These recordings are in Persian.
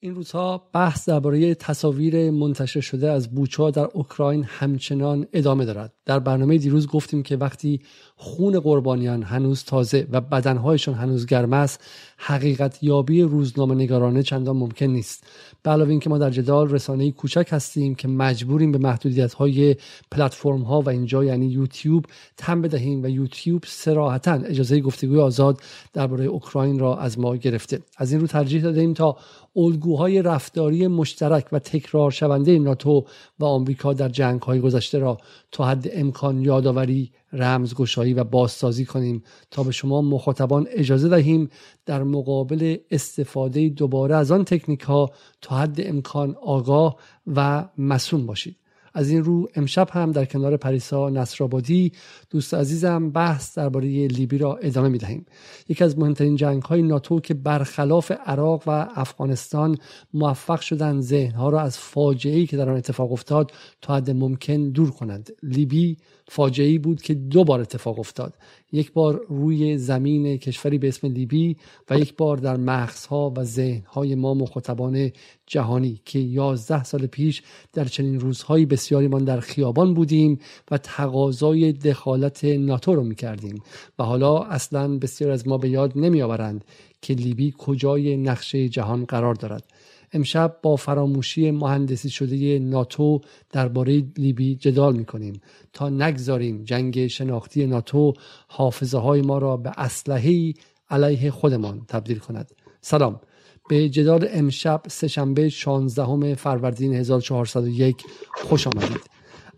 این روزها بحث درباره تصاویر منتشر شده از بوچا در اوکراین همچنان ادامه دارد. در برنامه دیروز گفتیم که وقتی خون قربانیان هنوز تازه و بدنهایشان هنوز گرم است حقیقت یابی روزنامه نگارانه چندان ممکن نیست. به علاوه اینکه ما در جدال رسانه کوچک هستیم که مجبوریم به محدودیت های پلتفرم ها و اینجا یعنی یوتیوب تم بدهیم و یوتیوب سراحتا اجازه گفتگوی آزاد درباره اوکراین را از ما گرفته. از این رو ترجیح دادیم تا الگوهای رفتاری مشترک و تکرار شونده ناتو و آمریکا در جنگ های گذشته را تا حد امکان یادآوری رمزگشایی و بازسازی کنیم تا به شما مخاطبان اجازه دهیم در مقابل استفاده دوباره از آن تکنیک ها تا حد امکان آگاه و مسون باشید. از این رو امشب هم در کنار پریسا نصرآبادی دوست عزیزم بحث درباره لیبی را ادامه می دهیم یکی از مهمترین جنگ های ناتو که برخلاف عراق و افغانستان موفق شدن ذهنها را از فاجعه که در آن اتفاق افتاد تا حد ممکن دور کنند. لیبی فاجعه بود که دو بار اتفاق افتاد. یک بار روی زمین کشوری به اسم لیبی و یک بار در مغزها و ذهنهای ما مخاطبان جهانی که یازده سال پیش در چنین روزهایی بسیاریمان در خیابان بودیم و تقاضای دخالت ناتو رو می‌کردیم و حالا اصلا بسیار از ما به یاد نمیآورند که لیبی کجای نقشه جهان قرار دارد. امشب با فراموشی مهندسی شده ناتو درباره لیبی جدال می‌کنیم. تا نگذاریم جنگ شناختی ناتو حافظه های ما را به اسلحه علیه خودمان تبدیل کند. سلام. به جدال امشب سهشنبه 16 فروردین 1401 خوش آمدید.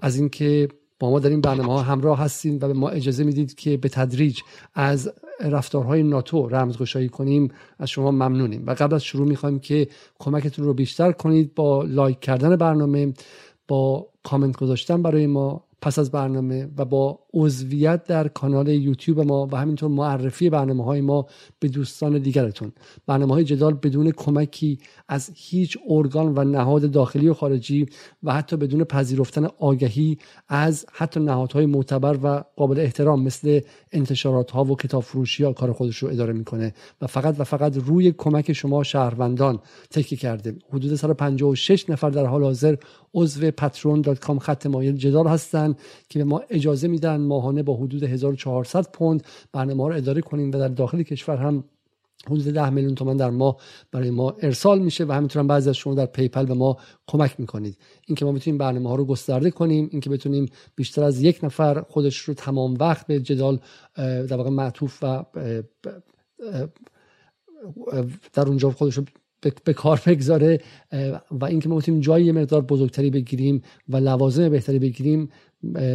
از اینکه با ما در این برنامه ها همراه هستیم و به ما اجازه می‌دید که به تدریج از رفتارهای ناتو رمزگشایی کنیم از شما ممنونیم. و قبل از شروع می‌خوایم که کمکتون رو بیشتر کنید با لایک کردن برنامه با کامنت گذاشتن برای ما پس از برنامه و با عضویت در کانال یوتیوب ما و همینطور معرفی برنامه های ما به دوستان دیگرتون. برنامه های جدال بدون کمکی از هیچ ارگان و نهاد داخلی و خارجی و حتی بدون پذیرفتن آگهی از حتی نهادهای معتبر و قابل احترام مثل انتشارات ها و کتاب فروشی ها کار خودش رو اداره می‌کنه و فقط و فقط روی کمک شما شهروندان تکیه کرده. حدود 156 نفر در حال حاضر عضو patron.com خط مایل جدال هستن که به ما اجازه میدن ماهانه با حدود 1400 پوند برنامه رو اداره کنیم و در داخل کشور هم حدود 10 میلیون تومان در ماه برای ما ارسال میشه و همینطور بعضی از شما در پیپل به ما کمک می‌کنید. اینکه ما بتونیم برنامه ها رو گسترده کنیم اینکه بتونیم بیشتر از یک نفر خودش رو تمام وقت به جدال در واقع معطوف و در اونجا خودش رو به کار بگذاره و اینکه ما بتونیم جایی مقدار بزرگتری بگیریم و لوازم بهتری بگیریم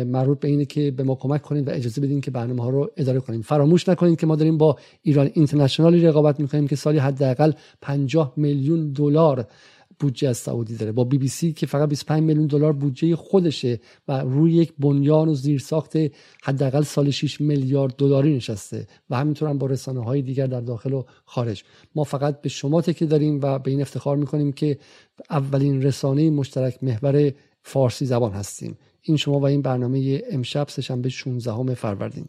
مربوط به اینه که به ما کمک کنید و اجازه بدین که برنامه ها رو اداره کنیم. فراموش نکنید که ما داریم با ایران اینترنشنالی رقابت می‌کنیم که سالی حداقل 50 میلیون دلار بودجه از سعودی داره. با بی بی سی که فقط 25 میلیون دلار بودجه خودشه و روی یک بنیان و زیرساخت حداقل سال 6 میلیارد دلاری نشسته و همینطور هم با رسانه های دیگر در داخل و خارج. ما فقط به شما تکیه داریم و به این افتخار می‌کنیم که اولین رسانه مشترک محور فارسی زبان هستیم. این شما و این برنامه امشب سهشنبه 16 فروردین.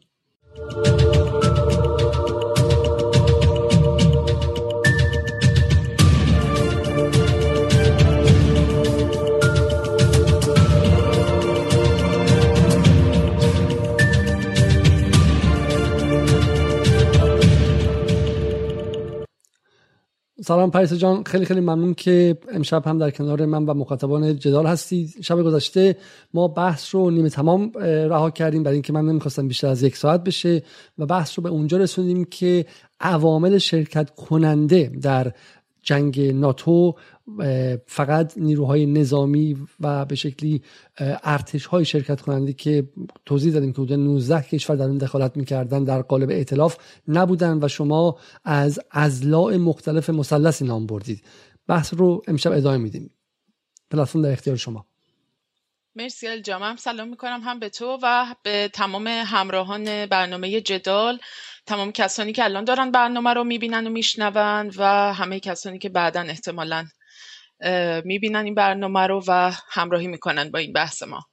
سلام پریسا جان. خیلی خیلی ممنون که امشب هم در کنار من و مخاطبان جدال هستید شب گذشته ما بحث رو نیمه تمام رها کردیم. برای اینکه من نمی‌خواستم بیشتر از یک ساعت بشه و بحث رو به اونجا رسوندیم که عوامل شرکت کننده در جنگ ناتو فقط نیروهای نظامی و به شکلی ارتش های شرکت کننده که توضیح دادیم که حدود 19 کشور در اون دخالت می‌کردن در قالب ائتلاف نبودن و شما از ازلاع مختلف مثلثی نام بردید. بحث رو امشب ادامه میدیم. پلتفرم در اختیار شما. مرسی الجام سلام می‌کنم هم به تو و به تمام همراهان برنامه جدال. تمام کسانی که الان دارن برنامه رو می‌بینن و میشنون و همه کسانی که بعدا احتمالا می‌بینن این برنامه رو و همراهی می‌کنن با این بحث ما.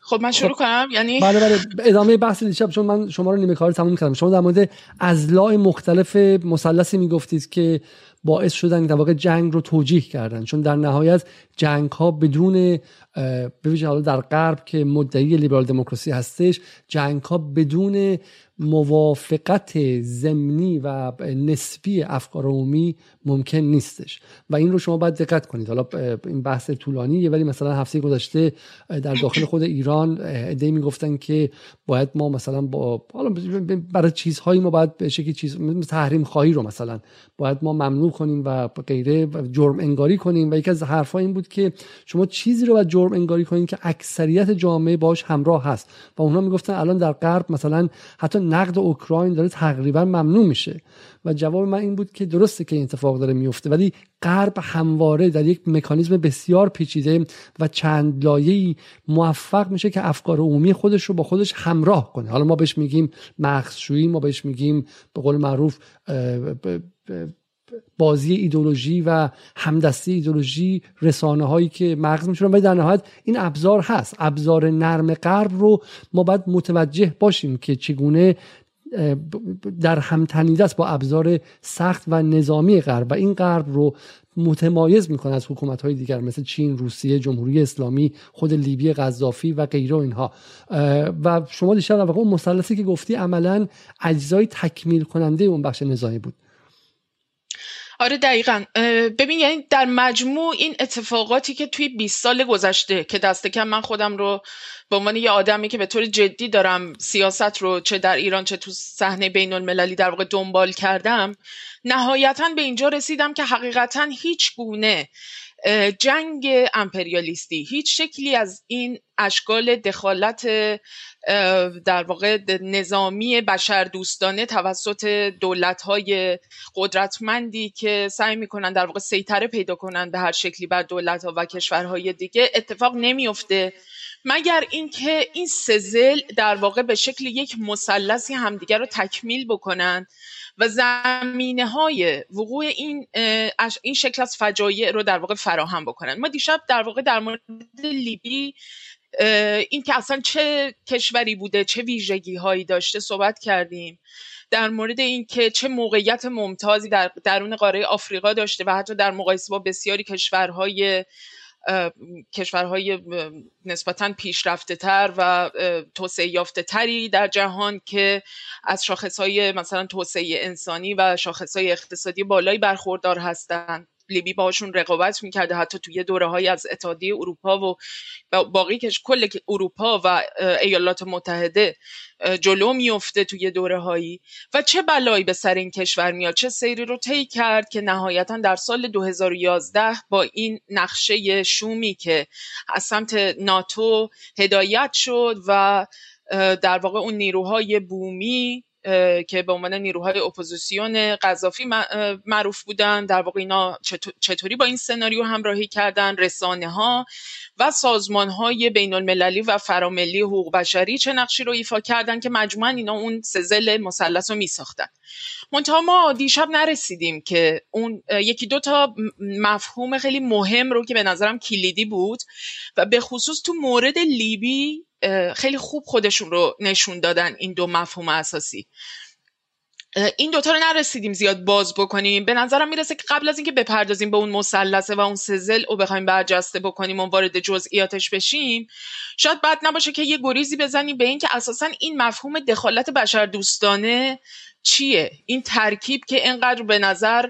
خب من شروع خب. کنم؟ یعنی بله بله. ادامه بحث دیشب چون من شما رو نیمه کار تموم کردم. شما در مورد ازلاع مختلف مثلثی می‌گفتید که باعث شدن در واقع جنگ رو توجیه کردن. چون در نهایت جنگ ها بدون ببینید حالا در غرب که مدعی لیبرال دموکراسی هستش جنگ ها بدون موافقت ضمنی و نسبی افکار عمومی ممکن نیستش. و این رو شما باید دقت کنید. حالا این بحث طولانیه ولی مثلا هفته گذشته در داخل خود ایران ایده می‌گفتن که باید ما مثلا با حالا برای چیزهایی ما باید به شکلی چیز تحریم خواهی رو مثلا باید ما ممنوع کنیم و غیره جرم انگاری کنیم. و یکی از حرفا این بود که شما چیزی رو باید جرم انگاری کنید که اکثریت جامعه باش همراه هست. و اونها می‌گفتن الان در غرب مثلا حتی نقد اوکراین داره تقریبا ممنوع میشه. و جواب من این بود که درسته که این اتفاق داره میفته ولی غرب همواره در یک مکانیزم بسیار پیچیده و چند لایه‌ای موفق میشه که افکار عمومی خودش رو با خودش همراه کنه. حالا ما بهش میگیم مغزشویی ما بهش میگیم به قول معروف بازی ایدولوژی و همدستی ایدولوژی رسانه هایی که مغز میشونن. ولی در نهایت این ابزار هست. ابزار نرم غرب رو ما باید متوجه باشیم که چگونه در همتنیده است با ابزار سخت و نظامی غرب. و این غرب رو متمایز می‌کنه از حکومت های دیگر مثل چین، روسیه، جمهوری اسلامی، خود لیبی قذافی و غیره اینها. و شما دیشب در واقع اون مثلثی که گفتی عملا اجزای تکمیل کننده اون بخش نظامی بود. آره دقیقا. ببین یعنی در مجموع این اتفاقاتی که توی 20 سال گذشته که دست کم من خودم رو به عنوان یه آدمی که به طور جدی دارم سیاست رو چه در ایران چه تو صحنه بین المللی در واقع دنبال کردم نهایتا به اینجا رسیدم که حقیقتا هیچ گونه جنگ امپریالیستی. هیچ شکلی از این اشکال دخالت در واقع نظامی بشردوستانه توسط دولت های قدرتمندی که سعی می‌کنن در واقع سیطره پیدا کنن به هر شکلی بر دولت ها و کشورهای دیگه اتفاق نمیفته مگر اینکه این سزل در واقع به شکل یک مثلثی همدیگر رو تکمیل بکنن؟ و زمینه های وقوع این این شکل از فجایع رو در واقع فراهم بکنن. ما دیشب در واقع در مورد لیبی این که اصلا چه کشوری بوده چه ویژگی هایی داشته صحبت کردیم. در مورد اینکه چه موقعیت ممتازی در درون قاره آفریقا داشته و حتی در مقایسه با بسیاری کشورهای کشورهای نسبتا پیشرفته تر و توسعه یافته تری در جهان که از شاخص های مثلا توسعه انسانی و شاخص های اقتصادی بالایی برخوردار هستند. لیبی باشون رقابت می‌کرده حتی توی دوره های از اتحادیه اروپا و باقی که کل اروپا و ایالات متحده جلو میفته توی دوره هایی و چه بلایی به سر این کشور میاد؟ چه سیری رو طی کرد که نهایتا در سال 2011 با این نقشه شومی که از سمت ناتو هدایت شد و در واقع اون نیروهای بومی که به عنوان نیروهای اپوزیسیون قذافی معروف بودن. در واقع اینا چطوری با این سناریو همراهی کردن رسانه ها و سازمان های بین المللی و فراملی حقوق بشری چه نقشی رو ایفا کردن که مجموعا اینا اون سه ضلع مثلث رو می ساختن منتها ما دیشب نرسیدیم که اون یکی دو تا مفهوم خیلی مهم رو که به نظرم کلیدی بود و به خصوص تو مورد لیبی خیلی خوب خودشون رو نشون دادن این دو مفهوم اساسی. این دوتا رو نرسیدیم زیاد باز بکنیم. به نظرم می‌رسه که قبل از اینکه بپردازیم به اون مثلثه و اون سزل و بخوایم برجسته بکنیم و وارد جزئیاتش بشیم شاید بد نباشه که یه گریزی بزنیم به اینکه اساسا این مفهوم دخالت بشر دوستانه چیه؟ این ترکیب که اینقدر به نظر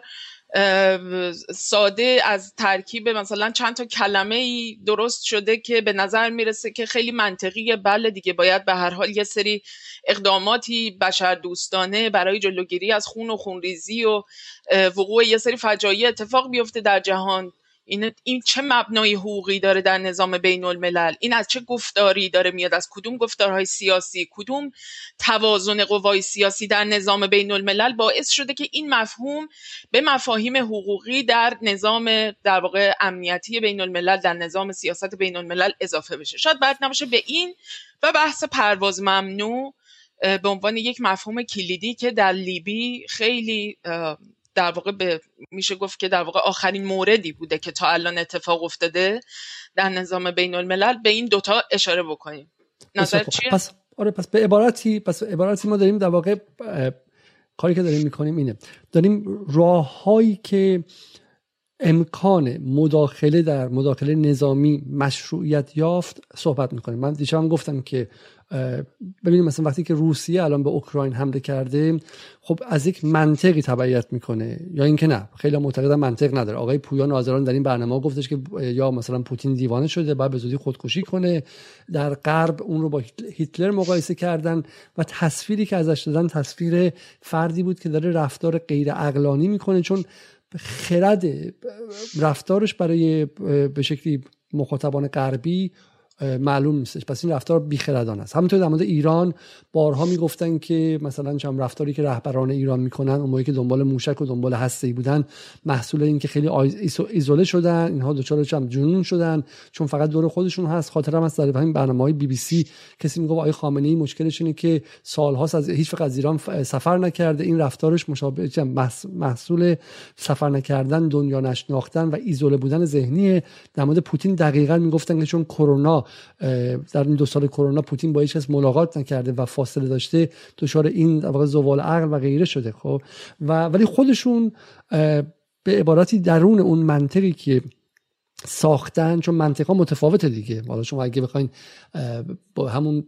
ساده از ترکیب مثلا چند تا کلمه ای درست شده که به نظر می‌رسه که خیلی منطقیه. بله دیگه باید به هر حال یه سری اقداماتی بشر دوستانه برای جلوگیری از خون و خونریزی و وقوع یه سری فجایع اتفاق بیفته در جهان. این, این چه مبنای حقوقی داره در نظام بین الملل این از چه گفتاری داره میاد؟ از کدوم گفتارهای سیاسی؟ کدوم توازن قوای سیاسی در نظام بین الملل باعث شده که این مفهوم به مفاهیم حقوقی در نظام در واقع امنیتی بین الملل در نظام سیاست بین الملل اضافه بشه؟ شاید بعد نباشه به این و بحث پرواز ممنوع به عنوان یک مفهوم کلیدی که در لیبی خیلی در واقع به میشه گفت که در واقع آخرین موردی بوده که تا الان اتفاق افتاده در نظام بین الملل به این دوتا اشاره بکنیم. نظر چیه؟ پس آره پس به عبارتی پس به عبارتی ما داریم در واقع کاری که داریم می‌کنیم اینه. داریم راههایی که امکان مداخله در مداخله نظامی مشروعیت یافت صحبت می‌کنیم. من دیشب گفتم که ببینیم مثلا وقتی که روسیه الان به اوکراین حمله کرده خب از یک منطقی تبعیت می‌کنه. یا اینکه نه خیلی معتقدم منطق نداره. آقای پویان آذران در این برنامه گفتش که یا مثلا پوتین دیوانه شده باید به زودی خودکشی کنه. در غرب اون رو با هیتلر مقایسه کردن و تصویری که ازش دادن تصویر فردی بود که داره رفتار غیر عقلانی می‌کنه. چون خرد رفتارش برای به شکلی مخاطبان غربی معلوم نیستش. پس این رفتار بیخردان است. همونطور در مورد ایران بارها می‌گفتن که مثلا چم رفتاری که رهبران ایران می‌کنن اون موقعی که دنبال موشک و دنبال هسته بودن محصول این که خیلی ایزوله شدن اینها دچار چم جنون شدن چون فقط دور خودشون هست. خاطرم از در همین برنامه های بی بی سی کسی میگه آقای خامنه ای مشکلش اینه که سالهاست از هیچ از ایران سفر نکرده. این رفتارش مشابه محصول سفر نکردن دنیا نشناختن و ایزوله بودن ذهنی در مورد پوتین دقیقا می‌گفتن که چون کرونا در این دو سال کرونا پوتین با هیچ کس ملاقات نکرده و فاصله داشته دچار این واقع زوال عقل و غیره شده خب؟ و ولی خودشون به عبارتی درون اون منطقی که ساختن چون منطقه متفاوته دیگه. حالا شما اگه بخواین با همون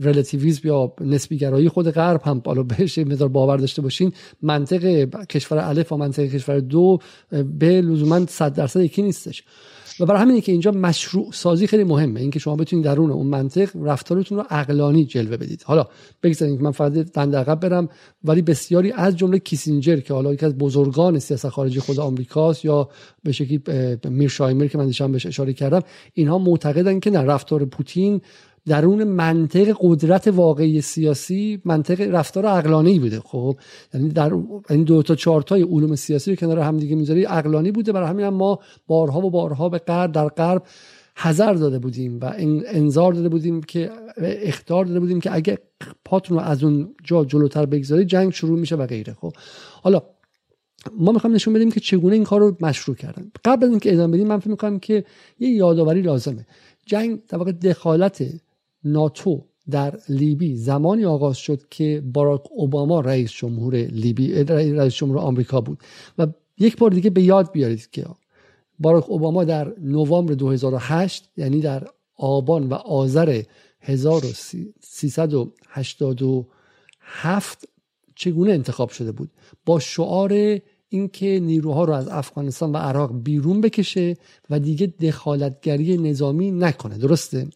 ریلیتیویسم یا نسبی گرایی خود غرب هم بالا بهش مقدار باور داشته باشین منطق کشور الف و منطق کشور دو به لزوما 100 درصد یکی نیستش. و برای همینه که اینجا مشروع سازی خیلی مهمه. اینکه شما بتونید درون اون منطق رفتارتون رو عقلانی جلوه بدید. حالا بگذارید من فقط دند عقب برم ولی بسیاری از جمله کیسینجر که حالا یکی از بزرگان سیاست خارجی خود آمریکاست یا به شکلی میرشایمر که من دیشب بهش اشاره کردم اینها معتقدن که نه رفتار پوتین درون منطق قدرت واقعی سیاسی منطق رفتار عقلانی بوده. خب یعنی در این دو تا چهار تای علوم سیاسی رو کنار هم دیگه می‌ذاری عقلانی بوده. برای همین هم ما بارها و بارها به غرب در غرب حذر داده بودیم و انذار داده بودیم که اختار داده بودیم که اگه پاتون رو از اون جا جلوتر بگذاری جنگ شروع میشه و غیره. خب حالا ما می‌خوام نشون بدیم که چگونه این کار رو مشروع کردن. قبل از اینکه ادامه بدیم من فکر می‌کنم که یه یادآوری لازمه. جنگ در واقع دخالت ناتو در لیبی زمانی آغاز شد که باراک اوباما رئیس جمهور لیبی رئیس جمهور آمریکا بود. و یک بار دیگه به یاد بیارید که باراک اوباما در نوامبر 2008 یعنی در آبان و آذر 1387 چگونه انتخاب شده بود؟ با شعار اینکه نیروها رو از افغانستان و عراق بیرون بکشه و دیگه دخالتگری نظامی نکنه. درسته؟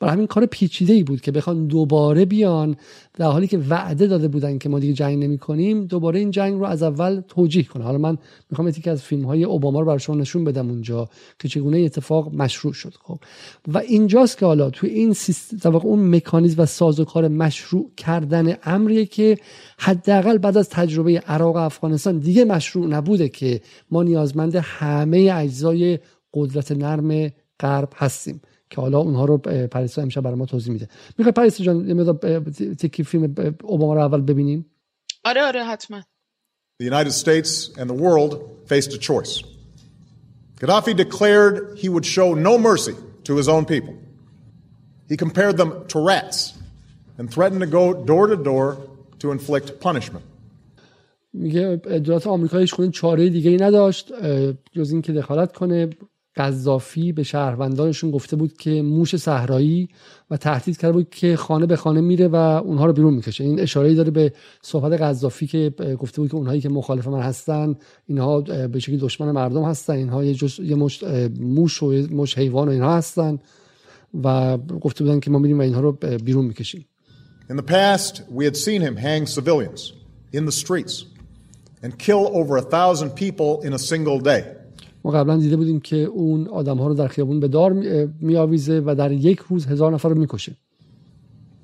برای همین کار پیچیده ای بود که بخوان دوباره بیان در حالی که وعده داده بودن که ما دیگه جنگ نمی کنیم دوباره این جنگ رو از اول توجیه کنه حالا من می‌خوام یکی از فیلم های اوباما رو برای شما نشون بدم اونجا که چگونه اتفاق مشروع شد. خب و اینجاست که حالا تو این سیستم اون مکانیزم و سازوکار مشروع کردن امریه که حداقل بعد از تجربه عراق و افغانستان دیگه مشروع نبوده که ما نیازمند همه اجزای قدرت نرم غرب هستیم. که حالا اونها رو پریسا امشب برای ما توضیح میده می‌خوای پریسا جان یه مقدار تکی فیلم اوباما رو اول ببینیم آره آره حتما The United States and the world faced a choice. Gaddafi declared he would show no mercy to his own people. He compared them to rats and threatened to go door to door to inflict punishment. میگه دولت آمریکا هیچ چاره دیگه ای نداشت جز اینکه دخالت کنه قذافی به شهروندانشون گفته بود که موش صحرایی و تهدید کرده بود که خانه به خانه میره و اونها رو بیرون می‌کشه این اشاره داره به صحبت قذافی که گفته بود که اونهایی که مخالف من هستن اینها به شکلی دشمن مردم هستن اینها یه, جز... یه مش... موش و مش حیوان و اینها هستن و گفته بودن که ما میریم و اینها رو بیرون می‌کشیم In the past, we had seen him hang civilians in the streets and kill over a thousand people in a single day. ما قبلا دیده بودیم که اون آدم ها رو در خیابون به دار میآویزه و در یک روز هزار نفر رو میکشه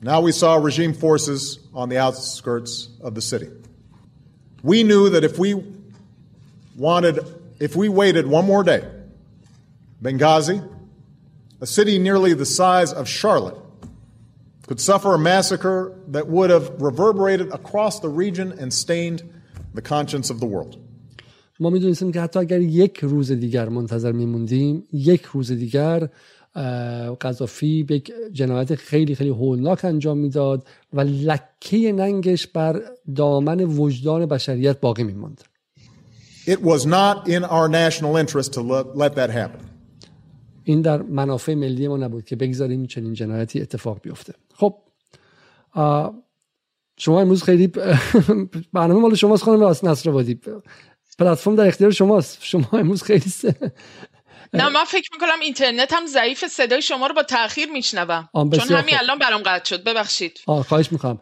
Now we saw regime forces on the outskirts of the city. We knew that if we wanted, if we waited one more day, Benghazi, a city nearly the size of Charlotte, could suffer a massacre that would have reverberated across the region and stained the conscience of the world. ما می‌دونستیم که حتی اگر یک روز دیگر منتظر میموندیم یک روز دیگر قذافی به یک جنایت خیلی خیلی هولناک انجام می‌داد و لکه ننگش بر دامن وجدان بشریت باقی میماند. It was not in our national interest to let that happen. این در منافع ملی ما نبود که بگذاریم چنین جنایتی اتفاق بیفته. خب شما امروز خیلی برنامه مال شماست خانم نصر وادی پلتفرم در اختیار شماست. شما امروز خیلی نه من فکر می‌کنم اینترنت هم ضعیف صدای شما رو با تاخیر میشنوم. چون همین الان برام قطع شد. ببخشید. آه خواهش می‌کنم.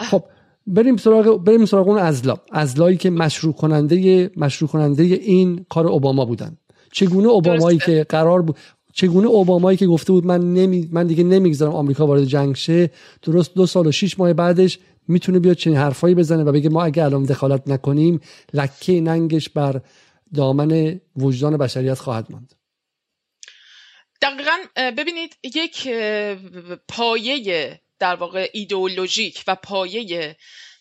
خب بریم سراغ بریم سراغ اون ازلا ازلایی که مشروع کننده مشروع کننده این کار اوباما بودن. چگونه اوبامایی که قرار بود چگونه اوبامایی که گفته بود من نمی من دیگه نمی‌گذارم آمریکا وارد جنگ شه درست دو سال و شیش ماه بعدش می‌تونه بیاد چنین حرفایی بزنه و بگه ما اگه الان دخالت نکنیم لکه ننگش بر دامن وجدان بشریت خواهد ماند. دقیقا ببینید یک پایه در واقع ایدئولوژیک و پایه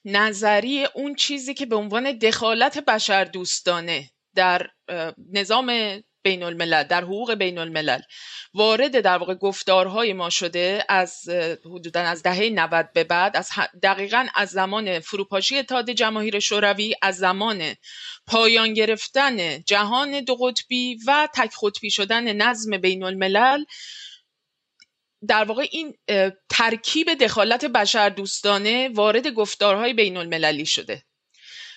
نظری اون چیزی که به عنوان دخالت بشر دوستانه در نظام بین الملل در حقوق بین الملل وارد در واقع گفتارهای ما شده از حدودا از دهه 90 به بعد از دقیقا از زمان فروپاشی اتحاد جماهیر شوروی از زمان پایان گرفتن جهان دو قطبی و تک قطبی شدن نظم بین الملل در واقع این ترکیب دخالت بشر دوستانه وارد گفتارهای بین المللی شده.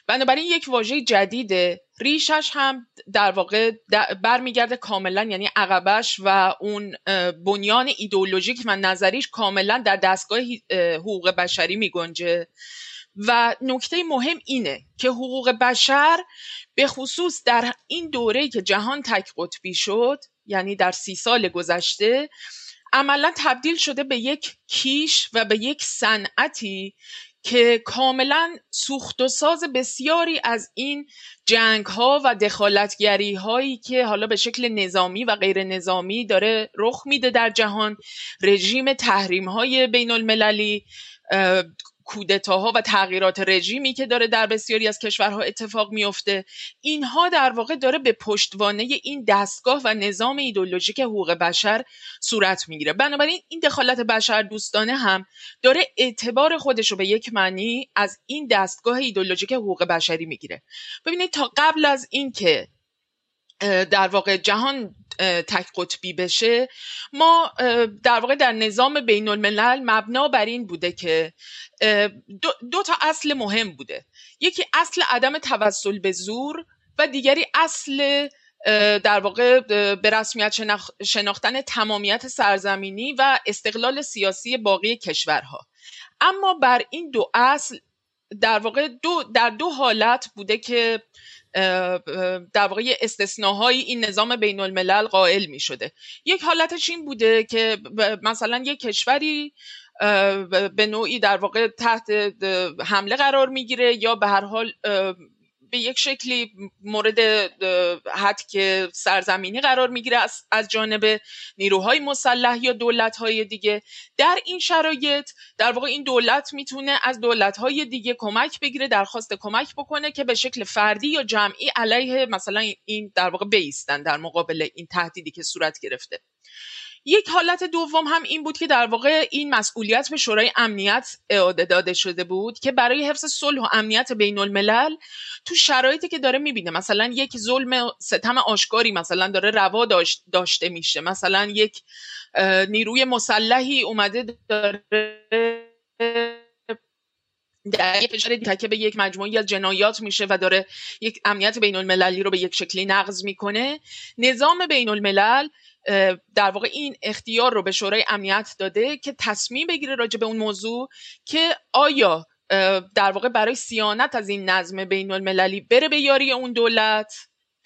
بنابراین یک واژه جدیده ریشش هم در واقع برمیگرده کاملا یعنی عقبش و اون بنیان ایدئولوژیک و نظریش کاملا در دستگاه حقوق بشری می گنجه و نکته مهم اینه که حقوق بشر به خصوص در این دوره که جهان تک قطبی شد یعنی در سی سال گذشته عملا تبدیل شده به یک کیش و به یک صنعتی که کاملا سوخت و ساز بسیاری از این جنگ ها و دخالتگری هایی که حالا به شکل نظامی و غیر نظامی داره رخ میده در جهان. رژیم تحریم های بین المللی کودتاها و تغییرات رژیمی که داره در بسیاری از کشورها اتفاق میفته اینها در واقع داره به پشتوانه این دستگاه و نظام ایدولوژیک حقوق بشر صورت می‌گیره. بنابراین این دخالت بشر دوستانه هم داره اعتبار خودش رو به یک معنی از این دستگاه ایدولوژیک حقوق بشری می‌گیره. ببینید تا قبل از اینکه در واقع جهان تک قطبی بشه ما در واقع در نظام بین الملل مبنا بر این بوده که دو, دو تا اصل مهم بوده. یکی اصل عدم توسل به زور و دیگری اصل در واقع به رسمیت شناختن تمامیت سرزمینی و استقلال سیاسی باقی کشورها. اما بر این دو اصل در واقع دو در دو حالت بوده که در واقع استثناهایی این نظام بین الملل قائل می شده یک حالتش این بوده که مثلا یک کشوری به نوعی در واقع تحت حمله قرار می‌گیره یا به هر حال به یک شکلی مورد حد که سرزمینی قرار می‌گیره از, جانب نیروهای مسلح یا دولتهای دیگه. در این شرایط در واقع این دولت می‌تونه از دولتهای دیگه کمک بگیره درخواست کمک بکنه که به شکل فردی یا جمعی علیه مثلا این در واقع بیستن در مقابل این تهدیدی که صورت گرفته. یک حالت دوم هم این بود که در واقع این مسئولیت به شورای امنیت اعاده داده شده بود که برای حفظ صلح و امنیت بین الملل تو شرایطی که داره می‌بینه مثلا یک ظلم ستم آشکاری مثلا داره روا داشته میشه مثلا یک نیروی مسلحی اومده داره در یک کشور تکه به یک مجموعی از جنایات میشه و داره یک امنیت بین المللی رو به یک شکلی نقض می‌کنه. نظام بین الملل در واقع این اختیار رو به شورای امنیت داده که تصمیم بگیره راجع به اون موضوع که آیا در واقع برای سیانت از این نظم بین المللی بره به یاری اون دولت؟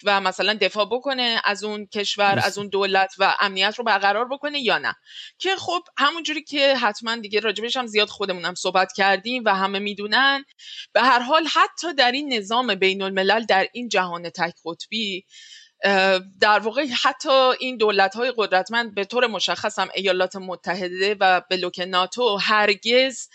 و مثلا دفاع بکنه از اون کشور از اون دولت و امنیت رو برقرار بکنه یا نه. که خب همونجوری که حتما دیگه راجبش هم زیاد خودمون هم صحبت کردیم و همه می‌دونن به هر حال حتی در این نظام بین الملل در این جهان تک قطبی در واقع حتی این دولت های قدرتمند به طور مشخص هم ایالات متحده و بلوک ناتو هرگز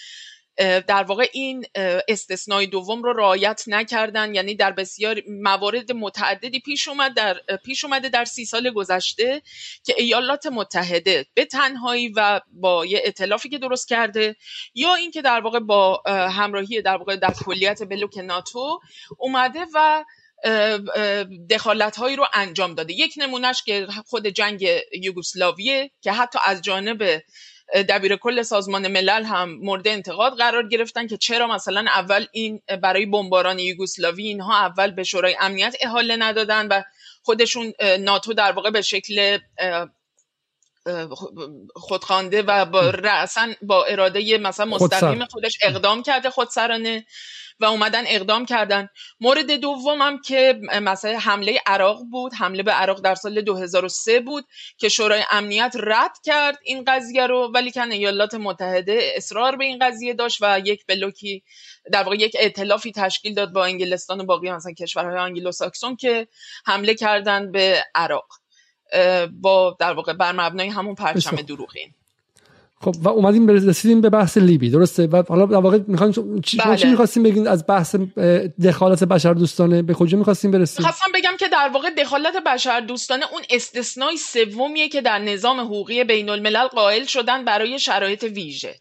در واقع این استثنای دوم رو رعایت نکردن. یعنی در بسیار موارد متعددی پیش اومد در پیش اومده در سی سال گذشته که ایالات متحده به تنهایی و با یه اطلافی که درست کرده یا اینکه در واقع با همراهی در واقع در کلیت بلوک ناتو اومده و دخالت هایی رو انجام داده. یک نمونهش که خود جنگ یوگسلاویه که حتی از جانب دبیر کل سازمان ملل هم مورد انتقاد قرار گرفتن که چرا مثلا اول این برای بمباران یوگسلاوی اینها اول به شورای امنیت احاله ندادن و خودشون ناتو در واقع به شکل خودخوانده و با رأسا با اراده مثلا مستقیم خودش اقدام کرده خودسرانه. و اومدن اقدام کردن. مورد دومم که مثلا حمله عراق بود. حمله به عراق در سال 2003 بود که شورای امنیت رد کرد این قضیه رو ولی کن ایالات متحده اصرار به این قضیه داشت و یک بلوکی در واقع یک ائتلافی تشکیل داد با انگلستان و باقی مثلا کشورهای آنگلو ساکسون که حمله کردن به عراق. با در واقع بر مبنای همون پرچم دروغین. خب و اومدیم رسیدیم به بحث لیبی درسته؟ و حالا در واقع می‌خوایم چی, بله. چی می‌خواستیم بگین؟ از بحث دخالت بشر دوستانه به کجا می‌خواستیم برسیم؟ خواستم بگم که در واقع دخالت بشر دوستانه اون استثنای سومیه که در نظام حقوقی بین الملل قائل شدن برای شرایط ویژه.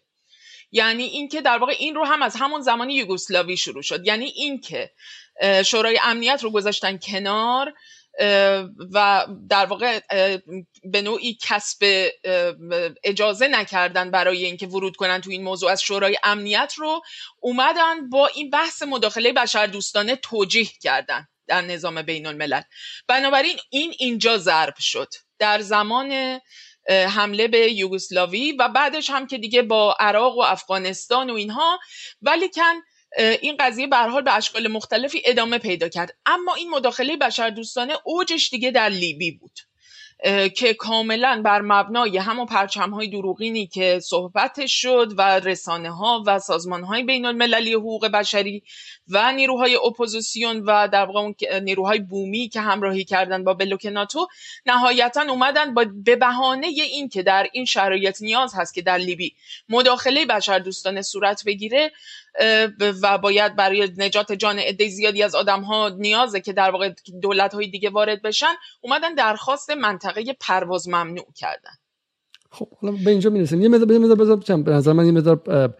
یعنی اینکه در واقع این رو هم از همون زمان یوگسلاوی شروع شد. یعنی اینکه شورای امنیت رو گذاشتن کنار و در واقع به نوعی کسب اجازه نکردن برای اینکه ورود کنن تو این موضوع. از شورای امنیت رو اومدن با این بحث مداخله بشردوستانه توجیه کردن در نظام بین الملل بنابراین این اینجا ضرب شد. در زمان حمله به یوگسلاوی و بعدش هم که دیگه با عراق و افغانستان و اینها ولی کن این قضیه به حال به اشکال مختلفی ادامه پیدا کرد. اما این مداخله بشردوستانه اوجش دیگه در لیبی بود. که کاملا بر مبنای همون پرچم های دروغینی که صحبتش شد و رسانه ها و سازمان های بین المللی حقوق بشری و نیروهای اپوزیسیون و در واقع نیروهای بومی که همراهی کردن با بلوک ناتو نهایتا اومدن با به بهانه این که در این شرایط نیاز هست که در لیبی مداخله بشردوستانه صورت بگیره. و باید برای نجات جان عده زیادی از آدم ها نیازه که در واقع دولت های دیگه وارد بشن اومدن درخواست منطقه پرواز ممنوع کردن. خب حالا به اینجا می‌رسیم. یه مقدار بذار به نظر من یه مقدار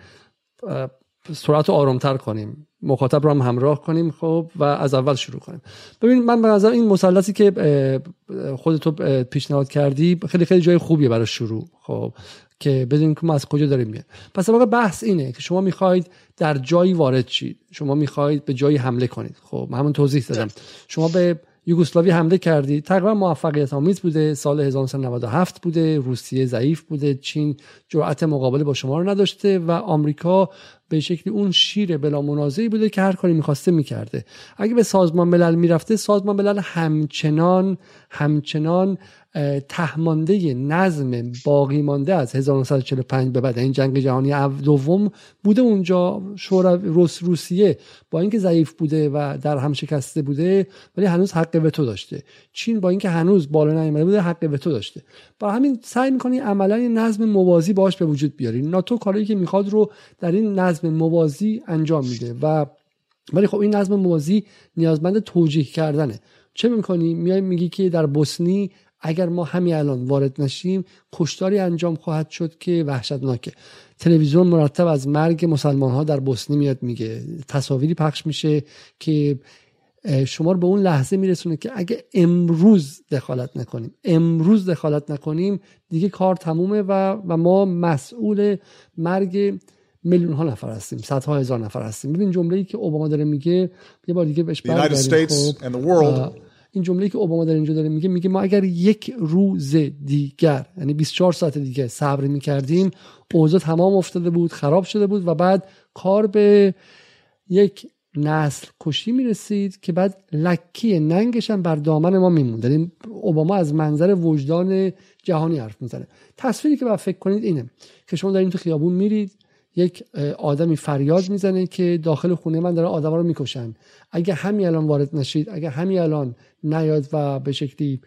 سرعت رو آرامتر کنیم. مخاطب رو هم همراه کنیم خب و از اول شروع کنیم. ببین من به نظر این مثلثی که خودتو پیشنهاد کردی خیلی خیلی جای خوبیه برای شروع خب. که بدونیم که ما از کجا داریم میاد پس واقع بحث اینه که شما می‌خواید در جایی وارد شید. شما می‌خواید به جایی حمله کنید. خب همون توضیح دادم. شما به یوگسلاوی حمله کردی تقریبا موفقیت آمیز بوده. سال 1997 بوده. روسیه ضعیف بوده. چین جرأت مقابله با شما رو نداشته و آمریکا به شکلی اون شیر بلا منازعی بوده که هر کاری می‌خواسته می‌کرده. اگه به سازمان ملل می‌رفته سازمان ملل همچنان همچنان تهمانده نظم باقی مانده از 1945 به بعد. این جنگ جهانی دوم بوده اونجا. شورا روس روسیه با اینکه ضعیف بوده و در هم شکسته بوده ولی هنوز حق وتو داشته. چین با اینکه هنوز بالا نیامده بوده حق وتو داشته. با همین سعی می‌کنی عملا نظم موازی باش به وجود بیاری. ناتو کاری که می‌خواد رو در این نظم موازی انجام میده و ولی خب این نظم موازی نیازمند توجیه کردنه. چه می‌کنی؟ میای میگی که در بوسنی اگر ما همین الان وارد نشیم کشتاری انجام خواهد شد که وحشتناکه. تلویزیون مرتب از مرگ مسلمان ها در بوسنی میاد میگه. تصاویری پخش میشه که شما رو به اون لحظه میرسونه که اگه امروز دخالت نکنیم امروز دخالت نکنیم دیگه کار تمومه و, و ما مسئول مرگ میلیون ها نفر هستیم صدها هزار نفر هستیم. ببین جمله ای که اوباما داره میگه یه بار دیگه بهش خب. این جمله که اوباما در اینجا داره میگه میگه ما اگر یک روز دیگر یعنی 24 ساعت دیگه صبر می‌کردیم اوضاع تمام افتاده بود خراب شده بود و بعد کار به یک نسل کشی می‌رسید که بعد لکی ننگش هم بر دامن ما میموند. یعنی اوباما از منظر وجدان جهانی حرف می‌زنه. تصویری که باید فکر کنید اینه که شما در این تو خیابون میرید یک آدمی فریاد می‌زنه که داخل خونه من داره آدما رو می‌کشن. اگه همین الان وارد نشید اگه همین الان نیاد و به شکلی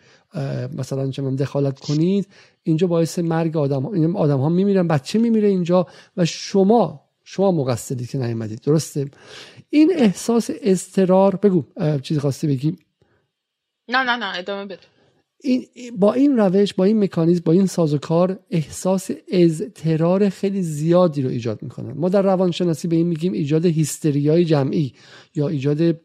مثلا چه دخالت کنید اینجا باعث مرگ آدم ها آدم ها میمیرن بچه میمیره اینجا؟ و شما شما مقصری که نیومدید. درسته؟ این احساس استرار بگو چیزی خواستی بگی؟ نه نه نه ادامه بده. این با این روش با این مکانیزم با این سازوکار احساس اضطرار خیلی زیادی رو ایجاد می‌کنن ما در روانشناسی به این میگیم ایجاد هیستریای جمعی یا ایجاد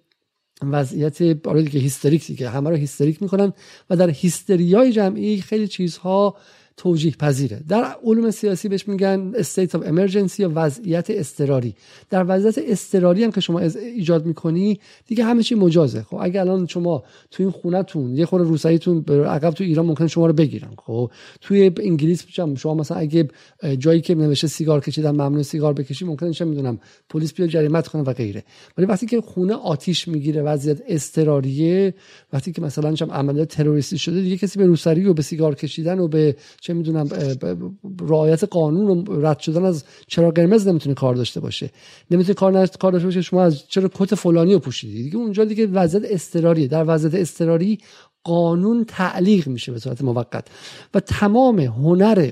وضعیت آره دیگه هیستریک دیگه همه رو هیستریک می‌کنن و در هیستریای جمعی خیلی چیزها توجیه پذیره در علوم سیاسی بهش میگن state of emergency یا وضعیت اضطراری. در وضعیت اضطراری هم که شما ایجاد می‌کنی دیگه همه چی مجازه. خب اگه الان شما تو این خونتون یه خورده روسیتون عقب تو ایران ممکن شما رو بگیرن. خب توی انگلیس شما مثلا اگه جایی که نوشته سیگار کشیدن ممنوع سیگار بکشی ممکنه چه می‌دونم پلیس بیاد جریمت کنه و غیره. ولی وقتی که خونه آتیش می‌گیره وضعیت اضطراریه وقتی که مثلا عملیات تروریستی شده دیگه کسی به روسری و به سیگار کشیدن و به چه می‌دونم رعایت قانون و رد شدن از چرا قرمز نمی‌تونه کار داشته باشه. نمی‌تونه کار کار داشته باشه شما از چرا کت فلانی رو پوشیدی. دیگه اونجا دیگه وضعیت استراریه در وضعیت استراری قانون تعلیق میشه به صورت موقت. و تمام هنر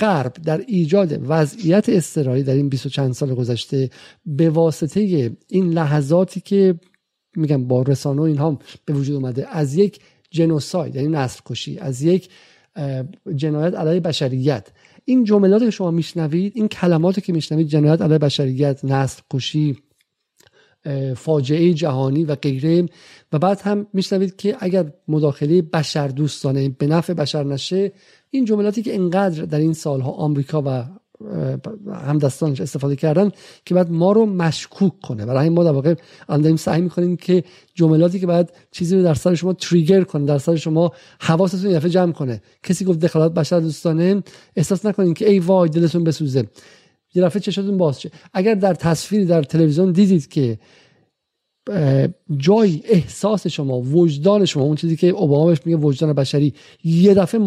غرب در ایجاد وضعیت استراری در این 20 چند سال گذشته به واسطه این لحظاتی که میگم با رسانه و اینها به وجود اومده از یک جنوساید یعنی نسل کشی از یک جنایت علیه بشریت. این جملاتی که شما میشنوید این کلماتی که میشنوید جنایت علیه بشریت نسل کشی فاجعه جهانی و غیره. و بعد هم میشنوید که اگر مداخله بشر دوستانه به نفع بشر نشه این جملاتی که اینقدر در این سالها آمریکا و همدستانش استفاده کردن که بعد ما رو مشکوک کنه. برای ما در واقع داریم سعی می‌کنیم که جملاتی که بعد چیزی رو در سر شما تریگر کنه در سر شما حواستون یه جمع کنه. کسی گفت دخالت بشر دوستانه احساس نکنین که ای وای دلتون بسوزه. یه دفعه چشاتون باز شه. اگر در تصویری در تلویزیون دیدید که جای احساس شما وجدان شما اون چیزی که اوباما میگه وجدان بشری یه دفعه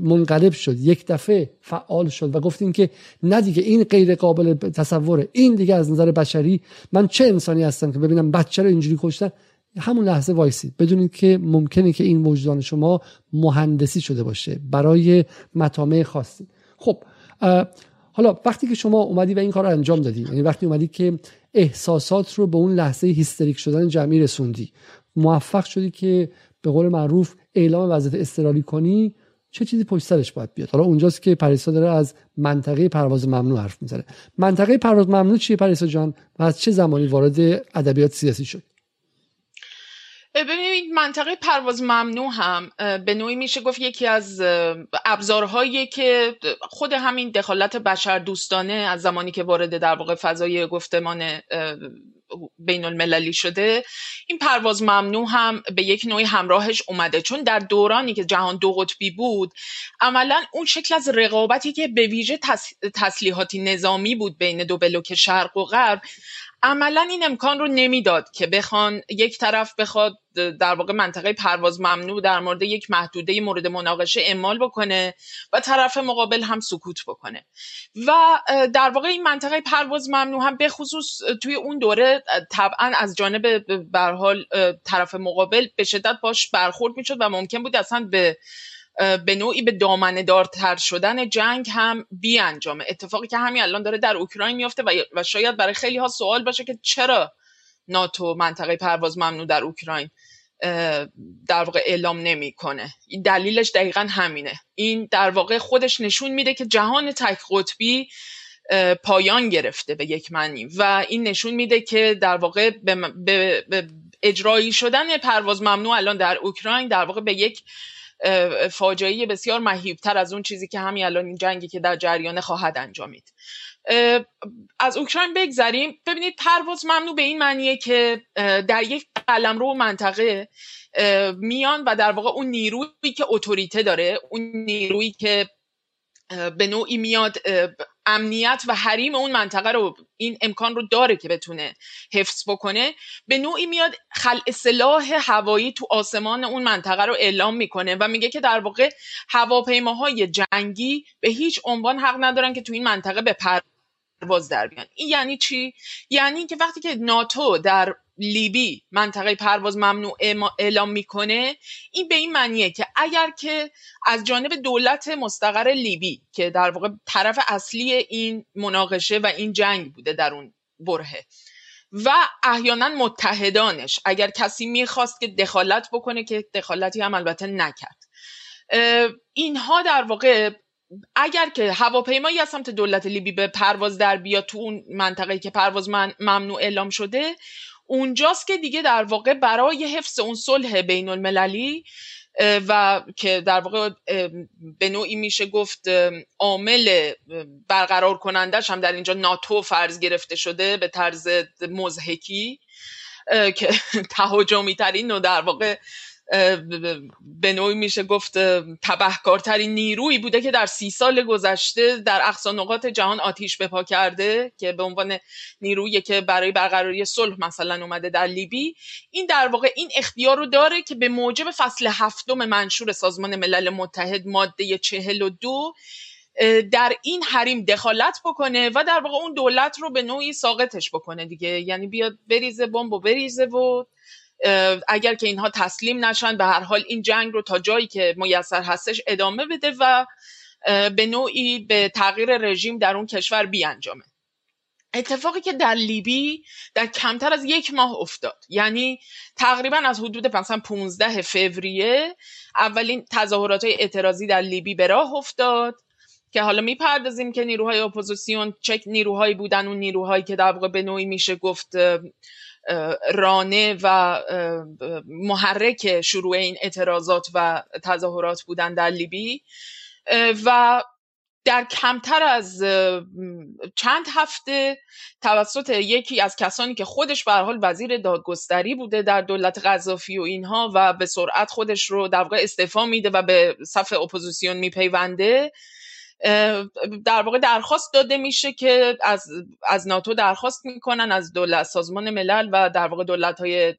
منقلب شد یک دفعه فعال شد و گفتین که نه دیگه این غیر قابل تصوره این دیگه از نظر بشری من چه انسانی هستم که ببینم بچه رو اینجوری کشتن؟ همون لحظه وایسید بدونید که ممکنه که این وجدان شما مهندسی شده باشه برای مطامع خاصی. خب حالا وقتی که شما اومدی و این کار رو انجام دادی یعنی وقتی اومدی که احساسات رو به اون لحظه هیستریک شدن جمعی رسوندی موفق شدی که به قول معروف اعلام وضعیت استرالی کنی چه چیزی پشت سرش باید بیاد؟ حالا اونجاست که پریسا داره از منطقه پرواز ممنوع حرف می‌زنه. منطقه پرواز ممنوع چیه پریسا جان؟ و از چه زمانی وارد ادبیات سیاسی شد؟ ببینید منطقه پرواز ممنوع هم به نوعی میشه گفت یکی از ابزارهایی که خود همین دخالت بشر دوستانه از زمانی که وارد در واقع فضای گفتمان بین المللی شده این پرواز ممنوع هم به یک نوعی همراهش اومده. چون در دورانی که جهان دو قطبی بود عملا اون شکل از رقابتی که به ویژه تسلیحاتی نظامی بود بین دو بلوک شرق و غرب عملا این امکان رو نمی‌داد که بخوان یک طرف بخواد در واقع منطقه پرواز ممنوع در مورد یک محدوده مورد مناقشه اعمال بکنه و طرف مقابل هم سکوت بکنه. و در واقع این منطقه پرواز ممنوع هم به خصوص توی اون دوره طبعا از جانب برحال طرف مقابل به شدت باش برخورد می‌شد و ممکن بود اصلا به به نوعی به دامنه دارتر شدن جنگ هم بی انجامه اتفاقی که همین الان داره در اوکراین میفته و شاید برای خیلی ها سوال باشه که چرا ناتو منطقه پرواز ممنوع در اوکراین در واقع اعلام نمی‌کنه. دلیلش دقیقا همینه. این در واقع خودش نشون میده که جهان تک قطبی پایان گرفته به یک معنی و این نشون میده که در واقع به, به اجرایی شدن پرواز ممنوع الان در اوکراین در واقع به یک فاجعه بسیار مهیبتر از اون چیزی که همین الان این جنگی که در جریان خواهد انجامید. از اوکراین بگذریم. ببینید پرواز ممنوع به این معنیه که در یک قلمرو منطقه میان و در واقع اون نیرویی که اتوریته داره اون نیرویی که به نوعی میاد امنیت و حریم اون منطقه رو این امکان رو داره که بتونه حفظ بکنه. به نوعی میاد خلع سلاح هوایی تو آسمان اون منطقه رو اعلام می‌کنه و میگه که در واقع هواپیماهای جنگی به هیچ عنوان حق ندارن که تو این منطقه به پرواز در بیان. این یعنی چی؟ یعنی که وقتی که ناتو در لیبی منطقه پرواز ممنوع اعلام می‌کنه این به این معنیه که اگر که از جانب دولت مستقر لیبی که در واقع طرف اصلی این مناقشه و این جنگ بوده در اون برهه و احیانا متحدانش اگر کسی می‌خواست که دخالت بکنه که دخالتی هم البته نکرد. اینها در واقع اگر که هواپیمایی از سمت دولت لیبی به پرواز در بیاد تو اون منطقه که پرواز من ممنوع اعلام شده اونجاست که دیگه در واقع برای حفظ اون صلح بین المللی و که در واقع به نوعی میشه گفت عامل برقرار کنندش هم در اینجا ناتو فرض گرفته شده به طرز مزهکی که تهاجمی ترین و در واقع به نوعی میشه گفت تبهکارترین نیرویی بوده که در سی سال گذشته در اقصا نقاط جهان آتیش بپا کرده که به عنوان نیرویی که برای برقراری صلح مثلا اومده در لیبی. این در واقع این اختیار رو داره که به موجب فصل هفتم منشور سازمان ملل متحد ماده چهل و دو در این حریم دخالت بکنه و در واقع اون دولت رو به نوعی ساقطش بکنه دیگه. یعنی بیاد بریزه بمب و بریزه و اگر که اینها تسلیم نشن به هر حال این جنگ رو تا جایی که میسر هستش ادامه بده و به نوعی به تغییر رژیم در اون کشور بیانجامه. اتفاقی که در لیبی در کمتر از یک ماه افتاد. یعنی تقریبا از حدود مثلا 15 فوریه اولین تظاهرات اعتراضی در لیبی به راه افتاد که حالا می‌پردازیم که نیروهای اپوزیسیون چه نیروهایی بودن اون نیروهایی که در واقع به نوعی میشه گفت رانه و محرک شروع این اعتراضات و تظاهرات بودن در لیبی. و در کمتر از چند هفته توسط یکی از کسانی که خودش به حال وزیر دادگستری بوده در دولت قذافی و اینها و به سرعت خودش رو در واقع استعفا میده و به صف اپوزیسیون میپیونده در واقع درخواست داده میشه که از, از ناتو درخواست می‌کنن از دولت سازمان ملل و در واقع دولت های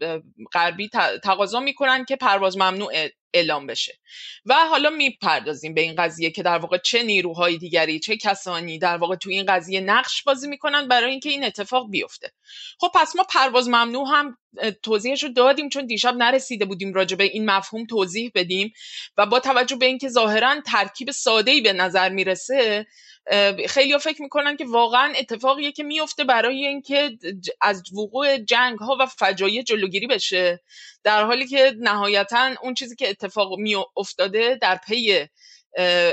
غربی تقاضا می‌کنن که پرواز ممنوع اعلام بشه. و حالا می‌پردازیم به این قضیه که در واقع چه نیروهای دیگری چه کسانی در واقع تو این قضیه نقش بازی می‌کنن برای اینکه این اتفاق بیفته. خب پس ما پرواز ممنوع هم توضیحش رو دادیم چون دیشب نرسیده بودیم راجع به این مفهوم توضیح بدیم و با توجه به اینکه ظاهرا ترکیب ساده ای به نظر می‌رسه خیلی فکر می‌کنن که واقعا اتفاقیه که میفته برای اینکه از وقوع جنگ ها و فجایع جلوگیری بشه. در حالی که نهایتا اون چیزی که اتفاق می افتاده در پی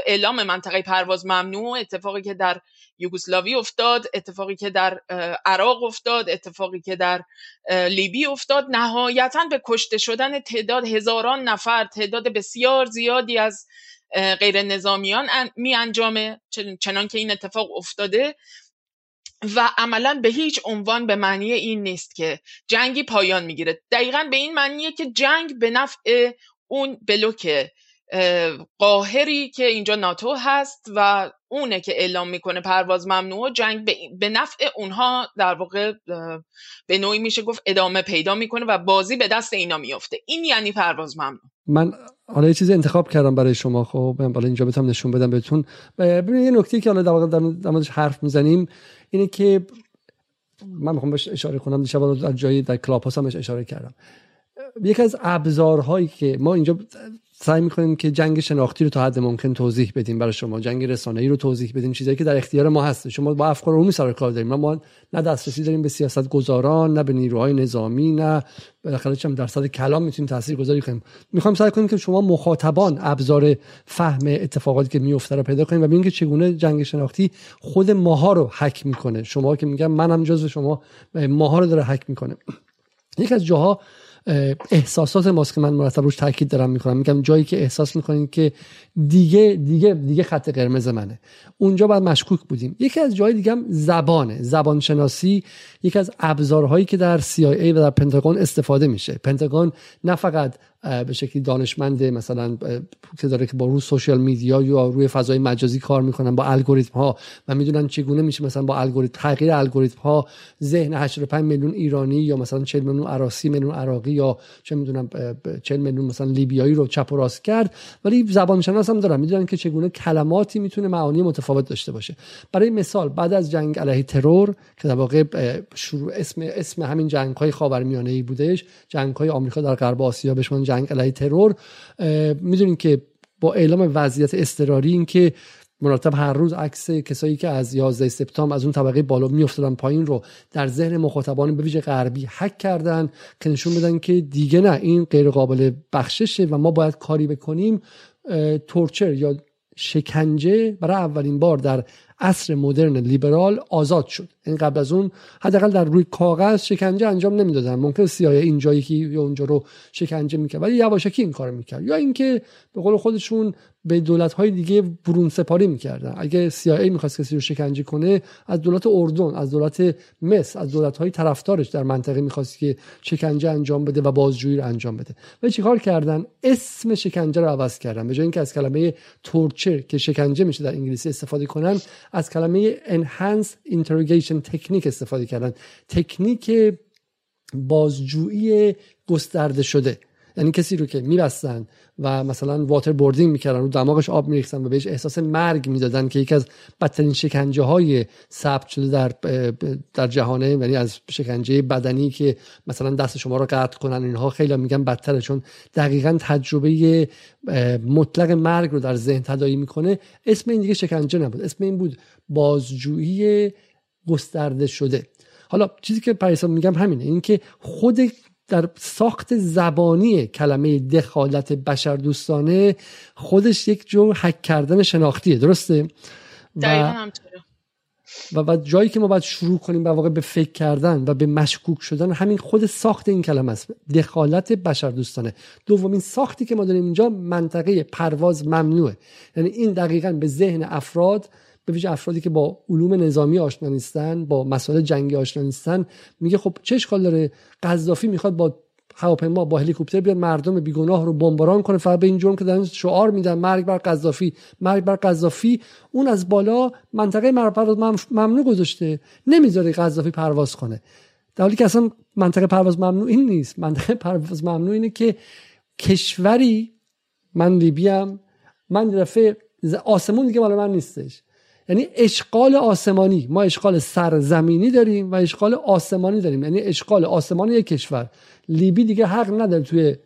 اعلام منطقه پرواز ممنوع اتفاقی که در یوگسلاوی افتاد اتفاقی که در عراق افتاد اتفاقی که در لیبی افتاد نهایتا به کشته شدن تعداد هزاران نفر تعداد بسیار زیادی از غیر نظامیان می انجامه چنان که این اتفاق افتاده. و عملا به هیچ عنوان به معنی این نیست که جنگی پایان می‌گیره. دقیقا به این معنیه که جنگ به نفع اون بلوک قاهری که اینجا ناتو هست و اونه که اعلام می‌کنه پرواز ممنوع جنگ به نفع اونها در واقع به نوعی میشه گفت ادامه پیدا می‌کنه و بازی به دست اینا میفته این یعنی پرواز ممنوع. من حالا یه چیزی انتخاب کردم برای شما خب بالا اینجا بتونم نشون بدم بهتون. ببینید یه نکته که حالا در واقع حرف می‌زنیم اینه که من می‌خوام بهش اشاره کنم دیشب در جایی در کلاپ هم بهش اشاره کردم. یکی از ابزارهایی که ما اینجا سعی می‌کنیم که جنگ شناختی رو تا حد ممکن توضیح بدیم برای شما جنگ رسانه‌ای رو توضیح بدیم چیزایی که در اختیار ما هست شما با افکار عمومی سر کار داریم. ما نه دسترسی داریم به سیاست گذاران نه به نیروهای نظامی نه بالاخره چم درصد کلام می‌تونیم تاثیر گذاری کنیم. می‌خوام سعی کنیم که شما مخاطبان ابزار فهم اتفاقاتی که میفته رو پیدا کنیم و ببینیم که چگونه جنگ شناختی خود ماها رو حک می‌کنه. شما که میگم منم جزو شما ماها رو داره حک می‌کنه. یک از جاها احساسات ماست که من مرتب روش تاکید دارم می‌کنم. میگم جایی که احساس می‌کنید که دیگه دیگه دیگه خط قرمز منه. اونجا باید مشکوک بودیم. یکی از جای دیگه هم زبانه. زبان شناسی یکی از ابزارهایی که در CIA و در پنتاگون استفاده میشه. پنتاگون نه فقط به شکلی دانشمند مثلا که داره که با روی سوشال میدیا یا روی فضای مجازی کار می‌کنن با الگوریتم ها و می‌دونن چگونه میشه مثلا با الگوریتم تغییر الگوریتم ها ذهن 85 میلیون ایرانی یا مثلا 40 میلیون عراقی میلیون عراقی یا چه می‌دونم 40 میلیون مثلا لیبیایی رو چپ و راست کرد ولی زبان شناس هم دارن می‌دونن که چگونه کلماتی می‌تونه معانی متفاوت داشته باشه. برای مثال بعد از جنگ علیه ترور که در واقع شروع اسم اسم همین جنگ های خاورمیانه ای بودش جنگ های آمریکا در غرب آسیا بهش جنگ علیه ترور می‌دونیم که با اعلام وضعیت اضطراری این که مرتب هر روز عکس کسایی که از 11 سپتامبر از اون طبقه بالا میافتادن پایین رو در ذهن مخاطبان به ویژه غربی حک کردن که نشون بدن که دیگه نه این غیر قابل بخششه و ما باید کاری بکنیم تورچر یا شکنجه برای اولین بار در عصر مدرن لیبرال آزاد شد. این قبل از اون حداقل در روی کاغذ شکنجه انجام نمی‌دادن. ممکن سیاه اینجا یکی یا اونجا رو شکنجه می‌کرد. ولی یواشکی این کار می‌کرد. یا اینکه به قول خودشون به دولت های دیگه برون سپاری می‌کردن. اگه CIA می‌خواست کسی رو شکنجه کنه از دولت اردن از دولت مصر از دولت های طرفدارش در منطقه می‌خواست که شکنجه انجام بده و بازجویی رو انجام بده. و چیکار کردن؟ اسم شکنجه رو عوض کردن. به جای اینکه از کلمه torture که شکنجه میشه در انگلیسی استفاده کنن از کلمه enhanced interrogation technique استفاده کردن. تکنیک بازجویی گسترده شده. یعنی کسی رو که میبستن و مثلا waterboarding می‌کردن رو دماغش آب میریختن و بهش احساس مرگ می‌دادن که یکی از بدترین شکنجه های ثبت شده در در جهانه یعنی از شکنجه بدنی که مثلا دست شما رو قطع کنن اینها خیلی میگن بدتره. چون دقیقا تجربه مطلق مرگ رو در ذهن تدایی می‌کنه. اسم این دیگه شکنجه نبود. اسم این بود بازجویی گسترده شده. حالا چیزی که پریسا میگم همینه اینکه خود در ساخت زبانی کلمه دخالت بشر دوستانه خودش یک جور حک کردن شناختیه درسته؟ و و بعد جایی که ما باید شروع کنیم به واقع به فکر کردن و به مشکوک شدن همین خود ساخت این کلمه است دخالت بشر دوستانه دومین ساختی که ما داریم اینجا منطقه پرواز ممنوعه. یعنی این دقیقا به ذهن افراد به ویژه افرادی که با علوم نظامی آشنا نیستن با مسائل جنگی آشنا نیستن میگه خب چه اشکال داره؟ قذافی می‌خواد با هواپیما با هلیکوپتر بیاد مردم بیگناه رو بمباران کنه فقط به این جرم که دارن شعار میدن مرگ بر قذافی مرگ بر قذافی. اون از بالا منطقه پرواز ممنوع گذاشته نمی‌ذاره قذافی پرواز کنه. در حالی که اصلا منطقه پرواز ممنوع این نیست. منطقه پرواز ممنوع اینه که کشوری من لیبیم من دفعه آسمون دیگه مال من نیستش. یعنی اشغال آسمانی. ما اشغال سرزمینی داریم و اشغال آسمانی داریم. یعنی اشغال آسمانی یک کشور. لیبی دیگه حق نداره توی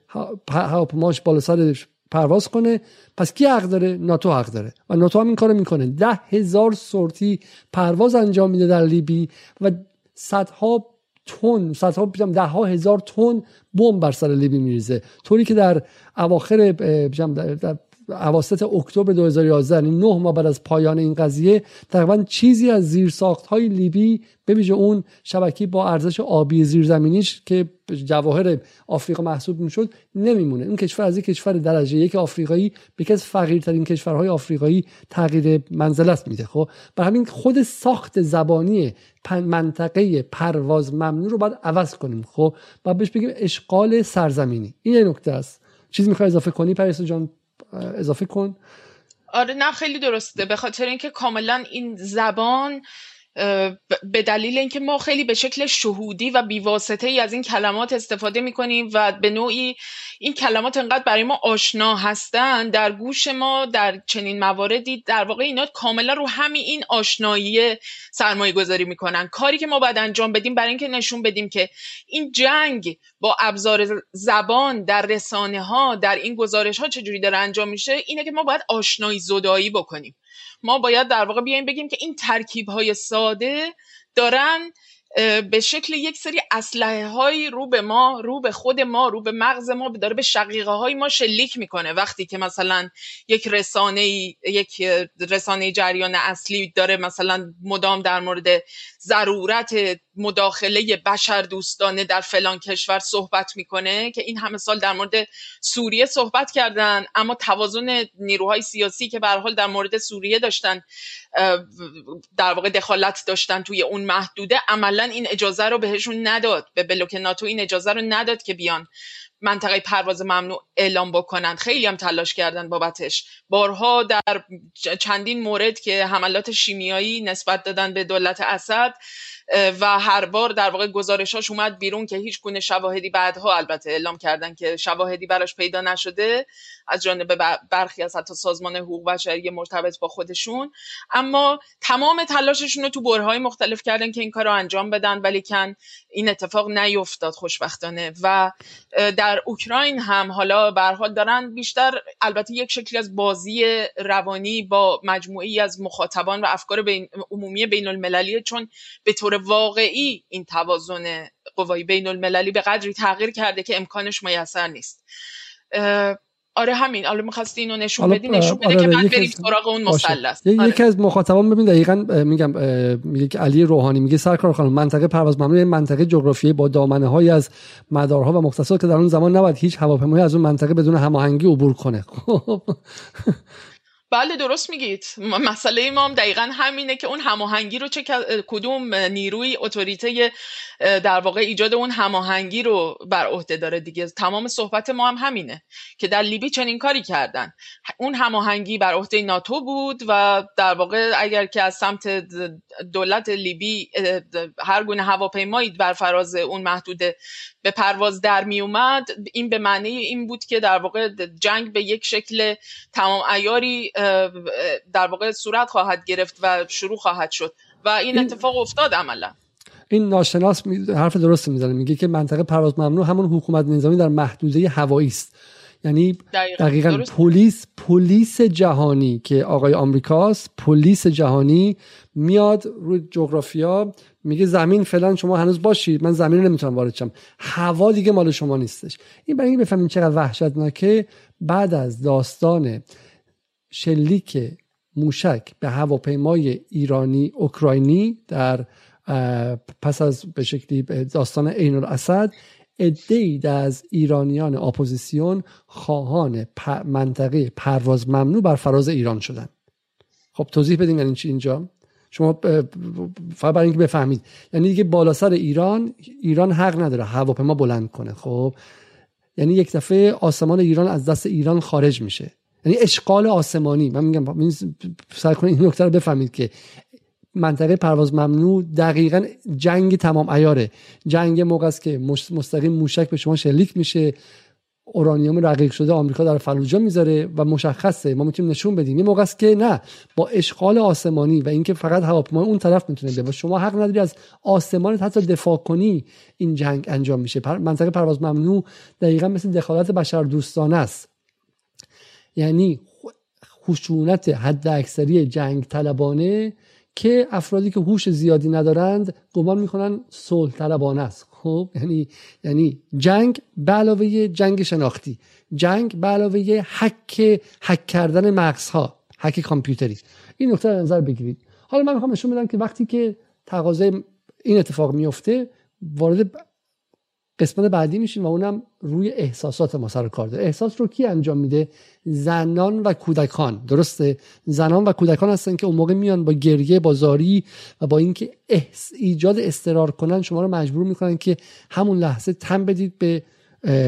هواپیماش بالا سرش پرواز کنه. پس کی حق داره؟ ناتو حق داره. و ناتو هم این کارو می‌کنه. ده هزار سورتی پرواز انجام میده در لیبی و صدها تن صدها ده ها هزار تن بمب بر سر لیبی میریزه. طوری که در اواخر در اواسط اکتبر 2011 یعنی نه ماه بعد از پایان این قضیه تقریبا چیزی از زیرساخت های لیبی به ویژه اون شبکی با ارزش آبی زیرزمینیش که جواهر آفریقا محسوب می‌شد نمیمونه. اون کشور از یک کشور درجه یک آفریقایی به از فقیرترین کشورهای آفریقایی تغییر منزلت میده. خب برای همین خود ساخت زبانی منطقه پرواز ممنوع رو باید عوض کنیم. خب و بهش بگیم اشغال سرزمینی. این یه نکته است. چیزی می‌خوای اضافه کنی پریسا جان؟ اضافه کن. آره نه خیلی درسته. به خاطر اینکه کاملا این زبان به دلیل اینکه ما خیلی به شکل شهودی و بیواسطه ای از این کلمات استفاده می‌کنیم و به نوعی این کلمات انقدر برای ما آشنا هستن. در گوش ما در چنین مواردی در واقع اینا کاملا رو همین این آشنایی سرمایه گذاری می‌کنن. کاری که ما باید انجام بدیم برای اینکه نشون بدیم که این جنگ با ابزار زبان در رسانه ها در این گزارش ها چجوری داره انجام میشه اینه که ما باید آشنایی زدایی بکنیم. ما باید در واقع بیایم بگیم که این ترکیب های ساده دارن به شکل یک سری اسلحه هایی رو به ما رو به خود ما رو به مغز ما داره به شقیقه های ما شلیک می‌کنه. وقتی که مثلا یک رسانه یک رسانه جریان اصلی داره مثلا مدام در مورد ضرورت مداخله بشر دوستانه در فلان کشور صحبت می‌کنه؟ که این همه سال در مورد سوریه صحبت کردن اما توازن نیروهای سیاسی که به حال در مورد سوریه داشتن در واقع دخالت داشتن توی اون محدوده عملا این اجازه رو بهشون نداد به بلوک ناتو این اجازه رو نداد که بیان. منطقه پرواز ممنوع اعلام بکنن. خیلی هم تلاش کردن بابتش. بارها در چندین مورد که حملات شیمیایی نسبت دادن به دولت اسد و هر بار در واقع گزارشاش اومد بیرون که هیچ گونه شواهدی بعدها البته اعلام کردن که شواهدی براش پیدا نشده از جانب برخی از حتی سازمان حقوق بشری مرتبط با خودشون. اما تمام تلاششون رو تو برهای مختلف کردن که این کار رو انجام بدن ولی کن این اتفاق نیفتاد خوشبختانه. و در اوکراین هم حالا به حال دارن بیشتر البته یک شکلی از بازی روانی با مجموعی از مخاطبان و افکار بین عمومی بین المللی چون به طور واقعی این توازن قوای بین المللی به قدری تغییر کرده که امکانش میسر نیست. آره همین. حالا می‌خواستی اینو نشون بدی نشون بده آره که بعد بریم سراغ اون مثلث. آره. یکی از مخاطبان ببین دقیقاً میگم میگه که علی روحانی میگه سرکار خانم منطقه پرواز ممنوع منطقه جغرافیایی با دامنه های از مدارها و مختصات که در اون زمان نباید هیچ هواپیمایی از اون منطقه بدون هماهنگی عبور کنه. خب. بله درست میگید. مسئله ما هم دقیقا همینه که اون هماهنگی رو چه کدوم نیروی اتوریته در واقع ایجاد اون هماهنگی رو بر عهده داره دیگه. تمام صحبت ما هم همینه که در لیبی چنین کاری کردن. اون هماهنگی بر عهده ناتو بود و در واقع اگر که از سمت دولت لیبی هر گونه هواپیمایی بر فراز اون محدوده به پرواز در می اومد این به معنی این بود که در واقع جنگ به یک شکل تمام ایاری در واقع صورت خواهد گرفت و شروع خواهد شد. و این اتفاق افتاد عملا. این ناشناس حرف درست می‌زنه. میگه که منطقه پرواز ممنوع همون حکومت نظامی در محدوده هوایی است. یعنی دقیقا, پلیس پلیس جهانی که آقای آمریکاست پلیس جهانی میاد روی جغرافیا میگه زمین فعلا شما هنوز باشید من زمین رو نمی‌تونم وارد شم. هوا دیگه مال شما نیستش. این برای اینکه بفهمیم چقدر وحشتناکه بعد از داستان شلیک موشک به هواپیمای ایرانی اوکراینی در پس از به شکلی داستان عین الاسد عدهای از ایرانیان اپوزیسیون خواهان منطقه پرواز ممنوع بر فراز ایران شدن خب توضیح بدیم یعنی چی اینجا؟ شما فقط برای اینکه بفهمید. یعنی دیگه بالا سر ایران ایران حق نداره هواپیما بلند کنه. خب یعنی یک دفعه آسمان ایران از دست ایران خارج میشه. یعنی اشغال آسمانی. من میگم سعی کنید این نکته رو بفهمید که منطقه پرواز ممنوع دقیقا جنگ تمام ایاره. جنگ موقع است که مستقیم موشک به شما شلیک میشه. اورانیوم رقیق شده آمریکا در فلوجا می‌ذاره و مشخصه. ما می‌تونیم نشون بدیم. این موقع است که نه. با اشغال آسمانی و اینکه فقط هواپیما اون طرف می‌تونه بیاد شما حق نداری از آسمان حتی دفاع کنی این جنگ انجام میشه. منطقه پرواز ممنوع دقیقا مثل دخالت بشر دوستانه است. یعنی خشونت حد اکثری جنگ طلبانه که افرادی که هوش زیادی ندارند گمان می‌کنن صلح طلبانه است. خب یعنی یعنی جنگ به علاوه جنگ شناختی جنگ به علاوه حک حک کردن مغزها حک کامپیوتری. این نکته نظر بگیرید. حالا من می‌خوام نشون بدم که وقتی که تقاضای این اتفاق میفته وارد قسمت بعدی میشیم و اونم روی احساسات ما سر کار داره. احساس رو کی انجام میده؟ زنان و کودکان. درسته؟ زنان و کودکان هستن که اون موقع میان با گریه با زاری و با اینکه ایجاد استرار کنن شما رو مجبور می‌کنن که همون لحظه تن بدید به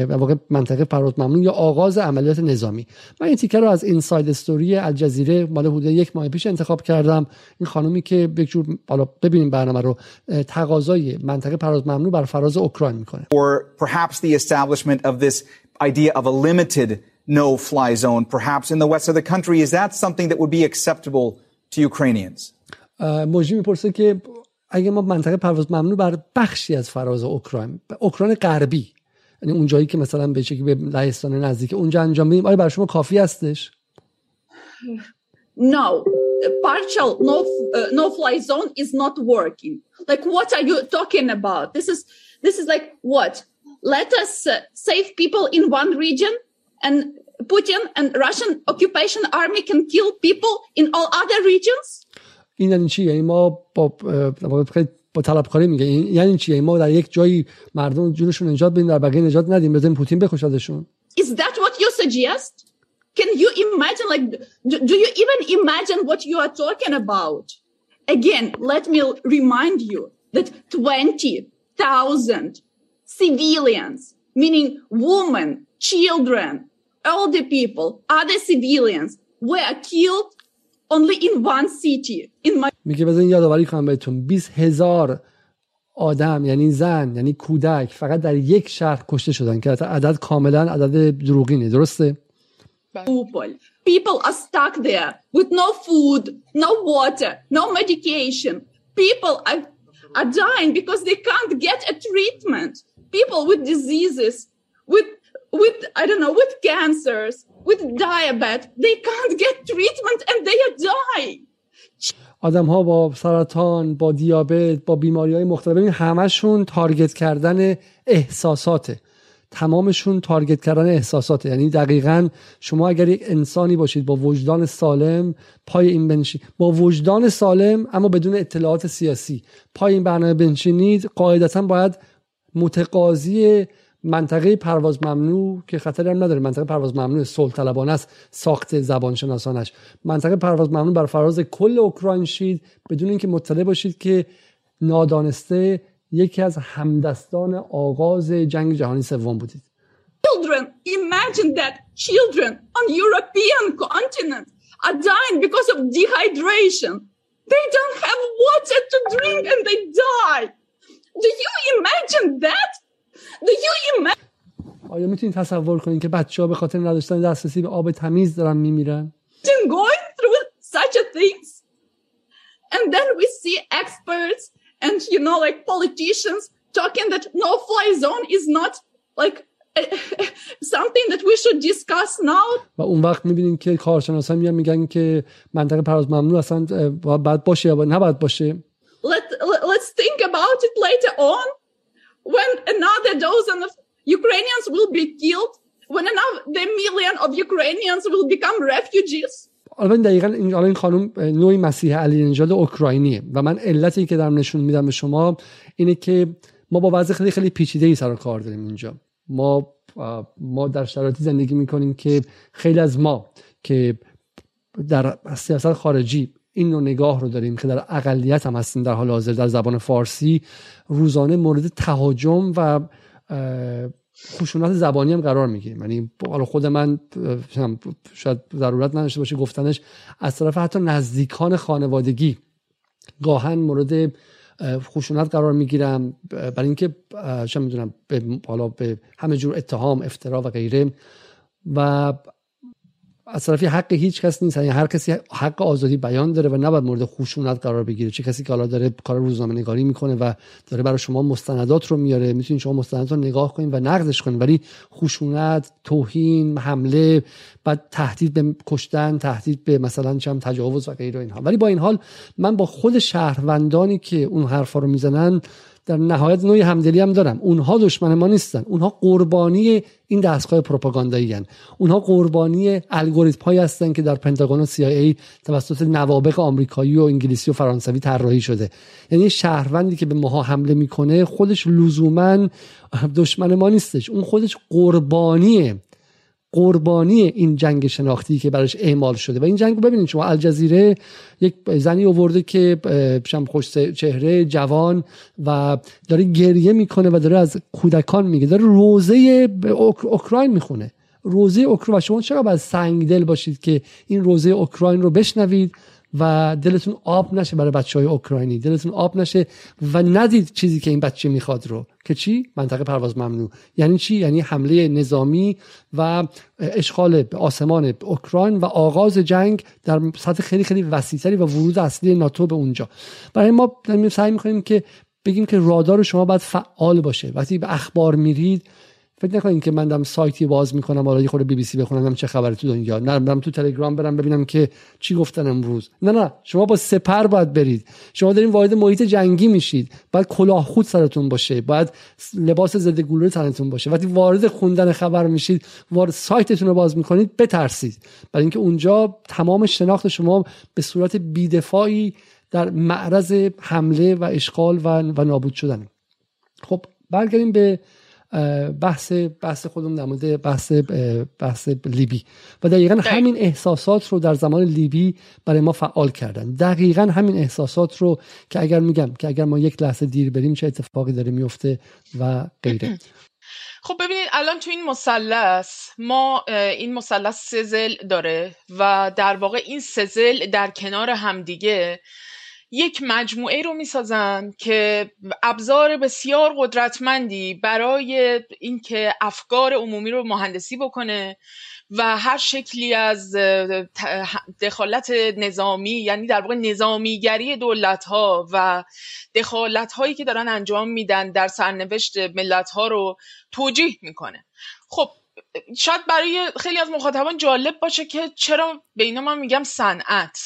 واقع منطقه پرواز ممنوع یا آغاز عملیات نظامی. من این تیکه رو از اینساید استوری الجزیره مال حدود یک ماه پیش انتخاب کردم. این خانومی که یک جور حالا ببینیم برنامه رو تقاضای منطقه پرواز ممنوع بر فراز اوکراین می‌کنه. Or perhaps the establishment of this idea of a limited no fly zone perhaps in the west of the country is that something that would be acceptable to Ukrainians? موجی می‌پرسه که اگه ما منطقه پرواز ممنوع بر بخشی از فراز اوکراین اوکراین غربی یعنی اون جایی که مثلا به شکلی به لهستان نزدیک اونجا انجام بدیم آیا برای شما کافی هستش no partial no uh, no fly zone is not working like what are you talking about this is this is like what let us uh, save people in one region and Putin and Russian occupation army can kill people in all other regions این یعنی چی یعنی ما با با طلبکاری میگه یعنی چیه ما در یک جایی مردم جونشون نجات بدیم در بقیه نجات ندیم بزنیم پوتین بکشادشون Is that what you suggest? Can you imagine like do, do you even imagine what you are talking about? Again, let me remind you that 20,000 civilians meaning women, children, older people, other civilians were killed only in one city in my میگه بزن یادآوری کنم بهتون 20 هزار آدم یعنی زن یعنی کودک فقط در یک شهر کشته شدن که عدد کاملا عدد دروغینه درسته people. People are stuck there with no food, no water, no medication. People are, are dying because they can't get a treatment. People with diseases, with with I don't know, with cancers, with diabetes, they can't get treatment and they dying. آدم ها با سرطان با دیابت با بیماری های مختلف ببین همشون تارگت کردن احساساته. تمامشون تارگت کردن احساساته. یعنی دقیقا شما اگر یک انسانی باشید با وجدان سالم پای این بنشین. با وجدان سالم اما بدون اطلاعات سیاسی. پای این برنامه بنشینید قاعدتا باید متقاضی منطقه پرواز ممنوع که خطری هم نداره منطقه پرواز ممنوع صلح طلبانه است ساخت زبانشناسانش منطقه پرواز ممنوع بر فراز کل اوکراین شید بدون اینکه مطلع باشید که نادانسته یکی از همدستان آغاز جنگ جهانی سوم بودید Children, imagine that children on European continent are dying because of dehydration. They don't have water to drink and they die. Do you imagine that? Do you imagine? آیا می‌تونید تصور کنید که بچه ها به خاطر نداشتن دسترسی به آب تمیز دارن میمیرن؟ going through such a things. And then we see experts and, you know, like politicians talking that no fly zone is not like something that we should discuss now. و اون وقت می‌بینیم که کارشناسان میان میگن که منطقه پرواز ممنوع اصلا باید باشه یا نباید باشه. Let, let's think about it later on when another dozen of Ukrainians will be killed, when another million of Ukrainians will become refugees. حالا دقیقا این این خانم نوعی مسیح علی نژاد اوکراینیه و من علتی که دارم نشون میدم به شما اینه که ما با وضع خیلی خیلی پیچیده ای سر و کار داریم اینجا ما ما در شرایطی زندگی می‌کنیم که خیلی از ما که در سیاست خارجی این نوع نگاه رو داریم که در اقلیت هم هستیم در حال حاضر در زبان فارسی. روزانه مورد تهاجم و خشونت زبانی هم قرار می‌گیریم. یعنی حالا خود من شاید ضرورت نداشته باشه گفتنش. از طرف حتی نزدیکان خانوادگی گاهن مورد خشونت قرار می‌گیرم. برای اینکه چه می‌دونم به حالا به همه جور اتهام افترا و غیره. و از طرفی حق هیچ کس نیست. یعنی هر کسی حق آزادی بیان داره و نباید مورد خشونت قرار بگیره. چه کسی که حالا داره کار روزنامه نگاری می‌کنه و داره برای شما مستندات رو میاره می‌تونید شما مستندات رو نگاه کنید و نقدش کنید. ولی خشونت توهین حمله بعد تهدید به کشتن تهدید به مثلا چم تجاوز و غیره اینها. ولی با این حال من با خود شهروندانی که اون حرفا رو می‌زنن در نهایت نوعی همدلی هم دارم. اونها دشمن ما نیستن. اونها قربانی این دستگاه پروپاگاندایی هن. اونها قربانی الگوریتم هایی هستن که در پنتاگون و CIA توسط نوابق آمریکایی و انگلیسی و فرانسوی طراحی شده. یعنی شهروندی که به ماها حمله می‌کنه خودش لزوما دشمن ما نیستش. اون خودش قربانیه قربانی این جنگ شناختی که براش اعمال شده. و این جنگ ببینید شما الجزیره یک زنی آورده که شم خوش چهره جوان و داره گریه می‌کنه و داره از کودکان میگه. داره روزه اوکراین می‌خونه. روزه اوکراین و شما چرا باید سنگ دل باشید که این روزه اوکراین رو بشنوید؟ و دلتون آب نشه برای بچه های اوکراینی. دلتون آب نشه و ندید چیزی که این بچه می‌خواد رو. که چی؟ منطقه پرواز ممنوع. یعنی چی؟ یعنی حمله نظامی و اشغال آسمان اوکراین و آغاز جنگ در سطح خیلی خیلی وسیعتری و ورود اصلی ناتو به اونجا. برای ما سعی می‌کنیم که بگیم که رادار شما باید فعال باشه. وقتی به اخبار میرید فکر نکنید که من دارم سایتی باز می‌کنم حالا یه خورده بی بی سی بخونم چه خبره تو دنیا. نه برم تو تلگرام برم ببینم که چی گفتن امروز. نه نه شما با سپر باید برید. شما دارین وارد محیط جنگی میشید. باید کلاه خود سرتون باشه. باید لباس ضد گلوله تنتون باشه. وقتی وارد خوندن خبر میشید وارد سایتتون رو باز می‌کنید بترسید. برای اینکه اونجا تمام شناخت شما به صورت بیدفاعی در معرض حمله و اشغال و, و نابود شدن خب برگردیم به بحث بحث خودم در مورد بحث بحث لیبی. و دقیقا همین احساسات رو در زمان لیبی برای ما فعال کردن. دقیقا همین احساسات رو که اگر میگم که اگر ما یک لحظه دیر بریم چه اتفاقی داره میفته و غیره. خب ببینید الان تو این مثلث ما این مثلث سزل داره و در واقع این سزل در کنار همدیگه یک مجموعه رو می‌سازن که ابزار بسیار قدرتمندی برای اینکه افکار عمومی رو مهندسی بکنه و هر شکلی از دخالت نظامی یعنی در واقع نظامیگری دولت ها و دخالت هایی که دارن انجام میدن در سرنوشت ملت ها رو توجیه می‌کنه. خب شاید برای خیلی از مخاطبان جالب باشه که چرا به اینا من میگم صنعت.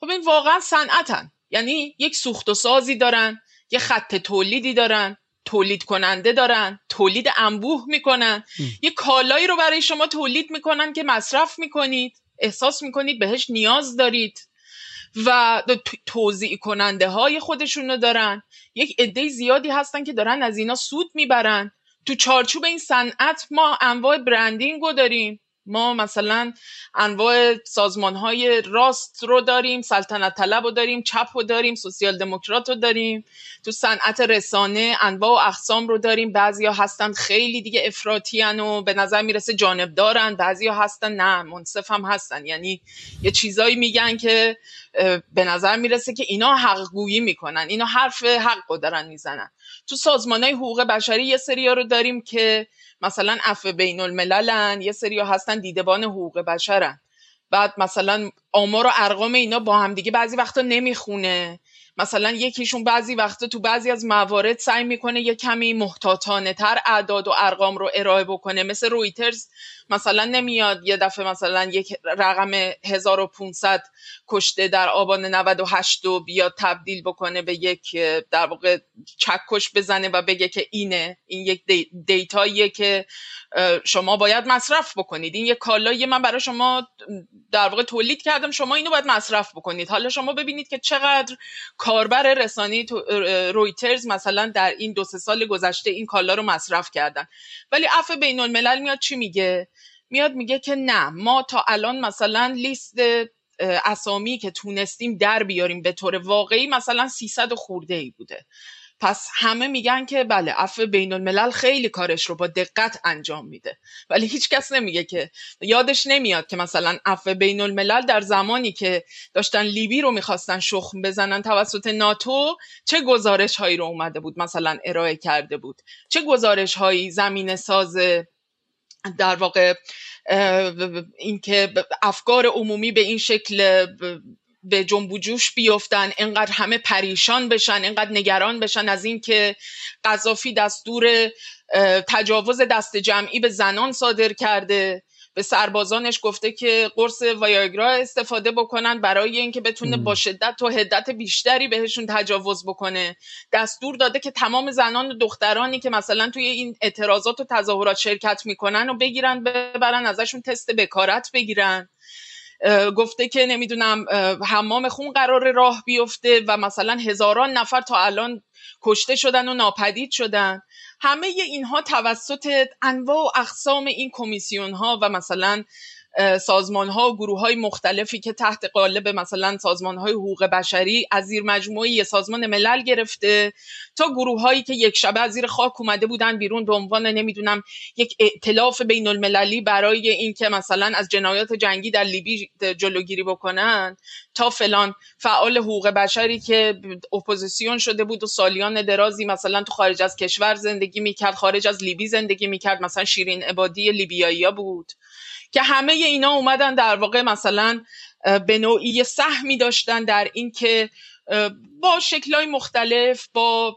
خب این واقعا صنعتن. یعنی یک سوخت و سازی دارن یه خط تولیدی دارن تولید کننده دارن تولید انبوه می‌کنن. یه کالایی رو برای شما تولید می‌کنن که مصرف می‌کنید. احساس می‌کنید بهش نیاز دارید. و توضیع کننده های خودشون رو دارن. یک عده زیادی هستن که دارن از اینا سود می‌برن. تو چارچوب این صنعت ما انواع برندینگ رو داریم. ما مثلا انواع سازمان های راست رو داریم سلطنت طلب رو داریم چپ رو داریم سوسیال دموکرات رو داریم. تو صنعت رسانه انواع و اقسام رو داریم. بعضیا هستن خیلی دیگه افراطی و به نظر می‌رسه جانب دارن بعضیا هستن نه منصف هم هستن. یعنی یه چیزایی میگن که به نظر می‌رسه که اینا حق گویی می‌کنن. اینا حرف حق رو دارن می‌زنن. تو سازمان های حقوق بشری یه سری رو داریم که مثلا عفو بین المللن یه سری هستن دیدبان حقوق بشرن. بعد مثلا آمار و ارقام اینا با هم دیگه بعضی وقتا نمی‌خونه. مثلا یکیشون بعضی وقتا تو بعضی از موارد سعی می‌کنه یه کمی محتاطانه تر اعداد و ارقام رو ارائه بکنه. مثل رویترز مثلا نمیاد یه دفعه مثلا یک رقم 1500 کشته در آبان 98 و بیاد تبدیل بکنه به یک در واقع چکش بزنه و بگه که اینه. این یک دیتاییه که شما باید مصرف بکنید. این یک کالایی من برای شما در واقع تولید کردم. شما اینو باید مصرف بکنید. حالا شما ببینید که چقدر کاربر رسانی رویترز مثلا در این دو سه سال گذشته این کالا رو مصرف کردن. ولی عفو بین الملل میاد چی میگه؟ میاد میگه که نه ما تا الان مثلا لیست اسامی که تونستیم در بیاریم به طور واقعی مثلا 300 خورده ای بوده. پس همه میگن که بله عفو بین الملل خیلی کارش رو با دقت انجام میده. ولی هیچ کس نمیگه که یادش نمیاد که مثلا عفو بین الملل در زمانی که داشتن لیبی رو می‌خواستن شخم بزنن توسط ناتو چه گزارش هایی رو اومده بود مثلا ارائه کرده بود؟ چه گزارش هایی زمین ساز در واقع اینکه افکار عمومی به این شکل به جنب جوش بیفتن انقدر همه پریشان بشن انقدر نگران بشن از اینکه قذافی دستور تجاوز دست جمعی به زنان صادر کرده. به سربازانش گفته که قرص وایاگرا استفاده بکنن برای اینکه بتونه با شدت و حدت بیشتری بهشون تجاوز بکنه. دستور داده که تمام زنان و دخترانی که مثلا توی این اعتراضات و تظاهرات شرکت می‌کنن و بگیرن ببرن ازشون تست بکارت بگیرن. گفته که نمی‌دونم حمام خون قرار راه بیفته و مثلا هزاران نفر تا الان کشته شدن و ناپدید شدن. همه اینها توسط انواع و اقسام این کمیسیون ها و مثلا سازمان ها و گروه های مختلفی که تحت قالب مثلا سازمان های حقوق بشری از زیر مجموعه سازمان ملل گرفته تا گروه هایی که یک شبه از زیر خاک اومده بودن بیرون به عنوان نمی‌دونم یک ائتلاف بین المللی برای اینکه مثلا از جنایات جنگی در لیبی جلوگیری بکنن تا فلان فعال حقوق بشری که اپوزیسیون شده بود و سالیان درازی مثلا تو خارج از کشور زندگی می‌کرد خارج از لیبی زندگی می‌کرد مثلا شیرین عبادی لیبیایی بود. که همه اینا اومدن در واقع مثلا به نوعی سهمی داشتن در اینکه با شکلهای مختلف با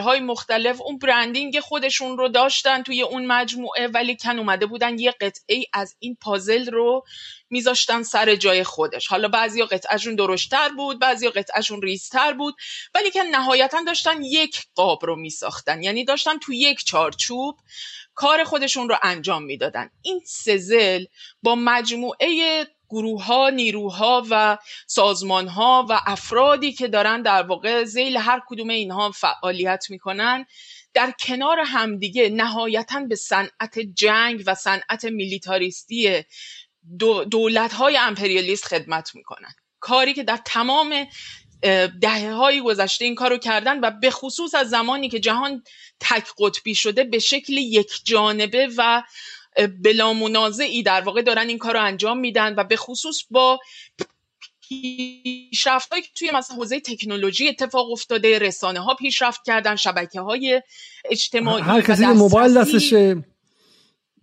های مختلف اون برندینگ خودشون رو داشتن توی اون مجموعه ولی کن اومده بودن یه قطعه از این پازل رو میذاشتن سر جای خودش. حالا بعضی قطعهشون درشتر بود بعضی قطعهشون ریزتر بود ولی که نهایتا داشتن یک قاب رو میساختن. یعنی داشتن تو یک چارچوب کار خودشون رو انجام می‌دادن. این سزل با مجموعه گروه ها نیروها و سازمان ها و افرادی که دارن در واقع زیل هر کدوم اینها فعالیت می‌کنن در کنار همدیگه نهایتا به صنعت جنگ و صنعت میلیتاریستی دولت های امپریالیست خدمت می‌کنن. کاری که در تمام دهه هایی گذشته این کارو کردن و به خصوص از زمانی که جهان تک قطبی شده به شکل یک جانبه و بلا منازعی در واقع دارن این کار رو انجام میدن و به خصوص با پیشرفت که توی مثلا حوزه تکنولوژی اتفاق افتاده رسانه ها پیشرفت کردن شبکه های اجتماعی هر کسی موبایل دستشه.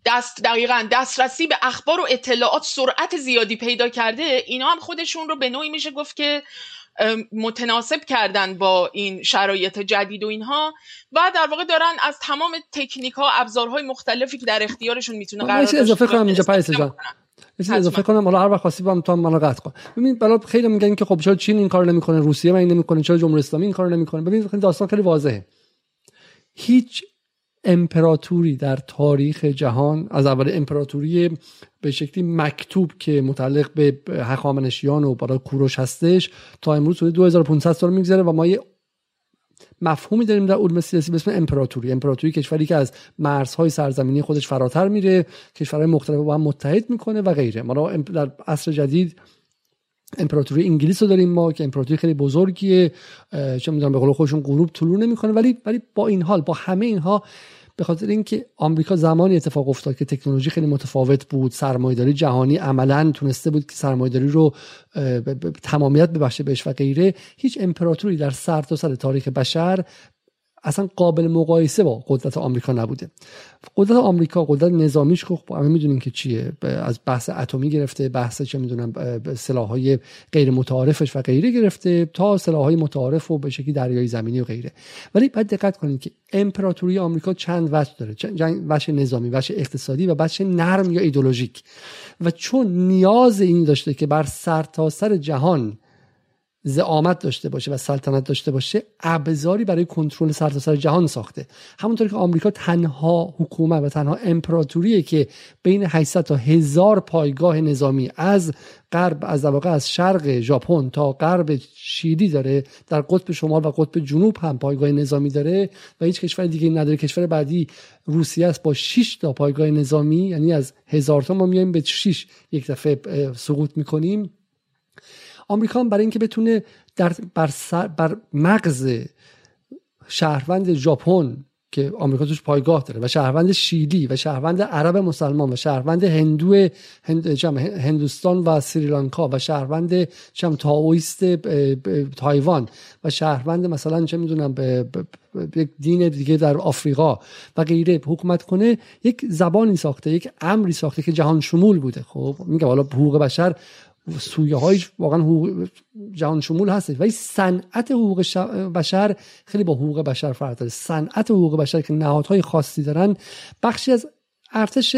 دست دقیقا دسترسی به اخبار و اطلاعات سرعت زیادی پیدا کرده اینا هم خودشون رو به نوعی میشه گفت که متناسب کردن با این شرایط جدید و اینها و در واقع دارن از تمام تکنیک ها ابزارهای مختلفی که در اختیارشون می‌تونه قرار داشته اضافه کنم اینجا جان. اضافه کنم. حالا هر وقت خواستی با هم تو منو قطع کن. ببین بالا خیلی میگن که خب چرا چین این کارو نمی‌کنه روسیه من این نمی‌کنه چرا جمهوری اسلامی این کارو نمی‌کنه؟ ببین داستان خیلی واضحه. هیچ امپراتوری در تاریخ جهان از اول امپراتوری به شکلی مکتوب که متعلق به هخامنشیان و برای کوروش هستش تا امروز حدود 2500 سال میگذره و ما یه مفهومی داریم در علوم سیاسی به اسم امپراتوری. امپراتوری کشوری که از مرزهای سرزمینی خودش فراتر میره کشورهای مختلف با هم متحد می‌کنه و غیره. ما در عصر جدید امپراتوری انگلیس رو داریم ما که امپراتوری خیلی بزرگیه چه می‌دونم به قول خودشون غروب طلوع نمی‌کنه. ولی ولی با این حال با همه اینها به خاطر اینکه آمریکا زمانی اتفاق افتاد که تکنولوژی خیلی متفاوت بود سرمایه‌داری جهانی عملا تونسته بود که سرمایه‌داری رو تمامیت ببخشه بهش و غیره هیچ امپراتوری در سرتاسر سر تاریخ بشر اصلا قابل مقایسه با قدرت آمریکا نبوده. قدرت آمریکا قدرت نظامیش خب همه می‌دونین که چیه. از بحث اتمی گرفته بحث چه می‌دونم سلاحهای غیر متعارفش و غیره گرفته تا سلاحهای متعارف و به شکلی دریایی زمینی و غیره. ولی باید دقت کنید که امپراتوری آمریکا چند وجه داره. چند وجه نظامی وجه اقتصادی و وجه نرم یا ایدولوژیک. و چون نیاز این داشته که بر سرتاسر سر جهان زعامت داشته باشه و سلطنت داشته باشه ابزاری برای کنترل سرتاسر جهان ساخته. همونطور که آمریکا تنها حکومت و تنها امپراتوریه که بین 800 تا هزار پایگاه نظامی از غرب از واقع از شرق ژاپن تا غرب شیلی داره در قطب شمال و قطب جنوب هم پایگاه نظامی داره و هیچ کشور دیگه نداره. کشور بعدی روسیه است با 6 تا پایگاه نظامی یعنی از هزار تا ما میایم به 6 یک دفعه سقوط می‌کنیم. آمریکا برای اینکه بتونه در بر, بر مغز شهروند ژاپن که آمریکا توش پایگاه داره و شهروند شیلی و شهروند عرب مسلمان و شهروند هندو هندوستان و سریلانکا و شهروند چم تاویست تایوان و شهروند مثلا چه می‌دونم به یک دین دیگه در آفریقا و غیره حکومت کنه یک زبانی ساخته یک امری ساخته که جهان شمول بوده. خب میگه حالا حقوق بشر سویه های واقعا حقوق جهان شمول هست ولی صنعت حقوق بشر خیلی با حقوق بشر فرق داره. صنعت حقوق بشر که نهادهای خاصی دارن بخشی از ارتش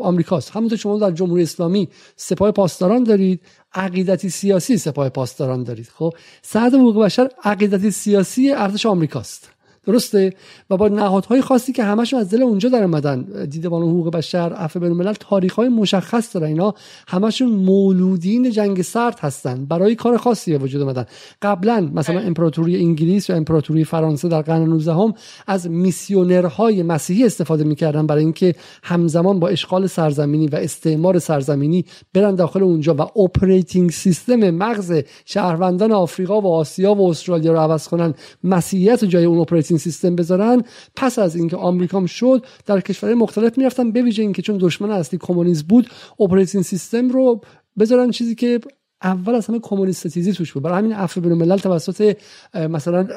آمریکاست. همونطور شما در جمهوری اسلامی سپاه پاسداران دارید عقیدتی سیاسی سپاه پاسداران دارید. خب صنعت حقوق بشر عقیدتی سیاسی ارتش آمریکاست. درسته؟ و با نهادهای خاصی که همشون از دل اونجا در اومدن. دیدبان حقوق بشر عفو بین الملل تاریخ های مشخص دارن اینا همشون مولودین جنگ سرد هستن. برای کار خاصی به وجود اومدن. قبلا مثلا امپراتوری انگلیس و امپراتوری فرانسه در قرن 19 هم از میسیونرهای مسیحی استفاده می‌کردن برای اینکه همزمان با اشغال سرزمینی و استعمار سرزمینی برن داخل اونجا و operating system مغز شهروندان آفریقا و آسیا و استرالیا رو عوض کنن. مسیحیت جای اون operating system بذارن. پس از اینکه آمریکا شد در کشورهای مختلف می‌رفتن. به ویژه اینکه چون دشمن اصلی کمونیسم بود operating system رو بذارن چیزی که اول از همه کمونیست ستیزی توش بود. برای همین عفو بین‌الملل توسط مثلا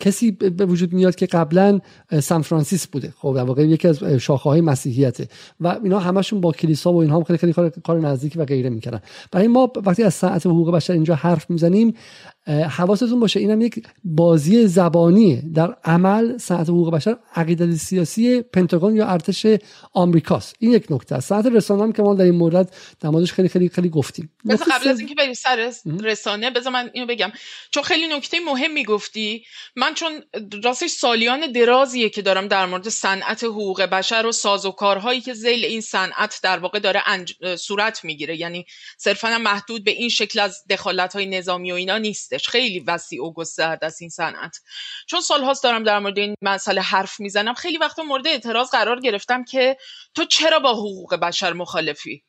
کسی به وجود میاد که قبلا سن فرانسیس بوده. خب در واقع یکی از شاخه های مسیحیته. و اینا همشون با کلیسا و اینها خیلی خیلی کار, کار نزدیکی و غیره می‌کردن. برای ما وقتی از ساعت حقوق بشر اینجا حرف می‌زنیم حواستون باشه اینم یک بازی زبانی در عمل ساعت حقوق بشر عقیده سیاسی پنتاگون یا ارتش آمریکاست. این یک نکته است. ساعت رسانه هم که ما در این مورد در موردش خیلی خیلی خیلی گفتیم. قبل از اینکه بریم سر رسانه بذار من اینو بگم. چون خیلی نکته مهمی گفتی من چون راستش سالیان درازیه که دارم در مورد صنعت حقوق بشر و سازوکارهایی که زیل این صنعت در واقع داره صورت می‌گیره. یعنی صرفا محدود به این شکل از دخالت های نظامی و اینا نیست خیلی وسیع و گسترده است این صنعت. چون سالهاست دارم در مورد این مسئله حرف می‌زنم خیلی وقتا مورد اعتراض قرار گرفتم که تو چرا با حقوق بشر مخالفی؟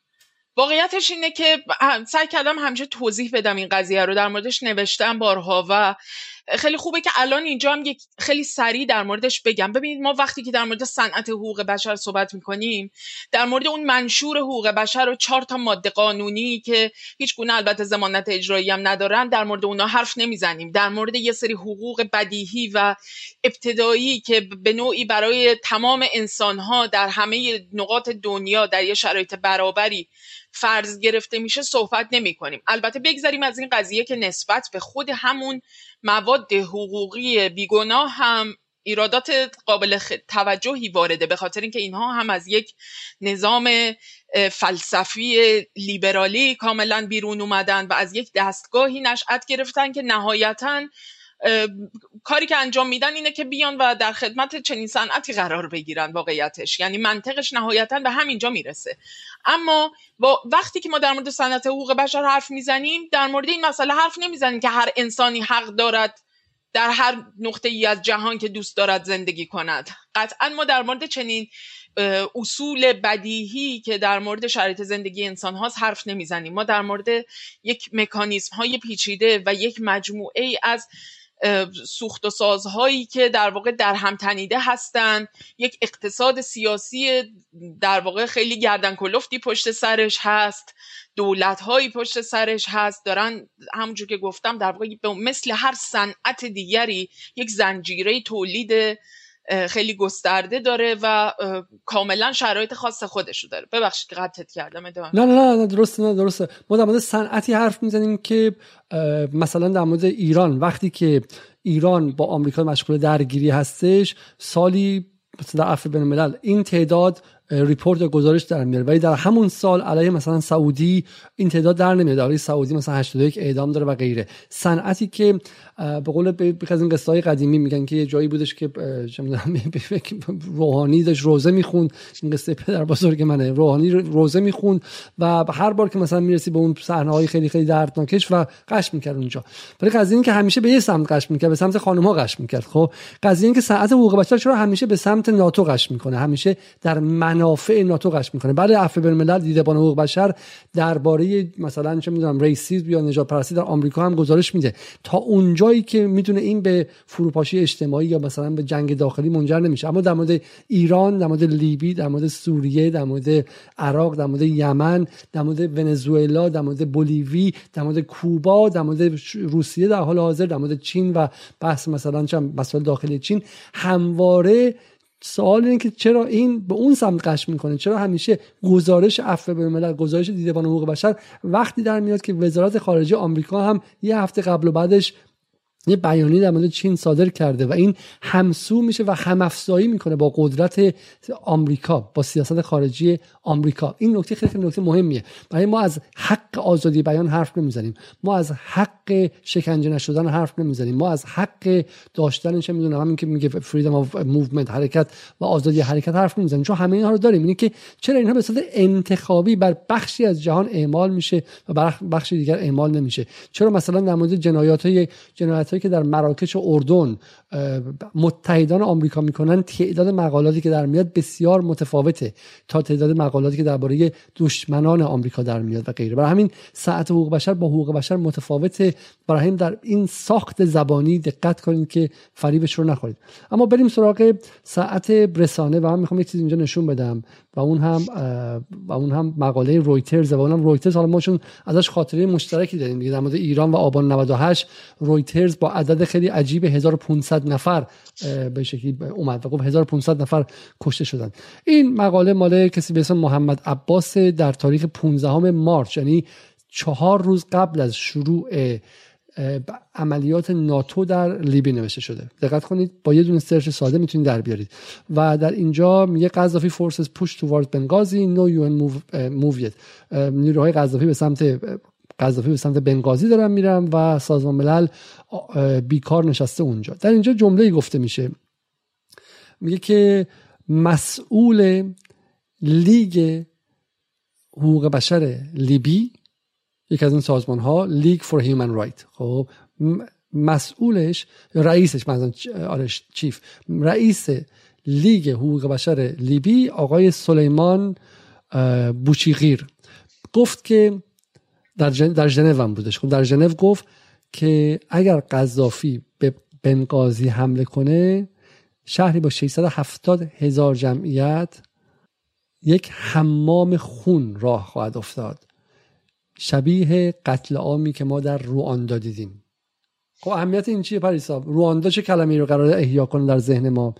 واقعیتش اینه که سعی کردم همیشه توضیح بدم این قضیه رو. در موردش نوشتم بارها و خیلی خوبه که الان اینجا هم یک خیلی سریع در موردش بگم. ببینید ما وقتی که در مورد صنعت حقوق بشر صحبت می‌کنیم در مورد اون منشور حقوق بشر و چهار تا ماده قانونی که هیچ گونه البته زمانت اجرایی هم ندارن در مورد اونا حرف نمی‌زنیم. در مورد یه سری حقوق بدیهی و ابتدایی که به نوعی برای تمام انسانها در همه نقاط دنیا در یه شرایط برابری فرض گرفته میشه صحبت نمی کنیم البته بگذاریم از این قضیه که نسبت به خود همون مواد حقوقی بیگناه هم ایرادات قابل توجهی وارده به خاطر اینکه اینها هم از یک نظام فلسفی لیبرالی کاملا بیرون اومدن و از یک دستگاهی نشأت گرفتن که نهایتا کاری که انجام میدن اینه که بیان و در خدمت چنین صنعتی قرار بگیرن واقعیتش. یعنی منطقش نهایتا به همینجا می‌رسه. اما با وقتی که ما در مورد صنعت حقوق بشر حرف می‌زنیم در مورد این مسئله حرف نمی‌زنیم که هر انسانی حق دارد در هر نقطه ای از جهان که دوست دارد زندگی کند. قطعا ما در مورد چنین اصول بدیهی که در مورد شرایط زندگی انسان هاست حرف نمی‌زنیم. ما در مورد یک مکانیزم های پیچیده و یک مجموعه ای از سوخت و سازهایی که در واقع در هم تنیده هستند یک اقتصاد سیاسی در واقع خیلی گردن کلفتی پشت سرش هست. دولت هایی پشت سرش هست. دارن همونجور که گفتم در واقع مثل هر صنعت دیگری یک زنجیره تولید خیلی گسترده داره و کاملا شرایط خاص خودشو داره. ببخشید که قطعت کردم نه نه نه درسته نه درسته. ما در مورد صنعتی حرف می‌زنیم که مثلا در مورد ایران. وقتی که ایران با آمریکا مشغول درگیری هستش سالی مثلا در عفو بین این تعداد ریپورت یا گزارش در میاره. ولی در همون سال علیه مثلا سعودی این تعداد در نمیاد. علیه سعودی مثلا 81 اعدام داره و غیره. صنعتی که به قول یک از این قصه های قدیمی میگن که یه جایی بودش که روحانی داشت روزه می‌خوند. این قصه پدر بزرگ منه. روحانی روزه می‌خوند و هر بار که مثلا می‌رسی به اون صحنه های خیلی خیلی دردناکش و قش می‌کرد اونجا. ولی قضیه این که همیشه به یه سمت قش می‌کرد به سمت خانم ها قش می‌کرد. خب قضیه این که ساعت حقوق بشر چرا همیشه به سمت ناتو قش می‌کنه؟ همیشه در منافع ناتو قش می‌کنه بعد عفو بین الملل دیدبان حقوق بشر درباره مثلا چه می‌دونم ریسیسم یا نجات پرستی در آمریکا هم گزارش میده تا اونجا جایی که می‌تونه این به فروپاشی اجتماعی یا مثلا به جنگ داخلی منجر نمیشه اما در مورد ایران در مورد لیبی در مورد سوریه در مورد عراق در مورد یمن در مورد ونزوئلا در مورد بولیوی در مورد کوبا در مورد روسیه در حال حاضر در مورد چین و بحث مثلا چند مسائل داخلی چین همواره سوال اینه که چرا این به اون سمت قش می‌کنه؟ چرا همیشه گزارش عفو بین الملل گزارش دیدبان حقوق بشر وقتی در میاد که وزارت خارجه آمریکا هم یه هفته قبل و بعدش یه بیانیه در مورد چین صادر کرده و این همسو میشه و همافزایی می‌کنه با قدرت آمریکا با سیاست خارجی آمریکا. این نکته خیلی نکته مهمیه. برای ما از حق آزادی بیان حرف نمی‌زنیم. ما از حق شکنجه نشدن حرف نمی‌زنیم. ما از حق داشتن چه می‌دونم همین که میگه freedom of movement حرکت و آزادی حرکت حرف نمی‌زنیم. چون همه اینها رو داریم. اینه که چرا اینها به صورت انتخابی بر بخشی از جهان اعمال میشه و بر بخشی دیگر اعمال نمیشه؟ چرا مثلا در مورد جنایات های جنایت که در مراکش و اردن متحدان آمریکا می‌کنن تعداد مقالاتی که در میاد بسیار متفاوته تا تعداد مقالاتی که درباره دشمنان آمریکا در میاد و غیره. برای همین صنعت حقوق بشر با حقوق بشر متفاوته. برای همین در این ساخت زبانی دقت کنید که فریبش رو نخورید. اما بریم سراغ ساعت رسانه و من می‌خوام یک چیز اینجا نشون بدم و اون هم و اون هم مقاله رویترز و اونم رویترز. حالا ما چون ازش خاطره مشترکی داریم دیگه در مورد ایران و آبان 98 رویترز با عدد خیلی عجیب 1500 نفر به شکلی اومد و گفت 1500 نفر کشته شدن این مقاله مال کسی به اسم محمد عباس در تاریخ 15 مارچ یعنی چهار روز قبل از شروع عملیات ناتو در لیبی نوشته شده. دقت کنید با یه دونه سرچ ساده می‌تونید در بیارید. و در اینجا میگه قذافی فورسز پوش توارد بنگازی نو یو ان موو نیروهای قذافی به سمت قذافی به سمت بنگازی دارن میرن و سازمان ملل بیکار نشسته اونجا. در اینجا جمله گفته میشه. میگه که مسئول لیگ حقوق بشر لیبی یکی از این سازمان ها League for Human Right خب مسئولش رئیسش مثلا آره chief. رئیس لیگ حقوق بشر لیبی آقای سلیمان بوچیغیر. گفت که در جن... در ژنو هم بودش. خب در ژنو گفت که اگر قذافی به بنغازی حمله کنه شهری با 670 هزار جمعیت یک حمام خون راه خواهد افتاد. شبیه قتل عامی که ما در رواندا دیدیم. خب اهمیت این چیه پریسا؟ رواندا چه کلمه رو قرار احیا کنه در ذهن ما؟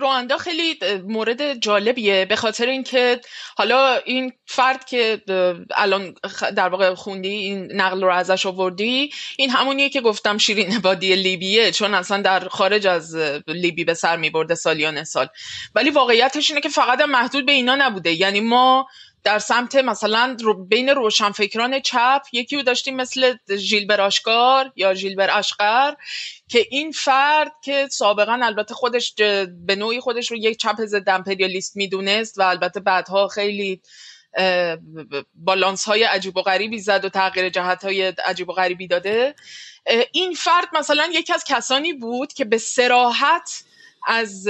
رواندا خیلی مورد جالبیه به خاطر اینکه حالا این فرد که الان در واقع خوندی این نقل رو ازش آوردی این همونیه که گفتم شیرین بادی لیبیه چون اصلا در خارج از لیبی به سر می برده سالیان سال. ولی واقعیتش اینه که فقط محدود به اینا نبوده. یعنی ما در سمت مثلا بین روشنفکران چپ یکی رو داشتیم مثل ژیلبر آشکار یا ژیلبر اشقر که این فرد که سابقا البته خودش به نوعی خودش رو یک چپ ضد امپریالیست می‌دونست و البته بعدها خیلی بالانس های عجیب و غریبی زد و تغییر جهت های عجیب و غریبی داده. این فرد مثلا یکی از کسانی بود که به سراحت از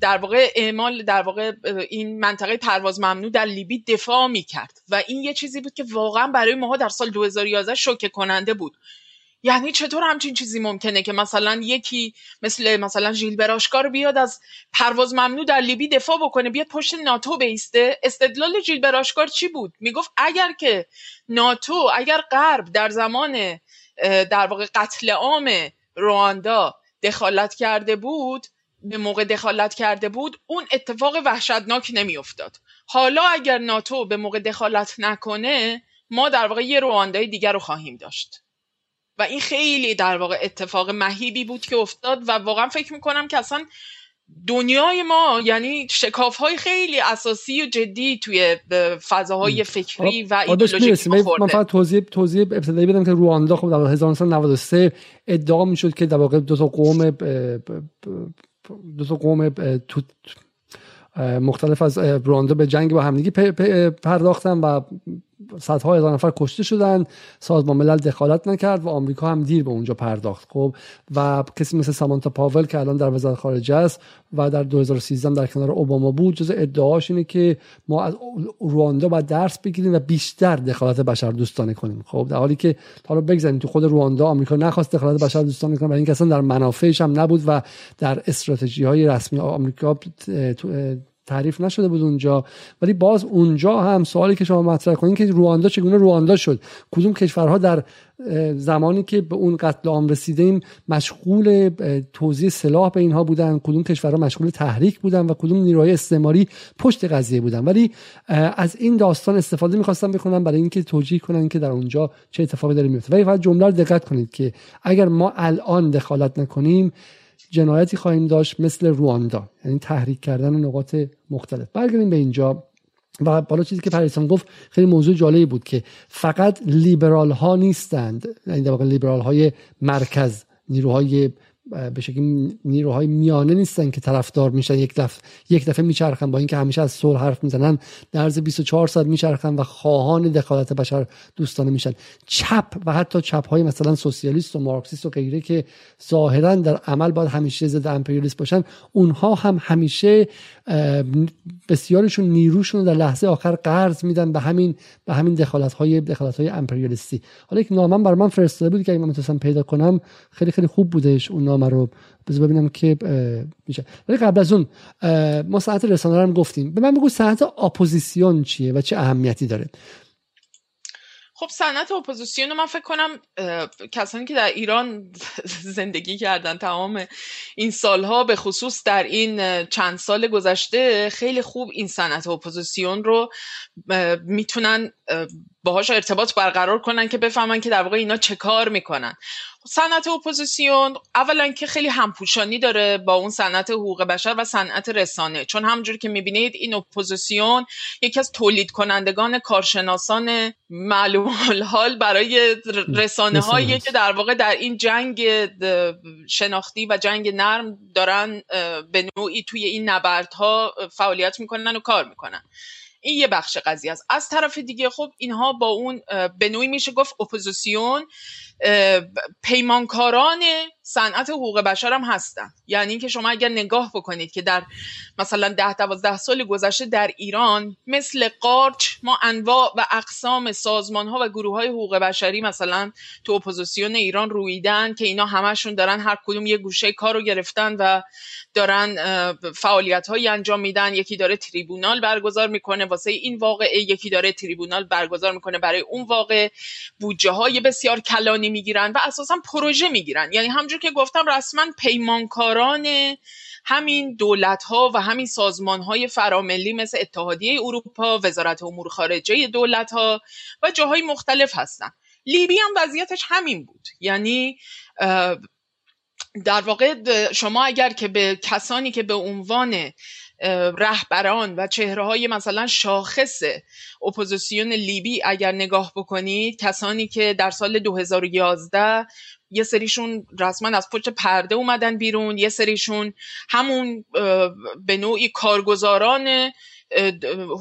در واقع اعمال در واقع این منطقه پرواز ممنوع در لیبی دفاع می کرد و این یه چیزی بود که واقعا برای ماها در سال 2011 شوکه کننده بود. یعنی چطور همچین چیزی ممکنه که مثلا یکی مثل مثلا ژیل براشکار بیاد از پرواز ممنوع در لیبی دفاع بکنه بیاد پشت ناتو بیسته؟ استدلال ژیل براشکار چی بود؟ می‌گفت اگر که ناتو اگر غرب در زمان در واقع قتل عام رواندا دخالت کرده بود به موقع دخالت کرده بود اون اتفاق وحشتناک نمیافتاد. حالا اگر ناتو به موقع دخالت نکنه ما در واقع یه رواندای دیگر رو خواهیم داشت. و این خیلی در واقع اتفاق مهیبی بود که افتاد و واقعا فکر می‌کنم که اصلا دنیای ما یعنی شکاف های خیلی اساسی و جدی توی فضاهای فکری و ایدئولوژیک من فقط توضیح توضیح ابتدایی بدم که رواندا خب در 1993 ادعا می‌شد که در واقع دو تا قوم دو تا قوم مختلف از رواندا به جنگ با همدیگه پرداختن و صدها هزار نفر کشته شدن سازمان ملل دخالت نکرد و آمریکا هم دیر به اونجا پرداخت. خب و کسی مثل سامانتا پاول که الان در وزارت خارجه است و در 2013 در کنار اوباما بود جز ادعاش اینه که ما از رواندا باید درس بگیریم و بیشتر دخالت بشر دوستانه کنیم. خب در حالی که حالا بگذاریم تو خود رواندا آمریکا نخواست دخالت بشر دوستانه کنه برای اینکه اصلا در منافعش هم نبود و در استراتژی های رسمی آمریکا تعریف نشده بود اونجا. ولی باز اونجا هم سوالی که شما مطرح کنید که رواندا چگونه رواندا شد. کدوم کشورها در زمانی که به اون قتل عام رسیدیم مشغول توزیع سلاح به اینها بودن؟ کدوم کشورها مشغول تحریک بودن و کدوم نیروهای استعماری پشت قضیه بودن؟ ولی از این داستان استفاده می‌خواستم بکنم برای اینکه توجیه کنن که در اونجا چه اتفاقی داره میفته ولی فقط جمله رو دقت کنید که اگر ما الان دخالت نکنیم جنایتی خواهیم داشت مثل رواندا. یعنی تحریک کردن نقاط مختلف. برگردیم به اینجا. و بالا چیزی که پریسان گفت خیلی موضوع جالبی بود که فقط لیبرال ها نیستند. یعنی در واقع لیبرال های مرکز نیروهای به شکلی نیروهای میانه نیستن که طرفدار میشن. یک دفعه یک دفعه میچرخن با اینکه همیشه از صلح حرف می‌زنن در عرض 24 ساعت میچرخن و خواهان دخالت بشر دوستانه میشن. چپ و حتی چپ های مثلا سوسیالیست و مارکسیست و غیره که ظاهرا در عمل باید همیشه ضد امپریالیست باشن اونها هم همیشه بسیارشون نیروشون رو در لحظه آخر قرض میدن به همین به همین دخالت های دخالت های امپریالیستی. حالا یک نامه بر من فرستاده بود که اگه من می‌تونستم پیدا کنم خیلی خیلی خوب بودش اون نامه رو. بذار ببینم که میشه. ولی قبل از اون ما صنعت رسانه رو هم گفتیم. به من بگو صنعت اپوزیسیون چیه و چه اهمیتی داره؟ خب صنعت اپوزیسیون رو من فکر کنم کسانی که در ایران زندگی کردن تمام این سالها به خصوص در این چند سال گذشته خیلی خوب این صنعت اپوزیسیون رو می‌تونن باهاش ارتباط برقرار کنن که بفهمن که در واقع اینا چه کار می‌کنن. صنعت اپوزیسیون اولا که خیلی همپوشانی داره با اون صنعت حقوق بشر و صنعت رسانه. چون همونجوری که می‌بینید این اپوزیسیون یکی از تولید کنندگان کارشناسان معلوم حال برای رسانه هایی که در واقع در این جنگ شناختی و جنگ نرم دارن به نوعی توی این نبردها فعالیت می‌کنن و کار می‌کنن. این یه بخش قضیه است. از طرف دیگه خب اینها با اون به نوعی میشه گفت اپوزیسیون. پیمانکاران صنعت حقوق بشر هم هستن. یعنی اینکه شما اگر نگاه بکنید که در مثلا ده دوازده سال گذشته در ایران مثل قارچ ما انواع و اقسام سازمان ها و گروه های حقوق بشری مثلا تو اپوزیسیون ایران رو دیدن که اینا همشون دارن هر کدوم یه گوشه کار رو گرفتن و دارن فعالیت هایی انجام میدن. یکی داره tribunal برگزار می‌کنه واسه این واقعه. یکی داره tribunal برگزار می‌کنه برای اون واقعه بودجه های بسیار کلانی می‌گیرن و اساسا پروژه می‌گیرن. یعنی همجور که گفتم رسما پیمانکاران همین دولت ها و همین سازمان های فراملی مثل اتحادیه اروپا وزارت امور خارجه دولت ها و جاهای مختلف هستن. لیبی هم وضعیتش همین بود. یعنی در واقع شما اگر که به کسانی که به عنوان رهبران و چهره های مثلا شاخص اپوزیسیون لیبی اگر نگاه بکنید کسانی که در سال 2011 یه سریشون رسما از پشت پرده اومدن بیرون یه سریشون همون به نوعی کارگزاران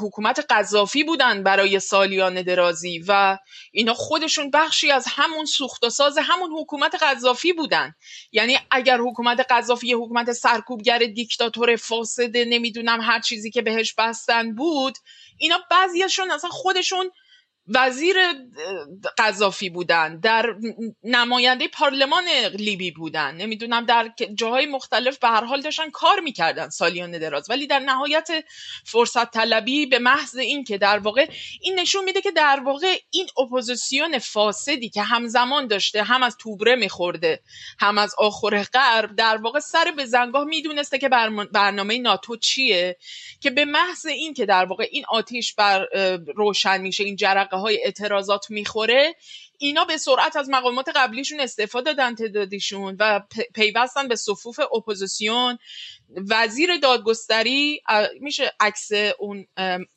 حکومت قذافی بودن برای سالیان درازی و اینا خودشون بخشی از همون سوخت و ساز همون حکومت قذافی بودن. یعنی اگر حکومت قذافی یه حکومت سرکوبگر دیکتاتور فاسد نمی‌دونم هر چیزی که بهش بستن بود اینا بعضیشون اصلا خودشون وزیر قذافی بودن در نماینده پارلمان لیبی بودن. نمی‌دونم در جاهای مختلف به هر حال داشتن کار می‌کردن سالیان دراز. ولی در نهایت فرصت طلبی به محض این که در واقع این نشون میده که در واقع این اپوزیسیون فاسدی که همزمان داشته هم از توبره میخورده هم از آخور غرب در واقع سر بزنگاه می‌دونسته که برنامه ناتو چیه که به محض این که در واقع این آتیش بر روشن میشه این جرقه های اعتراضات می‌خوره اینا به سرعت از مقامات قبلیشون استعفا دادن تعدادیشون و پیوستن به صفوف اپوزیسیون. وزیر دادگستری میشه عکس اون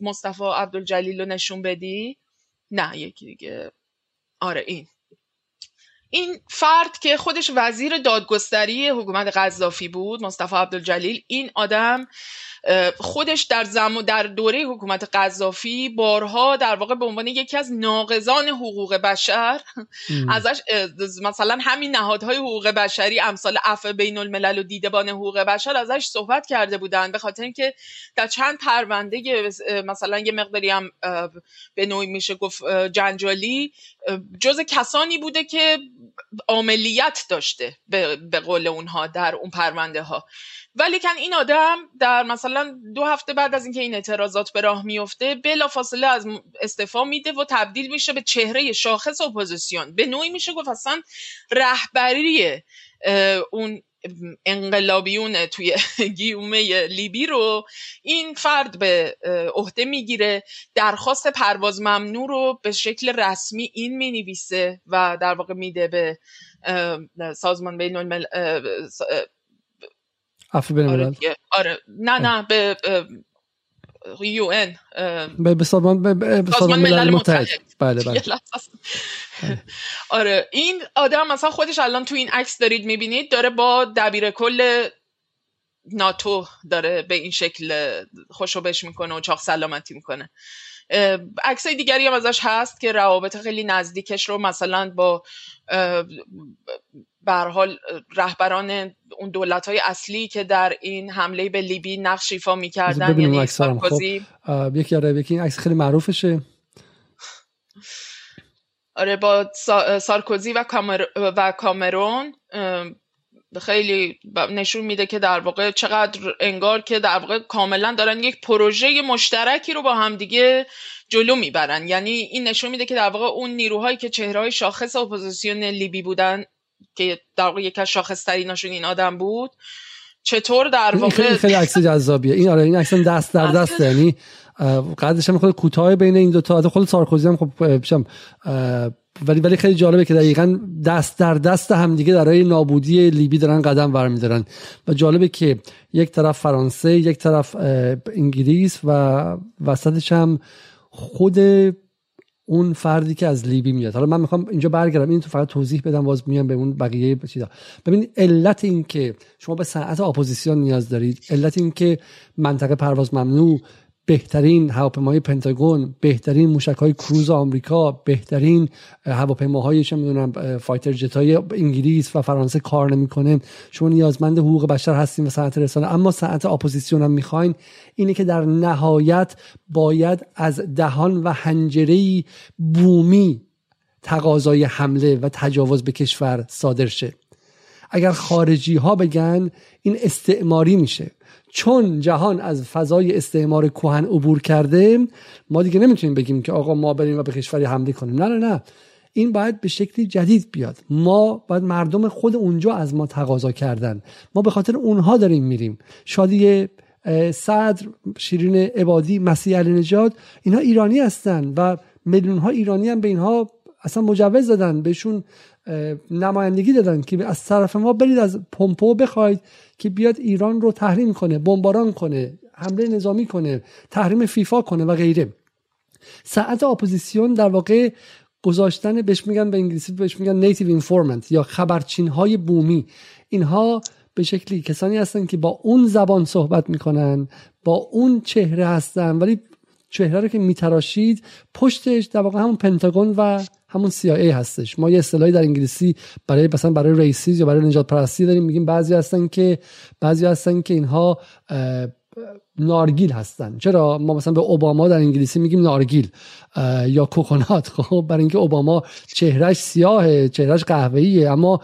مصطفی عبدالجلیل رو نشون بدی؟ نه یکی دیگه. آره این. این فرد که خودش وزیر دادگستری حکومت قذافی بود مصطفی عبدالجلیل این آدم خودش در زم در دوره حکومت قذافی بارها در واقع به عنوان یکی از ناقضان حقوق بشر ازش مثلا همین نهادهای حقوق بشری امثال عفو بین الملل و دیدبان حقوق بشر ازش صحبت کرده بودند به خاطر اینکه در چند پرونده مثلا یه مقداری هم به نوعی میشه گفت جنجالی جز کسانی بوده که عملیت داشته به قول اونها در اون پرونده ها ولیکن این آدم در مثلا دو هفته بعد از اینکه این اعتراضات به راه میفته بلا فاصله از استعفا میده و تبدیل میشه به چهره شاخص اپوزیسیون. به نوعی میشه گفت اصلا رهبری اون انقلابیون توی گیومه لیبی رو این فرد به عهده می‌گیره. درخواست پرواز ممنوع رو به شکل رسمی این می‌نویسه و در واقع میده به سازمان بین بین آره, آره. نه نه به یو ان به سازمان ملل متحد بله بله آره این آدم مثلا خودش الان تو این عکس دارید می‌بینید داره با دبیر کل ناتو داره به این شکل خوشوبش می‌کنه و چاق سلامتی می‌کنه عکس دیگری هم ازش هست که روابط خیلی نزدیکش رو مثلا با به حال رهبران اون دولت های اصلی که در این حمله به لیبی نقش ایفا می‌کردن یعنی سارکوزی خب. یکی آره یکی عکس خیلی معروفشه آره با سارکوزی و, کامر... و کامرون خیلی نشون میده که در واقع چقدر انگار که در واقع کاملا دارن یک پروژه مشترکی رو با همدیگه جلو می‌برن. یعنی این نشون میده که در واقع اون نیروهایی که چهره‌های شاخص اپوزیسیون لیبی بودن که در واقع یک از شاخص تریناشون این آدم بود چطور در واقع خیلی خیلی عکس جذابیه. این آره این عکس دست در دست یعنی قدش هم خود کوتاه بین این دو تا خود سارکوزی هم خب ولی ولی خیلی جالبه که دقیقا دست در دست هم دیگه برای نابودی لیبی دارن قدم برمیدارن. و جالبه که یک طرف فرانسه یک طرف انگلیس و وسطش هم خود اون فردی که از لیبی میاد. حالا من می‌خوام اینجا برگردم. اینو فقط توضیح بدم باز میام به اون بقیه چیزا. ببینید علت این که شما به صنعت اپوزیسیون نیاز دارید علت این که منطقه پرواز ممنوع بهترین هواپیمای پنتاگون بهترین موشک های کروز آمریکا بهترین هواپیماهای چه می‌دونم fighter jet های انگلیس و فرانسه کار نمی‌کنه. شما نیازمند حقوق بشر هستین و صنعت رسانه اما صنعت اپوزیسیون هم می‌خواین. اینه که در نهایت باید از دهان و حنجره بومی تقاضای حمله و تجاوز به کشور صادر شه. اگر خارجی ها بگن این استعماری میشه. چون جهان از فضای استعمار کهن عبور کرده ما دیگه نمی‌تونیم بگیم که آقا ما بریم و به کشوری حمله کنیم. نه نه نه. این باید به شکلی جدید بیاد. ما باید مردم خود اونجا از ما تقاضا کردن. ما به خاطر اونها داریم میریم. شادی صدر شیرین عبادی مسیح علی نجات اینها ایرانی هستن و میلیون ها ایرانی هم به اینها اصلا مجوز دادن. بهشون نمایندگی دادن که از طرف ما برید از پمپئو بخواید که بیاد ایران رو تحریم کنه بمباران کنه حمله نظامی کنه تحریم فیفا کنه و غیره. صنعت اپوزیسیون در واقع گذاشتن بهش میگن به انگلیسی بهش میگن native informant یا خبرچین های بومی. اینها به شکلی کسانی هستن که با اون زبان صحبت می‌کنن با اون چهره هستن ولی چهره رو که میتراشید پشتش در واقع همون پنتاگون و همون CIA هستش. ما یه اصطلاحی در انگلیسی برای مثلا برای ریسیز یا برای نجات پرستی داریم میگیم بعضی هستن که بعضی هستن که اینها نارگیل هستن. چرا؟ ما مثلا به اوباما در انگلیسی میگیم نارگیل یا کوکونات. خب برای اینکه اوباما چهرش سیاهه چهرش قهوه‌ایه اما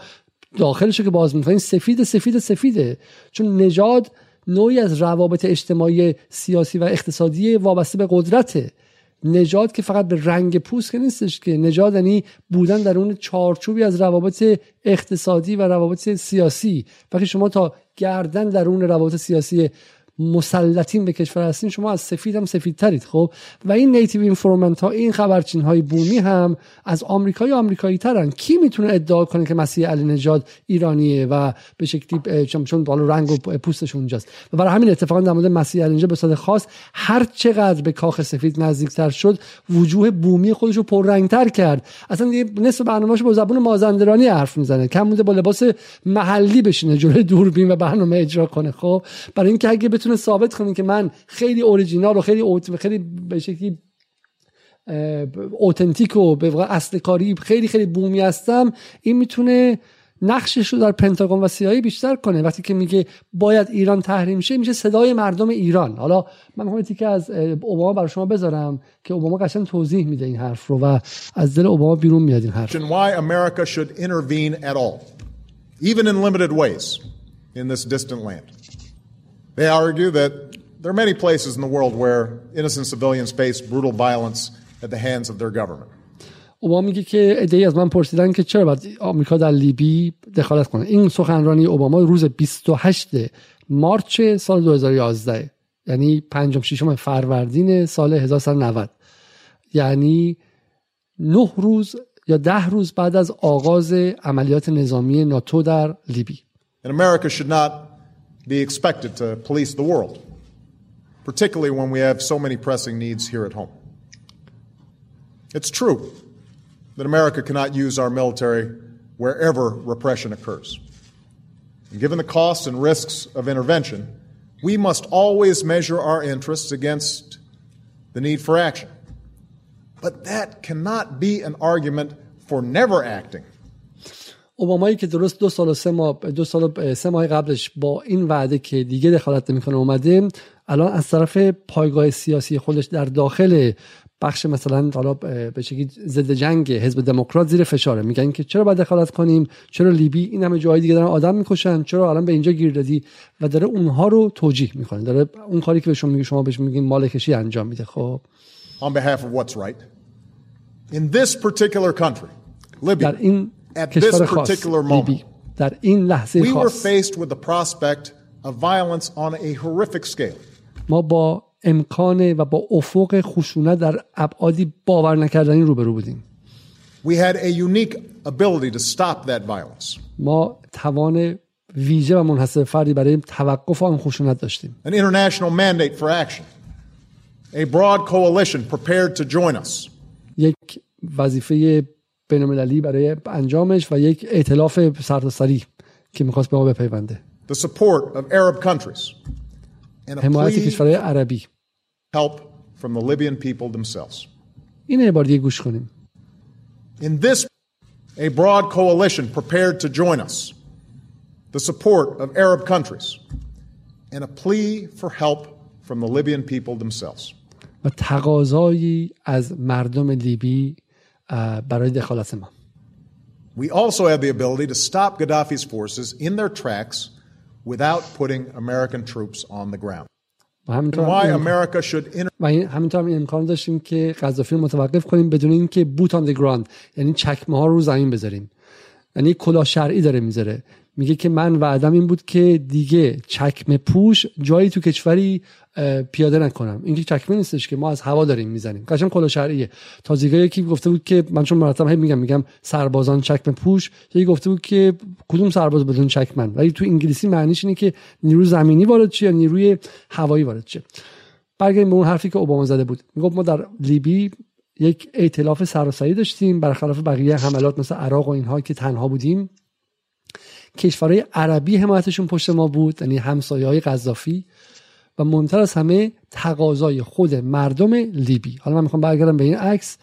داخلش که باز می‌کنیم سفید سفید سفیده چون نژاد نوعی از روابط اجتماعی سیاسی و اقتصادی وابسته به قدرته. نژاد که فقط به رنگ پوست که نیستش که. نژاد یعنی بودن در اون چارچوبی از روابط اقتصادی و روابط سیاسی. وقتی شما تا گردن در اون روابط سیاسی مسلطین به کشور هستین شما از سفید هم سفید ترید خب؟ و این native informant ها این خبرچین های بومی هم از آمریکایی آمریکایی ترن کی می‌تونه ادعا کنه که مسیح علی نژاد ایرانیه و به شکلی چون بالا رنگ و پوستش اونجاست. و برای همین اتفاقا در مورد مسیح علی نژاد به صورت خاص هر چقدر به کاخ سفید نزدیکتر شد وجوه بومی خودش رو پررنگتر کرد. اصلا دیگه نصف برنامه‌اش با زبون مازندرانی حرف می‌زنه. کم با لباس محلی بشینه جلوی دوربین و برنامه اجرا کنه خب؟ برای اینکه اگه بتونه ثابت کنین که من خیلی اوریجینال و خیلی اوت خیلی به شکلی اوتنتیک و به اصل کاری خیلی خیلی بومی هستم این می‌تونه نقشش رو در پنتاگون و سیایی بیشتر کنه. وقتی که میگه باید ایران تحریم شه میشه صدای مردم ایران. حالا من می‌خوام که از اوباما برای شما بذارم که اوباما قشنگ توضیح میده این حرف رو و از دل اوباما بیرون میاد این حرف. Why America should intervene at all even in limited ways in this distant land. They argue that there are many places in the world where innocent civilians face brutal violence at the hands of their government. اوباما میگه که ادعی از من پرسیدن که چرا باید آمریکا در لیبی دخالت کنه. این سخنرانی اوباما روز 28 مارچ سال 2011 یعنی پنجم ششم فروردین سال 1990 یعنی نه روز یا ده روز بعد از آغاز عملیات نظامی ناتو در لیبی. And America should not be expected to police the world, particularly when we have so many pressing needs here at home. It's true that America cannot use our military wherever repression occurs. And given the costs and risks of intervention, we must always measure our interests against the need for action. But that cannot be an argument for never acting اوبامایی که درست دو سال و سه ماه دو سال سه ماه قبلش با این وعده که دیگه دخالت نمی‌کنه اومده الان از طرف پایگاه سیاسی خودش در داخل بخش مثلا حالا به شکلی ضد جنگ حزب دموکرات زیر فشاره. میگن که چرا باید دخالت کنیم؟ چرا لیبی این همه جای دیگه دارن آدم می‌کشن؟ چرا الان به اینجا گیر دادی؟ و داره اونها رو توجیه می‌کنه. داره اون کاری که به شما میگه شما بهش میگین مالکشی انجام میده. خب. On behalf of what's right in this particular country Libya در این at this particular moment, در این لحظه we were faced with the prospect of violence on a horrific scale. ما با امکان و با افق خشونت در ابعادی باور نکردنی روبرو بودیم. We had a unique ability to stop that violence. ما توان ویژه و منحصر فردی برای توقف آن خشونت داشتیم. An international mandate for action. A broad coalition prepared to join us. یک وظیفه بینالمللی برای انجامش و یک ائتلاف سرتاسری که می‌خواست به ما بپیونده the support of Arab countries حمایت کشورهای عربی help from the Libyan people themselves. این بار دیگه گوش کنیم. In this, a broad coalition prepared to join us, the support of Arab countries, and a plea for help from the Libyan people themselves. و تقاضایی از مردم لیبی برای دخالت ما. We also have the ability to stop Gaddafi's forces in their tracks without putting American troops on the ground. و همینطور Why هم America should inter- و این همینطور هم امکان داشتیم که قذافی رو متوقف کنیم بدون اینکه بوت آن گراند یعنی چکمه ها رو زمین بذاریم یعنی کلاه شرعی داره می‌ذاره میگه که من وعدم این بود که دیگه چکمه پوش جایی تو کشوری پیاده نکنم. این که چکمه نیستش که ما از هوا داریم می‌زنیم. قشنگ کلاه شرعیه تازگی یکی گفته بود که من چون مرتب هی میگم میگم سربازان چکمه پوش یکی گفته بود که کدوم سرباز بدون چکمن؟ ولی تو انگلیسی معنیش اینه که نیرو زمینی وارد شه یا نیروی هوایی وارد شه. برگردیم به اون حرفی که اوباما زده بود. می‌گفت ما در لیبی یک ائتلاف سراسری داشتیم برخلاف بقیه حملات مثل عراق و اینها که تنها بودیم. کشورهای عربی حمایتشون پشت ما بود یعنی همسایه های قذافی و مهمتر از همه تقاضای خود مردم لیبی. حالا من می‌خوام برگردم به این عکس.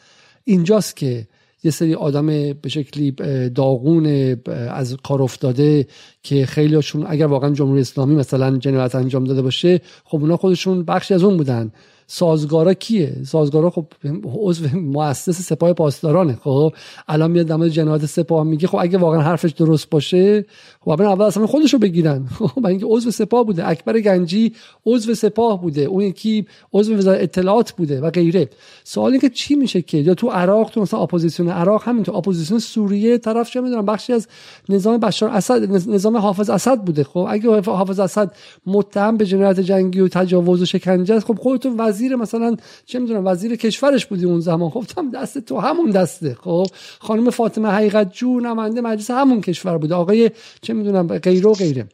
اینجاست که یه سری آدم به شکلی داغون از کار افتاده که خیلیشون اگر واقعا جمهوری اسلامی مثلا جنایت انجام داده باشه خب اونا خودشون بخشی از اون بودن. سازگارا کیه؟ سازگارا خب عضو مؤسس سپاه پاسدارانه. خب الان میاد در جنایت سپاه میگه خب اگه واقعا حرفش درست باشه خب اول اصلا خودش رو بگیرن. خب اینکه عضو سپاه بوده. اکبر گنجی عضو سپاه بوده. اون یکی عضو وزارت اطلاعات بوده و غیره. سوال اینه که چی میشه که؟ یا تو عراق تو مثلا اپوزیسیون عراق همین تو اپوزیسیون سوریه طرف چه می‌دونم؟ بخشی از نظام بشار اسد نظام حافظ اسد بوده. خب اگه حافظ اسد متهم به جنایت جنگی و تجاوز و شکنجه است خب خودتون وزیر مثلا چه می‌دونم؟ وزیر کشورش بودی اون زمان. خب دست تو همون دسته. خب خانم فاطمه حقیقت جو نماینده مجلس همون کشور بوده. آقای چه می‌دونم غیره و غیره.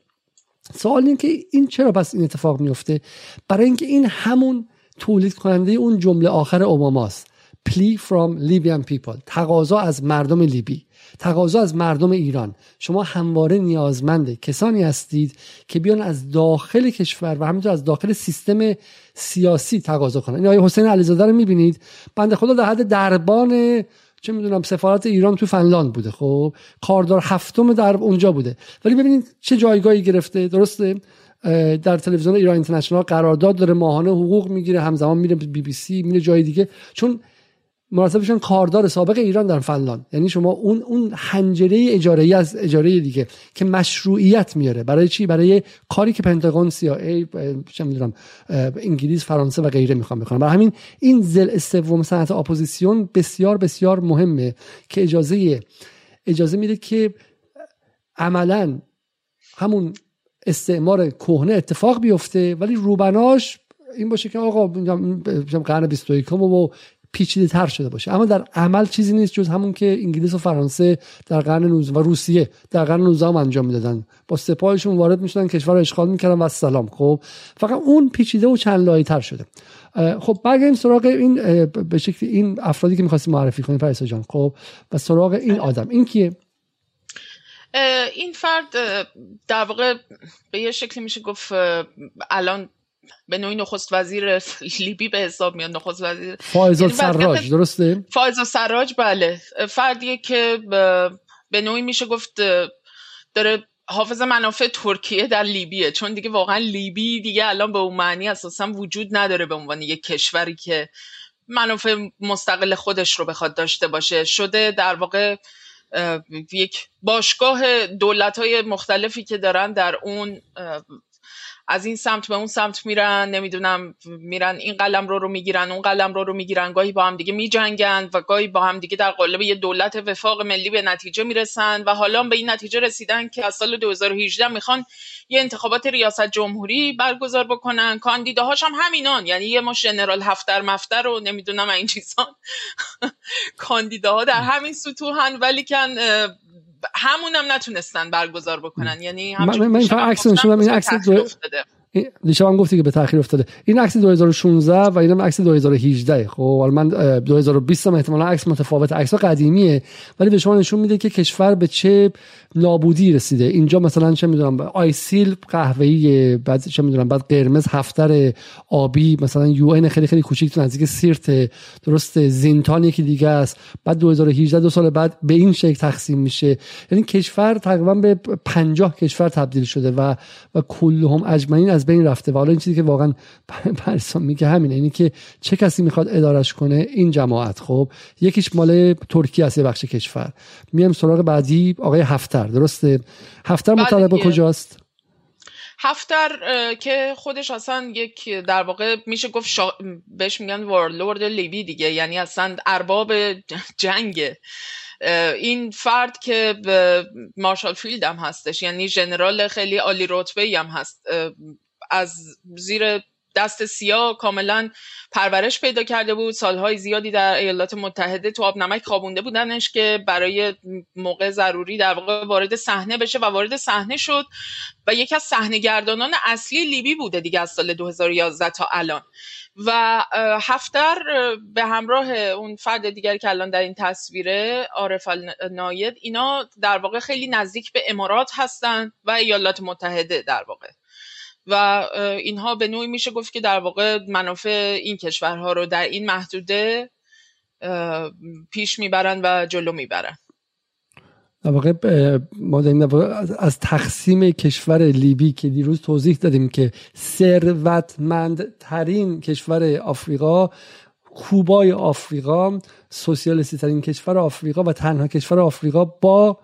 سوال این که این چرا پس این اتفاق میفته برای اینکه این همون تولید کننده اون جمله آخر اوباماست. Plea from Libyan people. تقاضا از مردم لیبی. تقاضا از مردم ایران. شما همواره نیازمنده کسانی هستید که بیان از داخل کشور و همینطور از داخل سیستم سیاسی تقاضا کنن. این آقای حسین علیزاده رو می‌بینید؟ بنده خدا در حد دربان چه می‌دونم سفارت ایران تو فنلاند بوده. خب کاردار هفتم در اونجا بوده. ولی ببینید چه جایگاهی گرفته. درسته؟ در تلویزیون ایران اینترنشنال قرارداد داره ماهانه حقوق می‌گیره همزمان میره بی بی سی میره جای دیگه. چون مرتبشون کاردار سابق ایران در فنلاند. یعنی شما اون اون حنجره اجاره از اجاره دیگه که مشروعیت میاره. برای چی؟ برای کاری که پنتاگون CIA چه می‌دونم انگلیس فرانسه و غیره می‌خوام بکنن. برای همین این ضلع سوم صنعت اپوزیسیون بسیار بسیار مهمه که اجازه اجازه میده که عملا همون استعمار کهنه اتفاق بیفته ولی روبناش این باشه که آقا قرن 21 و پیچیده تر شده باشه. اما در عمل چیزی نیست جز همون که انگلیس و فرانسه در قرن 19 و روسیه در قرن 19 هم انجام می‌دادن. با سپاهشون وارد می‌شدن کشور رو اشغال می‌کردن والسلام. خب فقط اون پیچیده و چند لایه تر شده خب برگردیم سراغ این به شکلی این افرادی که می‌خواستی معرفی کنی پریسا جان. خب و سراغ این آدم. این کیه؟ این فرد در واقع به یه شکلی میشه گفت الان به نوعی نخست وزیر لیبی به حساب میاد نخست وزیر. فایز سراج درسته؟ فایز سراج بله. فردیه که به نوعی میشه گفت داره حافظ منافع ترکیه در لیبیه. چون دیگه واقعا لیبی دیگه الان به اون معنی اساسا وجود نداره به عنوان یک کشوری که منافع مستقل خودش رو بخواد داشته باشه. شده در واقع یک باشگاه دولت های مختلفی که دارن در اون از این سمت به اون سمت میرن نمی‌دونم میرن این قلم رو رو می‌گیرن اون قلم رو رو می‌گیرن. گاهی با هم دیگه میجنگن و گاهی با هم دیگه در قالب یه دولت وفاق ملی به نتیجه می‌رسن و حالا به این نتیجه رسیدن که از سال 2018 می‌خوان یه انتخابات ریاست جمهوری برگزار بکنن. کاندیداهاش هم همینان. یعنی یه ما ژنرال هفتر مفتر رو نمی‌دونم این چیزان کاندیداها در همین سطوحن. ولی کن همون هم نتونستن برگزار بکنن. یعنی من من این عکس نشون این عکس دو... دیشب هم گفتی که به تاخیر افتاده. این عکس 2016 و اینم عکس 2018 خب حالا من 2020 هم احتمالاً عکس متفاوت عکس قدیمیه. ولی به شما نشون میده که کشور به چه نابودی رسیده. اینجا مثلا چه می‌دونم آیسیل قهوه‌ای بعد چه می‌دونم بعد قرمز هفتر آبی مثلا یو خیلی خیلی کوچیک تو نزدیک سیرت درست زینتان یکی دیگه است. بعد 2018 دو سال بعد به این شکل تقسیم میشه. یعنی کشور تقریبا به 50 کشور تبدیل شده و و کلهم اجمعین از بین رفته و حالا این چیزی که واقعا پرسان میگه همینه اینی که چه کسی می‌خواد ادارش کنه؟ این جماعت. خب یکیش مال ترکیه است بخش کشور. میام سراغ بعدی آقای هفتر. درسته؟ هفتر بله مطالبه کجاست؟ هفتر که خودش اصلا یک در واقع میشه گفت شا... بهش میگن وارلورد لیبی دیگه یعنی اصلا ارباب جنگه. این فرد که مارشال فیلد هم هستش یعنی ژنرال خیلی عالی رتبه هم هست. از زیر دست سیاه کاملا پرورش پیدا کرده بود. سالهای زیادی در ایالات متحده تو آب نمک خوابونده بودنش که برای موقع ضروری در واقع وارد صحنه بشه و وارد صحنه شد و یکی از صحنه گردانان اصلی لیبی بوده دیگه از سال 2011 تا الان. و هفتر به همراه اون فرد دیگری که الان در این تصویره عارف ناید اینا در واقع خیلی نزدیک به امارات هستن و ایالات متحده در واقع. و اینها به نوعی میشه گفت که در واقع منافع این کشورها رو در این محدوده پیش می‌برن و جلو می‌برن. در واقع ما از تقسیم کشور لیبی که دیروز توضیح دادیم که ثروتمندترین کشور آفریقا کوبای آفریقا سوسیالیستی ترین کشور آفریقا و تنها کشور آفریقا با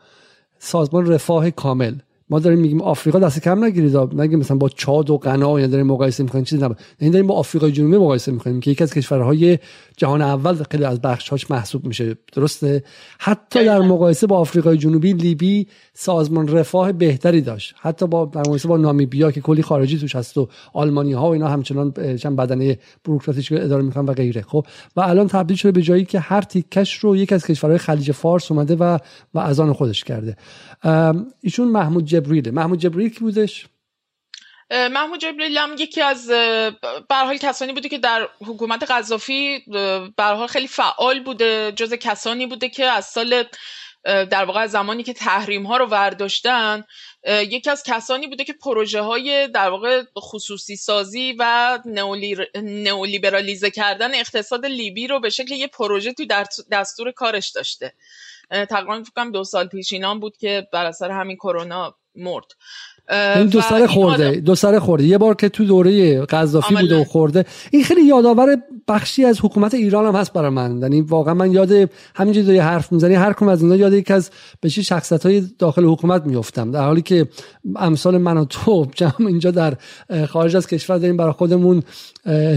سازمان رفاه کامل. ما داریم میگیم آفریقا دست کم نگیرید. نگیم مثلا با چاد و غنا یا داریم مقایسه می‌کنیم. چیزی نبود این داریم با آفریقای جنوبی مقایسه می‌کنیم که یکی از کشورهای جهان اول خیلی از بخشهاش محسوب میشه. درسته؟ حتی در مقایسه با آفریقای جنوبی لیبی سازمان رفاه بهتری داشت. حتی با در مقایسه با نامیبیا که کلی خارجی توش هست و آلمانی ها و اینا همچنان چند بدنه بوروکراتیک اداره می‌کنن و غیره. خب و الان تبدیل شده به جایی که هر تیکش رو یک از کشورهای خلیج فارس اومده و و از آن خودش کرده. ایشون محمود جبریله. محمود جبریل کی بودش؟ محمود جبریل هم یکی از به حال کسانی بوده که در حکومت قذافی به حال خیلی فعال بوده جز کسانی بوده که از سال در واقع زمانی که تحریم ها رو ورداشتن یکی از کسانی بوده که پروژه های در واقع خصوصی سازی و نئولیبرالیزه کردن اقتصاد لیبی رو به شکل یه پروژه تو دستور کارش داشته. تقریبا فکر دو سال پیش اینام بود که بر اثر همین کرونا مرد. این دو سر خورده دو سر خورده. یه بار که تو دوره قذافی بوده و خورده این خیلی یادآور بخشی از حکومت ایران هم هست برای من. یعنی واقعا من یاد همینجوری داری حرف می‌زنی هر کم از اینا یاد یک از بهشی شخصیت های داخل حکومت میافتم. در حالی که امثال من و تو جمع اینجا در خارج از کشور داریم برای خودمون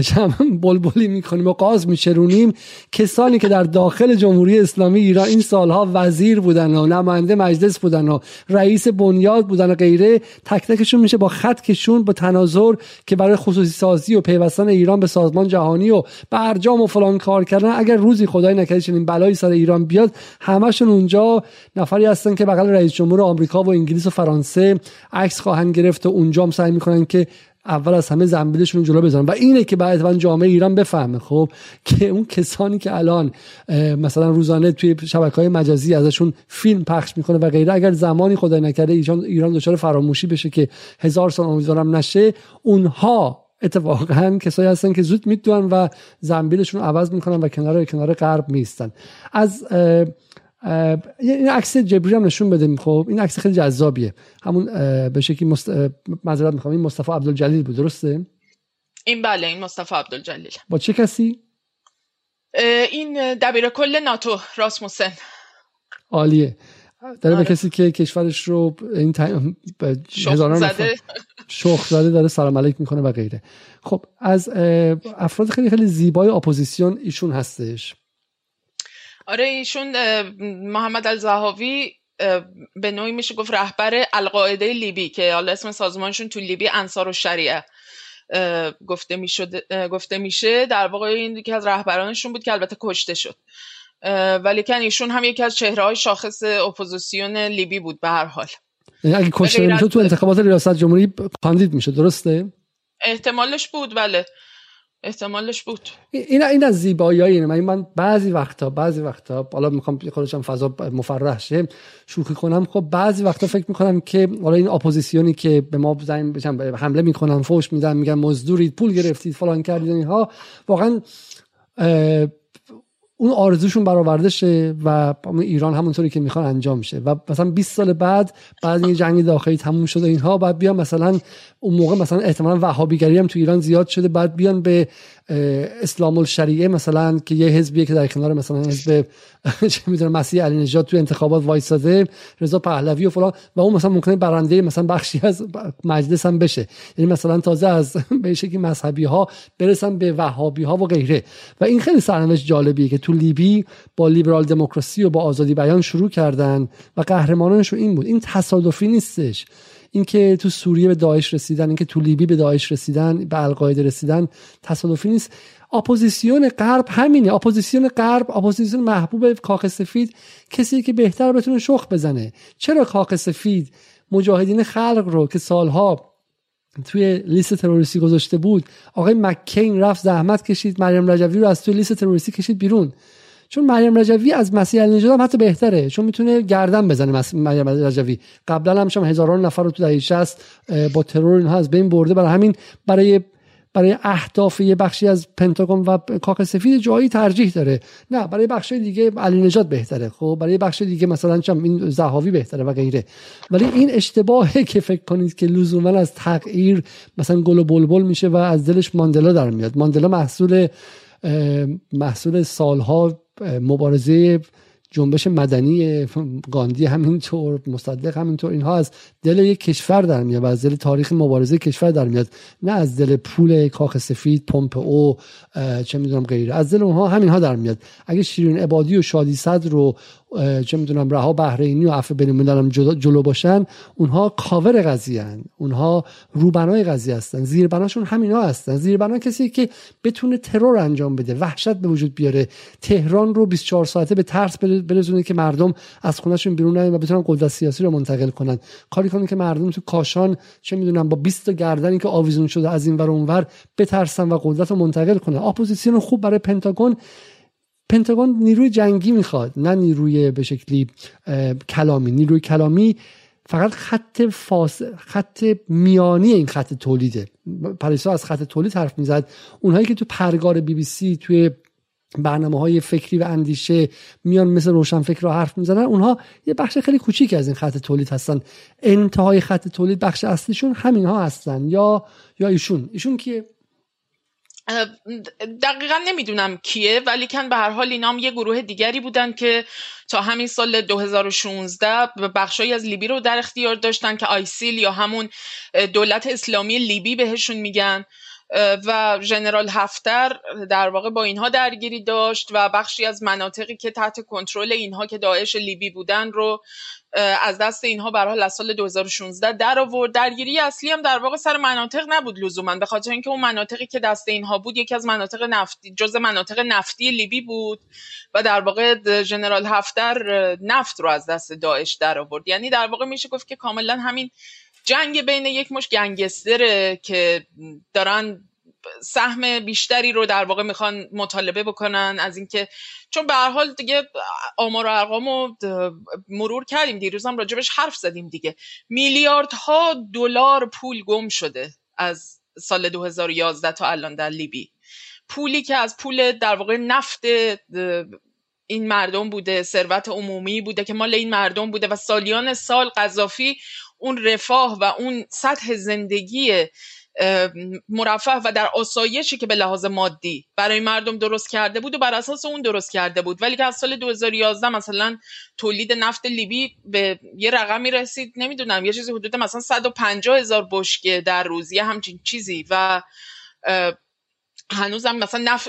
جمع بلبلی می‌کنیم و قاز میچرونیم. کسانی که در داخل جمهوری اسلامی ایران این سالها وزیر بودن و نماینده مجلس بودن و رئیس بنیاد بودن و غیره تک تکشون میشه با خط کشون با تناظر که برای خصوصی سازی و پیوستن ایران به سازمان جهانی و برجام و فلان کار کردن اگر روزی خدای نکرده چنین بلایی سر ایران بیاد همشون اونجا نفری هستن که بغل رئیس جمهور آمریکا و انگلیس و فرانسه عکس خواهند گرفت و اونجا هم سعی می‌کنن که اول از همه زنبیلشون جلو بزنن و اینه که بعد جامعه ایران بفهمه خب که اون کسانی که الان مثلا روزانه توی شبکه های مجازی ازشون فیلم پخش می‌کنه و غیره اگر زمانی خدای نکرده ایران دچار فراموشی بشه که هزار سال امیدوارم نشه اونها اتفاقا کسایی هستن که زود می‌دونن و زنبیلشون عوض می‌کنن و کنار کنار غرب میستن از این عکس جبریل هم نشون بده خب این عکس خیلی جذابیه. همون به شکلی مست... معذرت می‌خوام. این مصطفی عبدالجلیل بود درسته؟ این بله این مصطفی عبدالجلیل. با چه کسی؟ این دبیر کل ناتو راسموسن. عالیه. داره به کسی که کشورش رو این time هزاران زده. شخم زده داره سلام علیک می‌کنه و غیره. خب از افراد خیلی خیلی زیبای اپوزیسیون ایشون هستش. آره ایشون محمد الزهاوی به نوعی میشه گفت رهبر القاعده لیبی که حالا اسم سازمانشون تو لیبی انصار الشریعه گفته می‌شد گفته میشه. در واقع این یکی از رهبرانشون بود که البته کشته شد. ولیکن ایشون هم یکی از چهره های شاخص اپوزیسیون لیبی بود به هر حال. اگه کشته نمی‌شد تو انتخابات ریاست جمهوری کاندید میشه درسته؟ احتمالش بود بله. احتمالش بود. این این از زیبایی اینه. من من بعضی وقتا بعضی وقتا حالا می‌خوام خودشم فضا مفرح شه شوخی کنم. خب بعضی وقتا فکر می‌کنم که حالا این اپوزیسیونی که به ما زنگ حمله می‌کنن فوش میدن میگن مزدورید پول گرفتید فلان کردید اینها واقعا اون آرزوشون برآورده شه و ایران همونطوری که می‌خوان انجام شه. و مثلا 20 سال بعد بعد این جنگ داخلی تموم شده اینها بعد بیان مثلا اون موقع مثلا احتمالا وهابیگری هم تو ایران زیاد شده بعد بیان به اسلام الشریعه مثلا که یه حزبیه که در کنار مثلا حزب چه می‌دونم مسیح علی نژاد تو انتخابات وایساده رضا پهلوی و فلان. و اون مثلا ممکنه برنده مثلا بخشی از مجلس هم بشه. یعنی مثلا تازه از به شکلی مذهبی ها برسن به وهابی ها و غیره. و این خیلی سرنوشت جالبیه که تو لیبی با لیبرال دموکراسی و با آزادی بیان شروع کردن و قهرمانانشون این بود. این تصادفی نیستش. اینکه تو سوریه به داعش رسیدن اینکه تو لیبی به داعش رسیدن به القاعده رسیدن تصادفی نیست. اپوزیسیون غرب همینه. اپوزیسیون غرب اپوزیسیون محبوب کاخ سفید کسی که بهتر بتونه شخم بزنه. چرا کاخ سفید مجاهدین خلق رو که سالها توی لیست تروریستی گذاشته بود آقای مک‌کین رفت زحمت کشید مریم رجوی رو از توی لیست تروریستی کشید بیرون. چون مریم رجوی از مسیح النژاد هم حتی بهتره چون می‌تونه گردن بزنه مریم رجوی. قبلا هم شما هزاران نفر رو تو دهه 60 با ترور اینها از بین برده. برای همین برای برای اهداف یه بخشی از پنتاگون و کاخ سفید جایی ترجیح داره. نه برای بخش دیگه علی نجات بهتره. خب برای بخش دیگه مثلا چم این زهاوی بهتره و غیره. ولی این اشتباهه که فکر کنید که لزوما از تغییر مثلا گل و بلبل میشه و از دلش ماندلا در میاد. ماندلا محصول محصول سالها مبارزه جنبش مدنی گاندی همینطور مصدق همینطور اینها از دل یک کشور در میاد و از دل تاریخ مبارزه کشور در میاد. نه از دل پول کاخ سفید پمپ او چه می‌دونم غیره. از دل اونها همینها در میاد. اگه شیرین عبادی و شادی صدر رو چه می‌دونم رها بحرینی و عفو بین الملل جلو باشن اونها کاور قضیه اونها روبنای قضیه هستن. زیربناشون همینا هستن. زیربنا کسی که بتونه ترور انجام بده وحشت به وجود بیاره تهران رو 24 ساعته به ترس برسونه که مردم از خونهشون بیرون نیان و بتونن قدرت سیاسی رو منتقل کنن. کاری کنن که مردم تو کاشان چه می‌دونم با 20 گردنی که آویزون شده از این ور اونور بترسن و قدرت رو منتقل کنن. اپوزیسیون خوب برای پنتاگون پنتاگون نیروی جنگی می‌خواد نه نیروی به شکلی کلامی. نیروی کلامی فقط خط واسط خط میانی این خط تولیده. پریسا از خط تولید حرف می‌زد. اونهایی که تو پرگار بی بی سی توی برنامه های فکری و اندیشه میان مثل روشن فکر رو حرف می‌زنن اونها یه بخش خیلی کوچیک از این خط تولید هستن. انتهای خط تولید بخش اصلیشون همین ها هستن. یا یا ایشون. ایشون که دقیقا نمی‌دونم کیه ولی کن به هر حال اینام یه گروه دیگری بودن که تا همین سال 2016 بخشایی از لیبی رو در اختیار داشتن که آیسیل یا همون دولت اسلامی لیبی بهشون میگن. و ژنرال هفتر در واقع با اینها درگیری داشت و بخشی از مناطقی که تحت کنترل اینها که داعش لیبی بودن رو از دست اینها به حال سال 2016 در آورد. درگیری اصلی هم در واقع سر مناطق نبود لزوما به خاطر اینکه اون مناطقی که دست اینها بود یکی از مناطق نفتی جز مناطق نفتی لیبی بود و در واقع ژنرال هفتر نفت رو از دست داعش در آورد. یعنی در واقع میشه گفت که کاملا همین جنگ بین یک مش گنگستره که دارن سهم بیشتری رو در واقع می‌خوان مطالبه بکنن از اینکه چون به هر حال دیگه آمار و ارقام رو مرور کردیم دیروز هم راجبش حرف زدیم دیگه. میلیاردها دلار پول گم شده از سال 2011 تا الان در لیبی. پولی که از پول در واقع نفت این مردم بوده ثروت عمومی بوده که مال این مردم بوده و سالیان سال قذافی اون رفاه و اون سطح زندگی مرفه و در آسایشی که به لحاظ مادی برای مردم درست کرده بود و بر اساس اون درست کرده بود. ولی که از سال 2011 مثلا تولید نفت لیبی به یه رقمی رسید. نمی‌دونم یه چیزی حدود مثلا 150 هزار بشکه در روز یه همچین چیزی. و هنوزم مثلا نف...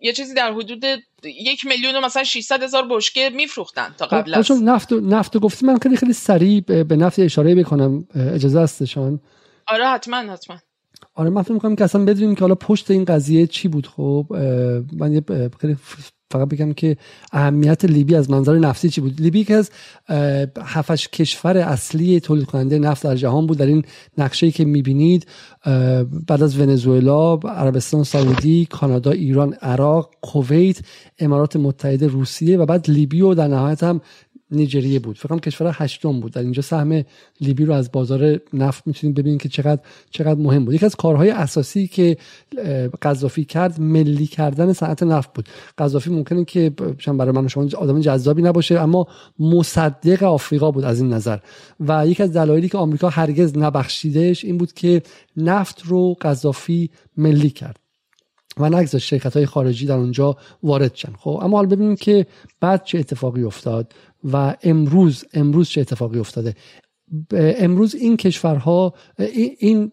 یه چیزی در حدود یک میلیون و مثلا 600 هزار بشکه میفروختن تا قبل از. نفت نفت گفتی من خیلی خیلی سریع به نفت اشاره بکنم اجازه هستشان آره حتما حتما. آره من فکر می‌کنم که اصلا بدونیم که حالا پشت این قضیه چی بود. خب من یه خیلی فقط بگم که اهمیت لیبی از منظر نفتی چی بود. لیبی که از هفتش کشور اصلی تولید کننده نفت در جهان بود. در این نقشه که می‌بینید بعد از ونزوئلا عربستان سعودی کانادا ایران عراق کویت امارات متحده روسیه و بعد لیبی و در نهایت هم نیجریه بود. فکر کنم کشور هشتم بود. در اینجا سهم لیبی رو از بازار نفت می‌تونید ببینید که چقدر چقدر مهم بود. یکی از کارهای اساسی که قذافی کرد ملی کردن صنعت نفت بود. قذافی ممکنه که برای من شما آدم جذابی نباشه اما مصدق آفریقا بود از این نظر. و یکی از دلایلی که آمریکا هرگز نبخشیدش این بود که نفت رو قذافی ملی کرد. و نگذاشت شرکت های خارجی در اونجا وارد شن خب اما حالا ببینیم که بعد چه اتفاقی افتاد. و امروز امروز چه اتفاقی افتاده؟ امروز این کشورها این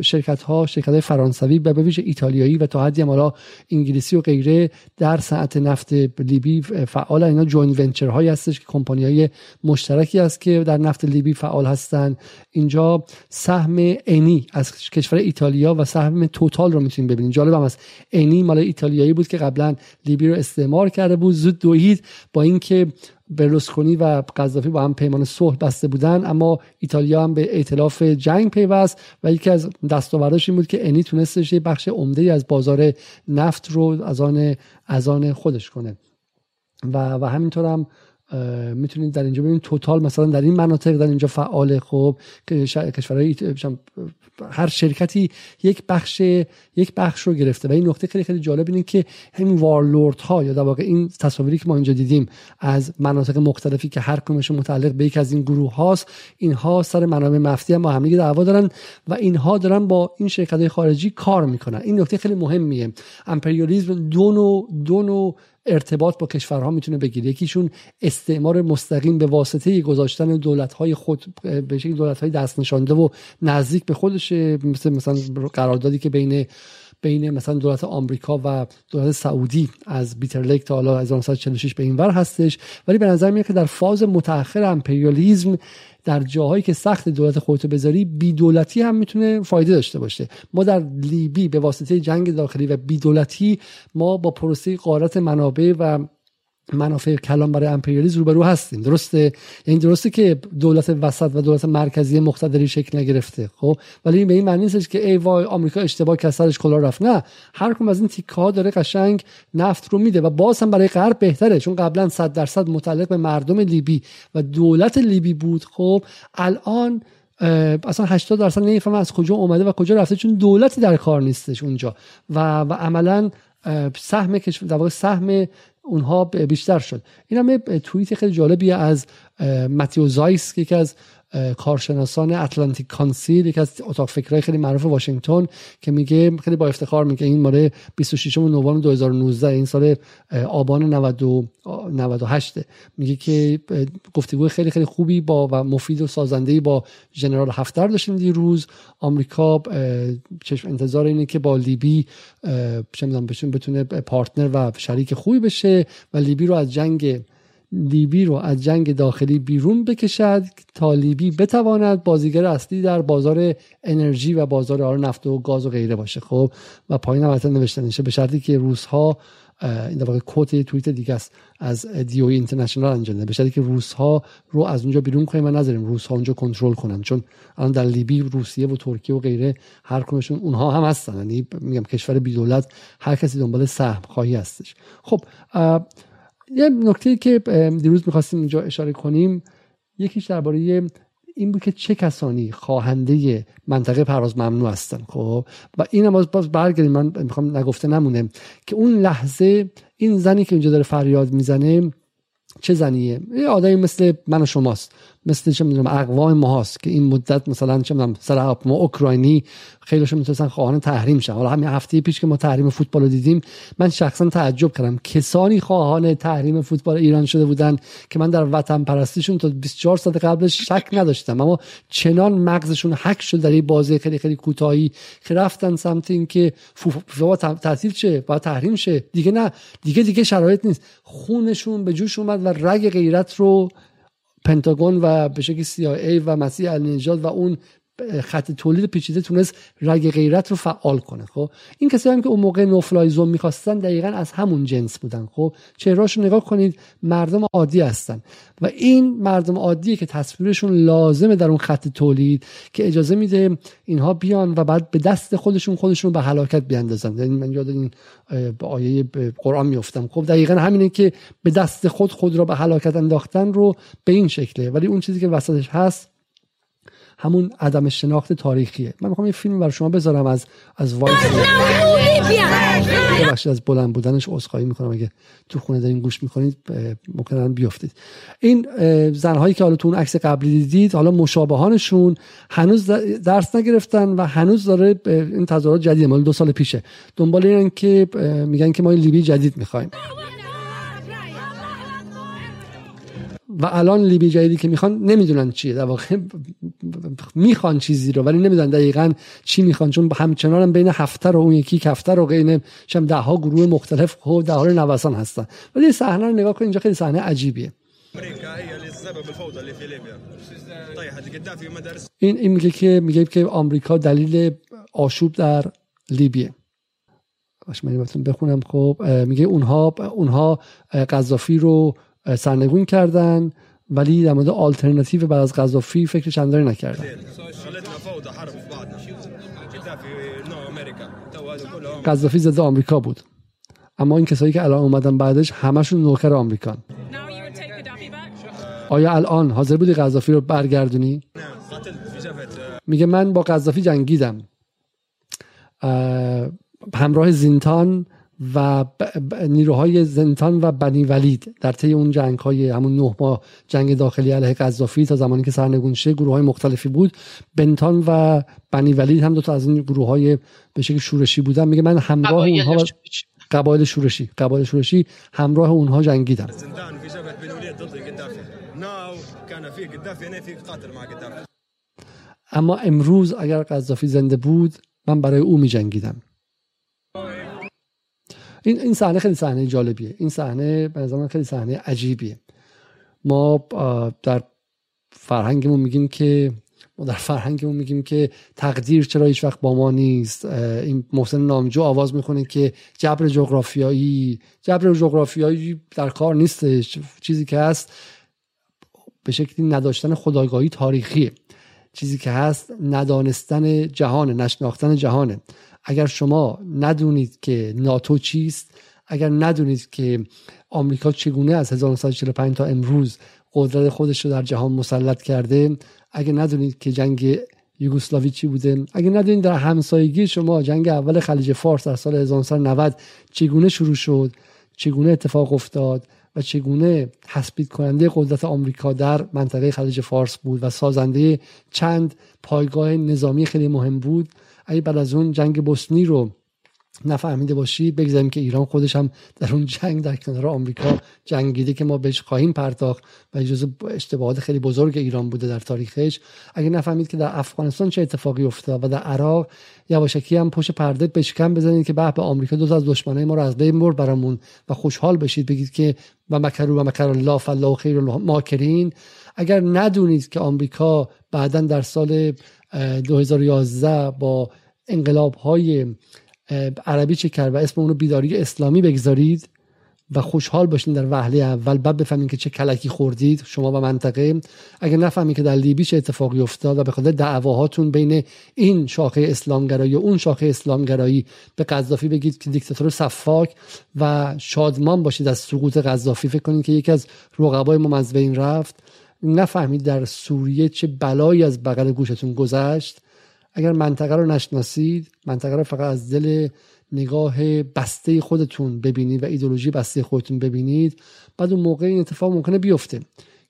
شرکت ها شرکت های فرانسوی به ویژه ایتالیایی و تا حدی حالا انگلیسی و غیره در صنعت نفت لیبی فعال اینا جوین ونچر هایی هستش که کمپانی های مشترکی است که در نفت لیبی فعال هستند. اینجا سهم انی از کشور ایتالیا و سهم توتال رو می‌تونیم ببینیم. جالب هم است انی مال ایتالیایی بود که قبلا لیبی رو استعمار کرده بود. زود دوید با اینکه برلوسکونی و قذافی با هم پیمان صلح بسته بودن اما ایتالیا هم به ائتلاف جنگ پیوست و یکی از دستاورداش این بود که انی تونستش یه بخش عمده از بازار نفت رو از آن از آن خودش کنه. و و همینطور هم می‌تونید در اینجا ببینید توتال مثلا در این مناطق در اینجا فعال خب کشورهای هر شرکتی یک بخش یک بخش رو گرفته. و این نکته خیلی خیلی جالب اینه که همین وارلورد ها یا در واقع این تصاویری که ما اینجا دیدیم از مناطق مختلفی که هر کدومشون متعلق به یک از این گروه هاست اینها سر منابع مفتی هم با هم دعوا دارن و اینها دارن با این شرکت خارجی کار می‌کنن. این نکته خیلی مهمیه. امپریالیسم دو نوع دو نوع ارتباط با کشورها می‌تونه بگیره. یکیشون استعمار مستقیم به واسطه گذاشتن دولت های خود به شکل دولت های دست نشانده و نزدیک به خودش مثل مثلا قراردادی که بین بین مثلا دولت آمریکا و دولت سعودی از بیتر لیک تا حالا 1946 به این ور هستش. ولی به نظر میاد که در فاز متأخر امپریالیزم در جاهایی که سخت دولت خودتو بذاری بی دولتی هم می‌تونه فایده داشته باشه. ما در لیبی به واسطه جنگ داخلی و بی دولتی ما با پروسه قارت منابع و منافع کلان برای امپریالیسم روبرو هستیم. درسته؟ یعنی درسته که دولت وسط و دولت مرکزی مقتدری شکل نگرفته خب؟ ولی این به این معنی نیست که ای وای آمریکا اشتباه کرد سرش کلا رفت. نه. هر کدوم از این تیکه ها داره قشنگ نفت رو میده و باز هم برای غرب بهتره چون قبلا 100 درصد متعلق به مردم لیبی و دولت لیبی بود. خب الان اصلا 80 درصد نمی‌فهمه از کجا اومده و کجا رفته چون دولتی در کار نیستش اونجا. و و عملا سهم در واقع سهم اونها بیشتر شد. این هم توییت خیلی جالبی از متیو زایس که یکی از کارشناسان اتلانتیک کانسیل یکی از اتاق فکرهای خیلی معروف واشنگتن که میگه خیلی با افتخار میگه این ماره 26 نوامبر 2019 این سال آبان 98 میگه که گفتگوی خیلی خیلی خوبی با و مفید و سازنده با ژنرال هفتر داشتیم دیروز. آمریکا چشم انتظار اینه که با لیبی چه می‌دونم بتونه پارتنر و شریک خوبی بشه و لیبی رو از جنگ لیبی رو از جنگ داخلی بیرون بکشد تا لیبی بتواند بازیگر اصلی در بازار انرژی و بازار نفت و گاز و غیره باشه. خب و پایین هم نوشته نشه به شرطی که روس ها این در واقع کوت توییت دیگه است از دی او اینترنشنال انجام به شرطی که روس ها رو از اونجا بیرون کنیم و نذاریم روس ها اونجا کنترل کنن. چون الان در لیبی روسیه و ترکیه و غیره هر کدومشون اونها هم هستن. یعنی میگم کشور بی دولت هر کسی دنبال سهم خواهی هستش. خب یه نکته که دیروز می‌خواستیم اینجا اشاره کنیم یکیش درباره این بود که چه کسانی خواهنده منطقه پرواز ممنوع هستن خب؟ و این هم باز برگردیم من می‌خوام نگفته نمونه که اون لحظه این زنی که اینجا داره فریاد می‌زنه چه زنیه؟ یه آدمی مثل من و شماست. مثل چه می‌دونم اقوام ما هست که این مدت مثلا چه می‌دونم سر ما اوکراینی خیلیشون می‌تونستن خواهان تحریم شن. حالا همین هفته پیش که ما تحریم فوتبال رو دیدیم من شخصا تعجب کردم. کسانی خواهان تحریم فوتبال ایران شده بودن که من در وطن پرستیشون تا 24 ساعت قبلش شک نداشتم. اما چنان مغزشون حک شد در این بازی خیلی خیلی کوتاهی که رفتن سمت اینکه فوتبال تعطیل شه با تحریم شه. دیگه نه. دیگه دیگه شرایط نیست. خونشون به جوش اومد و رگ غیرت رو پنتاگون و به شکل CIA و مسیح النجات و اون خط تولید پیچیده تونست رگ غیرت رو فعال کنه خب؟ این کسایی هم که اون موقع نوفلایزون می‌خواستن دقیقا از همون جنس بودن خب؟ چهرهاشون نگاه کنید مردم عادی هستن. و این مردم عادیه که تصویرشون لازمه در اون خط تولید که اجازه میده اینها بیان و بعد به دست خودشون خودشون به هلاکت بیاندازن. یعنی من یاد این آیه قرآن میفتم خب دقیقا همینه که به دست خود خود را به هلاکت انداختن رو به این شکله. ولی اون چیزی که وسطش هست همون عدم شناخت تاریخیه. من می‌خوام یه فیلم برای شما بذارم از از وایس از بلند بودنش عذرخواهی می‌کنم. اگه تو خونه دارین گوش می‌کنید ممکنه بیافتید این زنهایی که حالا تو اون عکس قبلی دیدید حالا مشابهانشون هنوز درس نگرفتن و هنوز داره این تظاهرات جدید مال دو سال پیشه. دنبال اینن که میگن که ما لیبی جدید می‌خوایم. و الان لیبی جدیدی که می‌خوان نمی‌دونن چیه. در واقع می‌خوان چیزی رو ولی نمی‌دونن دقیقا چی می‌خوان چون همچنان هم بین هفته رو اون یکی هفته رو بین شم ده ها گروه مختلف خب در حال نوسان هستن. ولی صحنه رو نگاه کن اینجا خیلی صحنه عجیبیه. این این میگه که میگه که آمریکا دلیل آشوب در لیبیه. باش من بخونم. خب میگه اونها اونها قذافی رو سرنگون کردن ولی در مورد آلترناتیو بعد از قذافی فکر چندانی نکردن. قذافی ضد آمریکا بود. اما این کسایی که الان اومدن بعدش همشون نوکر آمریکان. آیا الان حاضر بودی قذافی رو برگردونی؟ میگه من با قذافی جنگیدم. همراه زینتان و نیروهای زنتان و بنی ولید در طی اون جنگ های همون نه ماه جنگ داخلی علیه قذافی تا زمانی که سرنگون شه گروه های مختلفی بود. بنتان و بنی ولید هم دو تا از این گروه های به شکل شورشی بودن. میگه من همراه اونها قبایل شورشی قبایل شورشی همراه اونها جنگیدم اما امروز اگر قذافی زنده بود من برای او می جنگیدم این این صحنه خیلی صحنه جالبیه. این صحنه به نظر خیلی صحنه عجیبیه. ما در فرهنگمون میگیم که ما در فرهنگمون میگیم که تقدیر چرا هیچ وقت با ما نیست. این محسن نامجو آواز می‌خونه که جبر جغرافیایی جبر جغرافیایی در کار نیستش. چیزی که هست به شکلی نداشتن خداگاهی تاریخیه. چیزی که هست ندانستن جهان نشناختن جهانه. اگر شما ندونید که ناتو چیست اگر ندونید که آمریکا چگونه از 1945 تا امروز قدرت خودش رو در جهان مسلط کرده اگر ندونید که جنگ یوگسلاوی چی بوده اگر ندونید در همسایگی شما جنگ اول خلیج فارس در سال 1990 چگونه شروع شد چگونه اتفاق افتاد و چگونه تثبیت کننده قدرت آمریکا در منطقه خلیج فارس بود و سازنده چند پایگاه نظامی خیلی مهم بود اگه بعد از اون جنگ بوسنی رو نفهمیده باشی بگذاریم که ایران خودش هم در اون جنگ در کنار آمریکا جنگیده که ما بهش خواهیم پرداخت و جزو اشتباهات خیلی بزرگ ایران بوده در تاریخش. اگه نفهمید که در افغانستان چه اتفاقی افتاد و در عراق یواشکی هم پشت پرده بشکن بزنید که به به آمریکا دو از دشمنای ما رو از بین برد برامون و خوشحال بشید. بگید که و مکرو و مکر الله فالله خیر ماکرین. اگر ندونید که آمریکا بعدا در سال 2011 با انقلاب های عربی چه کرد و اسم اونو بیداری اسلامی بگذارید و خوشحال باشین در وهله اول. بعد بفهمید که چه کلکی خوردید شما و منطقه. اگر نفهمید که در لیبی چه اتفاقی افتاد و به خاطر دعواهاتون بین این شاخه اسلامگرایی و اون شاخه اسلامگرایی به قذافی بگید که دیکتاتور صفاک و شادمان باشید از سقوط قذافی. فکر کنید که یکی از رقبای ما از بین رفت. نفهمید در سوریه چه بلایی از بغل گوشتون گذشت. اگر منطقه رو نشناسید منطقه رو فقط از دل نگاه بسته خودتون ببینید و ایدولوژی بسته خودتون ببینید بعد اون موقع این اتفاق ممکنه بیفته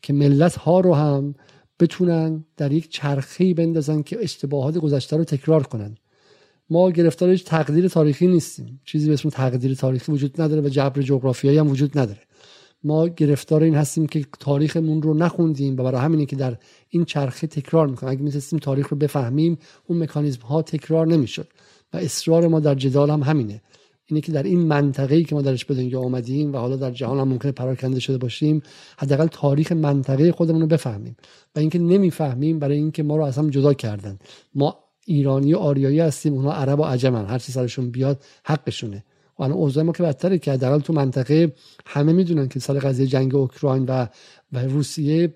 که ملت ها رو هم بتونن در یک چرخی بندازن که اشتباهات گذشته رو تکرار کنن. ما گرفتار تقدیر تاریخی نیستیم. چیزی به اسم تقدیر تاریخی وجود نداره و جبر جغرافیایی هم وجود نداره. ما گرفتار این هستیم که تاریخمون رو نخوندیم و برای همینه که در این چرخه تکرار می‌کنیم. اگه می‌تونستیم تاریخ رو بفهمیم اون مکانیزم ها تکرار نمی‌شد. و اصرار ما در جدال هم همینه. اینه که در این منطقه‌ای که ما درش به دنیا آمدیم و حالا در جهان هم ممکنه پراکنده شده باشیم حداقل تاریخ منطقه خودمون رو بفهمیم. و اینکه نمی‌فهمیم برای اینکه ما رو از هم جدا کردن. ما ایرانی و آریایی هستیم اونها عرب و عجمن هر چی سرشون بیاد حقشونه. الان اوضاع ما که بدتره که حداقل تو منطقه همه می‌دونن که سال قضیه جنگ اوکراین و و روسیه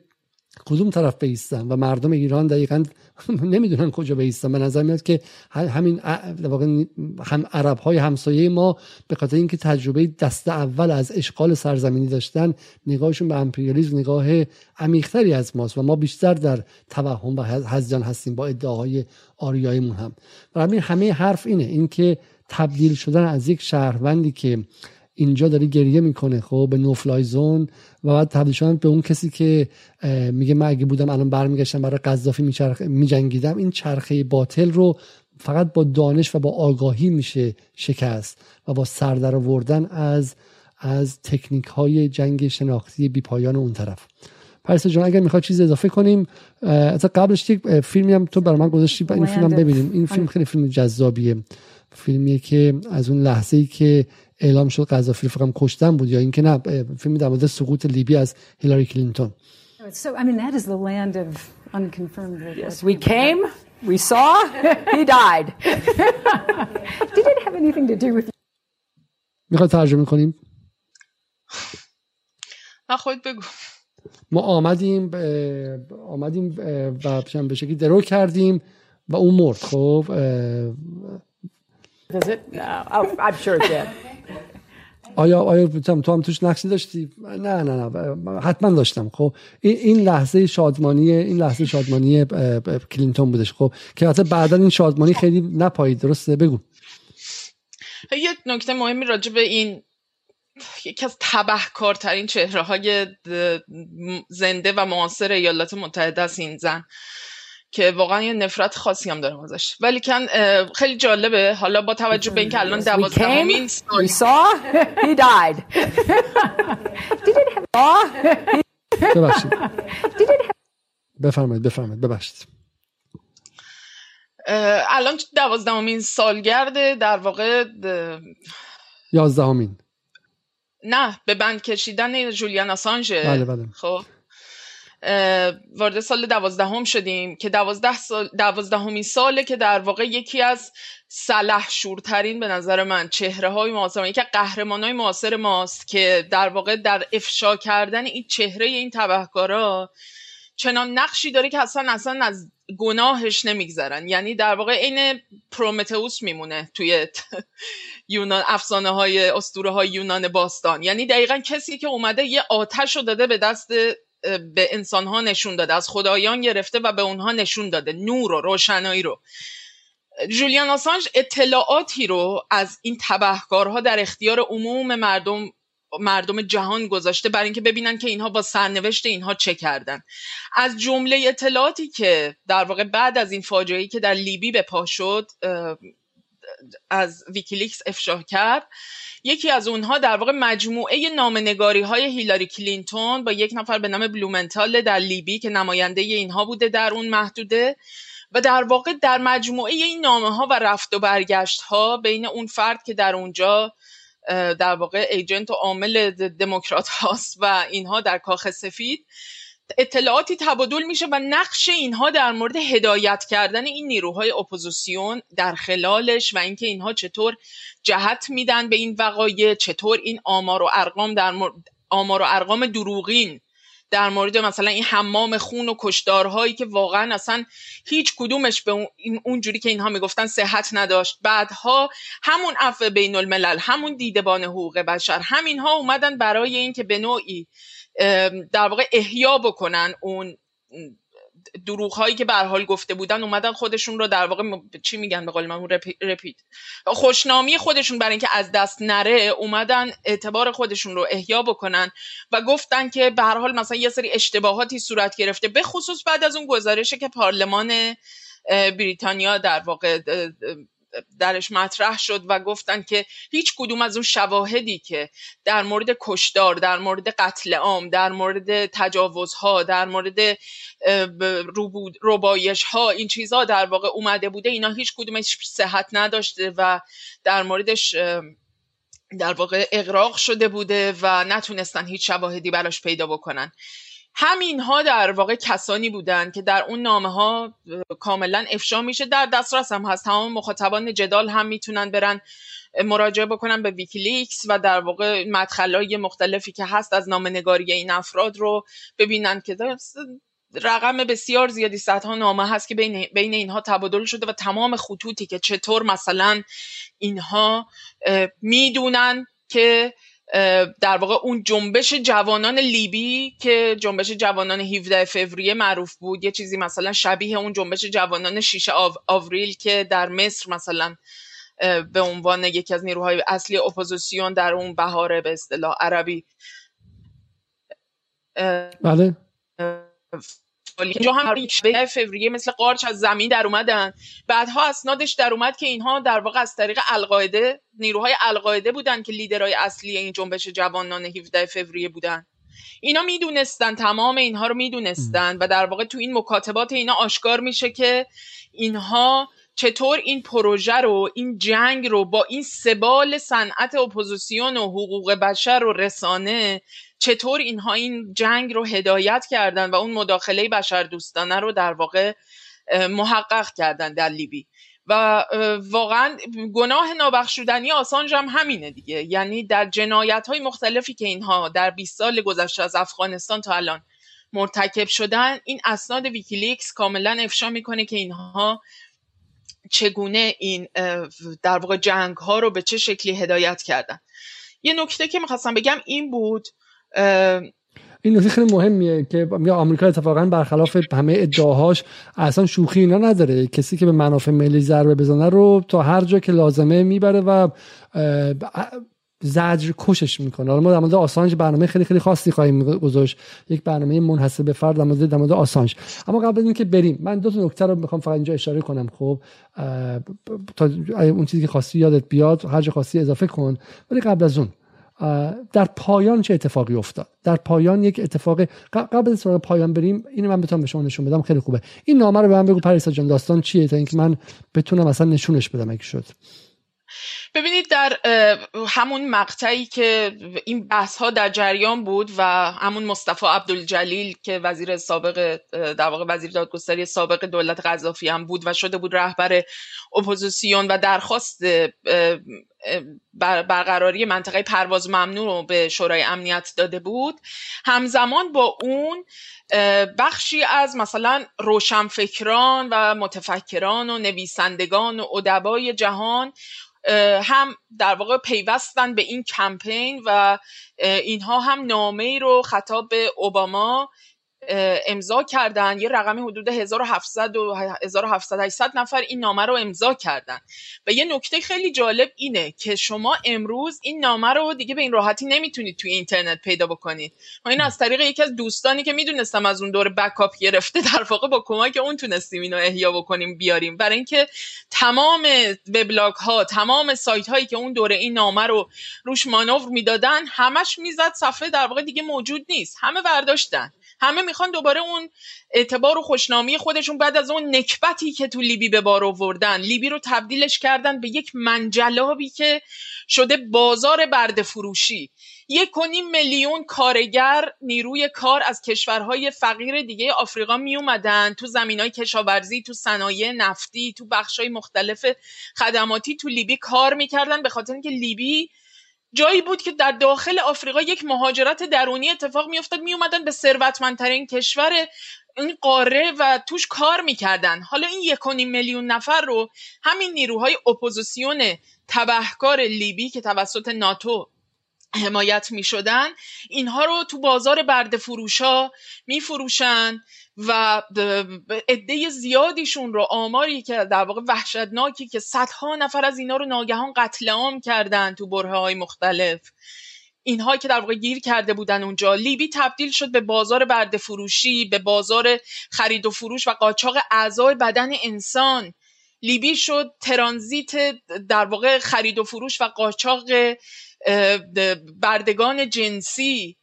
کدوم طرف بیستن و مردم ایران دقیقا نمی‌دونن کجا بیستن. به نظر میاد که همین واقع هم عرب های همسایه ما به خاطر اینکه تجربه دست اول از اشغال سرزمینی داشتن نگاهشون به امپریالیسم نگاه عمیقتری از ماست و ما بیشتر در توهم و هزیان هستیم با ادعاهای آریاییمون هم. و همین همه حرف اینه. اینکه تبدیل شدن از یک شهروندی که اینجا داره گریه می‌کنه خب به نوفلای زون و بعد تبدیل شدن به اون کسی که میگه من اگه بودم الان برمیگشتم برای قذافی میجنگیدم. این چرخه باطل رو فقط با دانش و با آگاهی میشه شکست و با سردر آوردن از از تکنیک های جنگ شناختی بی پایان اون طرف. پرسه جان اگر می‌خواد چیز اضافه کنیم از قبلش یک فیلمی هم تو برای من گذاشتی این فیلم هم ببینیم. این فیلم خیلی فیلم جذابیه. فیلمیه که از اون لحظه ای که اعلام شد قذافی فقط کشتن بود یا اینکه نه فیلم در مورد سقوط لیبی از هیلاری کلینتون So, I mean, that is the land of unconfirmed. Yes, we came, we saw, he died. Did it have anything to do with می‌خواد ترجمه کنیم؟ نه خود بگو ما آمدیم آمدیم و به شکلی درو کردیم و اون مرد خب Does it? Uh, oh, I'm sure it did. آیا آیا تو هم توش نقشی داشتی؟ نه نه نه. حتما داشتم. خب این این لحظه شادمانی این لحظه شادمانی کلینتون بودش. خب که حتی بعدا این شادمانی خیلی نپایید. درسته؟ بگو. یه نکته مهمی راجع به این یکی از تبهکارترین چهره های زنده و معاصر ایالات متحده است این زن. که واقعا یه نفرت خاصی هم دارم ازش. ولی کن خیلی جالبه. حالا با توجه به اینکه الان دوازدهمین We saw, he died. Have... ببخشید. بفرمایید بفرمایید. ببخشید. الان دوازدهمین سالگرد در واقع یازدهمین. نه به بند کشیدن جولیان آسانژ بله بله. خب. وارد سال دوازدهم شدیم که دوازده سال دوازدهمین ساله که در واقع یکی از سلح شورترین به نظر من چهره های معاصر یکی قهرمان های معاصر ماست که در واقع در افشا کردن این چهره این تبهکارا چنان نقشی داره که اصلا اصلا از گناهش نمیگذرن. یعنی در واقع عین پرومتئوس میمونه توی یونان افسانه های اسطوره های یونان باستان. یعنی دقیقا کسی که اومده یه آتش رو داده به دست به انسان ها نشون داده از خدایان گرفته و به اونها نشون داده نور و روشنایی رو. جولیان آسانج اطلاعاتی رو از این تبهکارها در اختیار عموم مردم مردم جهان گذاشته برای اینکه ببینن که اینها با سرنوشت اینها چه کردن. از جمله اطلاعاتی که در واقع بعد از این فاجعه که در لیبی به پا شد از ویکیلیکس افشا کرد. یکی از اونها در واقع مجموعه نامه‌نگاری های هیلاری کلینتون با یک نفر به نام بلومنتال در لیبی که نماینده اینها بوده در اون محدوده و در واقع در مجموعه این نامه ها و رفت و برگشت ها بین اون فرد که در اونجا در واقع agent و عامل دموکرات هاست و اینها در کاخ سفید اطلاعاتی تبادل میشه و نقش اینها در مورد هدایت کردن این نیروهای اپوزیسیون در خلالش و اینکه اینها چطور جهت میدن به این وقایع چطور این آمار و ارقام در مورد آمار و ارقام دروغین در مورد مثلا این حمام خون و کشتارهایی که واقعا اصلا هیچ کدومش به اون اونجوری که اینها می‌گفتن صحت نداشت. بعدها همون عفو بین الملل همون دیدبان حقوق بشر همینها اومدن برای اینکه به نوعی در واقع احیا بکنن اون دروغ هایی که به حال گفته بودن اومدن خودشون رو در واقع چی میگن به قول من رپیت خوشنامی خودشون برای اینکه از دست نره اومدن اعتبار خودشون رو احیا بکنن و گفتن که به حال مثلا یه سری اشتباهاتی صورت گرفته به خصوص بعد از اون گزارشه که پارلمان بریتانیا در واقع درش مطرح شد و گفتن که هیچ کدوم از اون شواهدی که در مورد کشدار در مورد قتل عام در مورد تجاوزها در مورد روبایش ها این چیزها در واقع اومده بوده اینا هیچ کدومش صحت نداشته و در موردش در واقع اقراق شده بوده و نتونستن هیچ شواهدی براش پیدا بکنن. همینها در واقع کسانی بودند که در اون نامه ها کاملا افشا میشه در دسترس هم هست. تمام مخاطبان جدال هم می‌تونن برن مراجعه بکنن به ویکیلیکس و در واقع مدخلای مختلفی که هست از نامنگاری این افراد رو ببینن که رقم بسیار زیادی صدها نامه هست که بین, بین اینها تبادل شده و تمام خطوطی که چطور مثلا اینها می‌دونن که در واقع اون جنبش جوانان لیبی که جنبش جوانان 17 فوریه معروف بود یه چیزی مثلا شبیه اون جنبش جوانان 6 آوریل که در مصر مثلا به عنوان یکی از نیروهای اصلی اپوزیسیون در اون بهاره به اصطلاح عربی. بله. اینجا هم به فوریه مثل قارچ از زمین در اومدن. بعدها اسنادش در اومد که اینها در واقع از طریق القاعده نیروهای القاعده بودن که لیدرهای اصلی این جنبش جوانان 17 فوریه بودن. اینا می‌دونستن تمام اینها رو می‌دونستن و در واقع تو این مکاتبات اینا آشکار میشه که اینها چطور این پروژه رو این جنگ رو با این سه بال صنعت اپوزیسیون و حقوق بشر و رسانه چطور اینها این جنگ رو هدایت کردن و اون مداخله بشر دوستانه رو در واقع محقق کردن در لیبی. و واقعا گناه نابخشودنی آسانج هم همینه دیگه. یعنی در جنایت های مختلفی که اینها در 20 سال گذشته از افغانستان تا الان مرتکب شدن این اسناد ویکیلیکس کاملا افشا می‌کنه که اینها چگونه این در واقع جنگ ها رو به چه شکلی هدایت کردن. یه نکته که می‌خواستم بگم این بود این نکته خیلی مهمیه که آمریکا اتفاقا برخلاف همه ادعاهاش اصلا شوخی اینا نداره. کسی که به منافع ملی ضربه بزنه رو تا هر جا که لازمه می‌بره و زجر کشش می‌کنه. حالا ما در مورد آسانج برنامه خیلی خیلی خاصی خواهیم گذاشت. یک برنامه منحصر به فرد در مورد آسانج. اما قبل از اینکه بریم من دو تا نکته رو می‌خوام فقط اینجا اشاره کنم. خب تا اون چیزی که خواستی یادت بیاد هر جا خواستی اضافه کن. ولی قبل از اون در پایان چه اتفاقی افتاد؟ در پایان یک اتفاق قبل از سراغ پایان بریم اینو من بتونم به شما نشون بدم. خیلی خوبه. این نامه رو به من بگو پریسا جان. داستان چیه؟ تا اینکه من بتونم اصلا نشونش بدم اگه شد. ببینید در همون مقطعی که این بحث ها در جریان بود و همون مصطفی عبدالجلیل که وزیر سابق در واقع وزیر دادگستری سابق دولت قذافی هم بود و شده بود رهبر اپوزیسیون و درخواست برقراری منطقه پرواز ممنوع رو به شورای امنیت داده بود. همزمان با اون بخشی از مثلا روشنفکران و متفکران و نویسندگان و ادبای جهان هم در واقع پیوستن به این کمپین و اینها هم نامه رو خطاب به اوباما امضا کردن. یه رقم حدود 1700 و 1700 نفر این نامه رو امضا کردن. و یه نکته خیلی جالب اینه که شما امروز این نامه رو دیگه به این راحتی نمی‌تونید توی اینترنت پیدا بکنید. ما این از طریق یکی از دوستانی که می‌دونستم از اون دور بکاپ گرفته در واقع با کمک اون تونستیم اینو احیا بکنیم بیاریم. برای اینکه تمام وبلاگ ها تمام سایت هایی که اون دوره این نامه رو روش مانور می‌دادن همش می‌زد صفحه در واقع دیگه موجود نیست. همه برداشتن. همه می‌خوان دوباره اون اعتبار و خوشنامی خودشون بعد از اون نکبتی که تو لیبی به بار آوردن لیبی رو تبدیلش کردن به یک منجلابی که شده بازار برده فروشی. یک و میلیون کارگر نیروی کار از کشورهای فقیر دیگه آفریقا می اومدن تو زمین های کشاورزی تو صنایع نفتی تو بخش های مختلف خدماتی تو لیبی کار می‌کردن به خاطر اینکه لیبی جایی بود که در داخل آفریقا یک مهاجرت درونی اتفاق میافتاد می اومدن به ثروتمندترین کشور این قاره و توش کار می‌کردن. حالا این یک میلیون نفر رو همین نیروهای اپوزیسیون تبهکار لیبی که توسط ناتو حمایت می شدن اینها رو تو بازار برده‌فروشا می فروشن و عده زیادیشون رو آماری که در واقع وحشتناکی که صدها نفر از اینا رو ناگهان قتل عام کردن تو بره های مختلف. اینها که در واقع گیر کرده بودن اونجا. لیبی تبدیل شد به بازار برده فروشی به بازار خرید و فروش و قاچاق اعضای بدن انسان. لیبی شد ترانزیت در واقع خرید و فروش و قاچاق بردگان جنسی.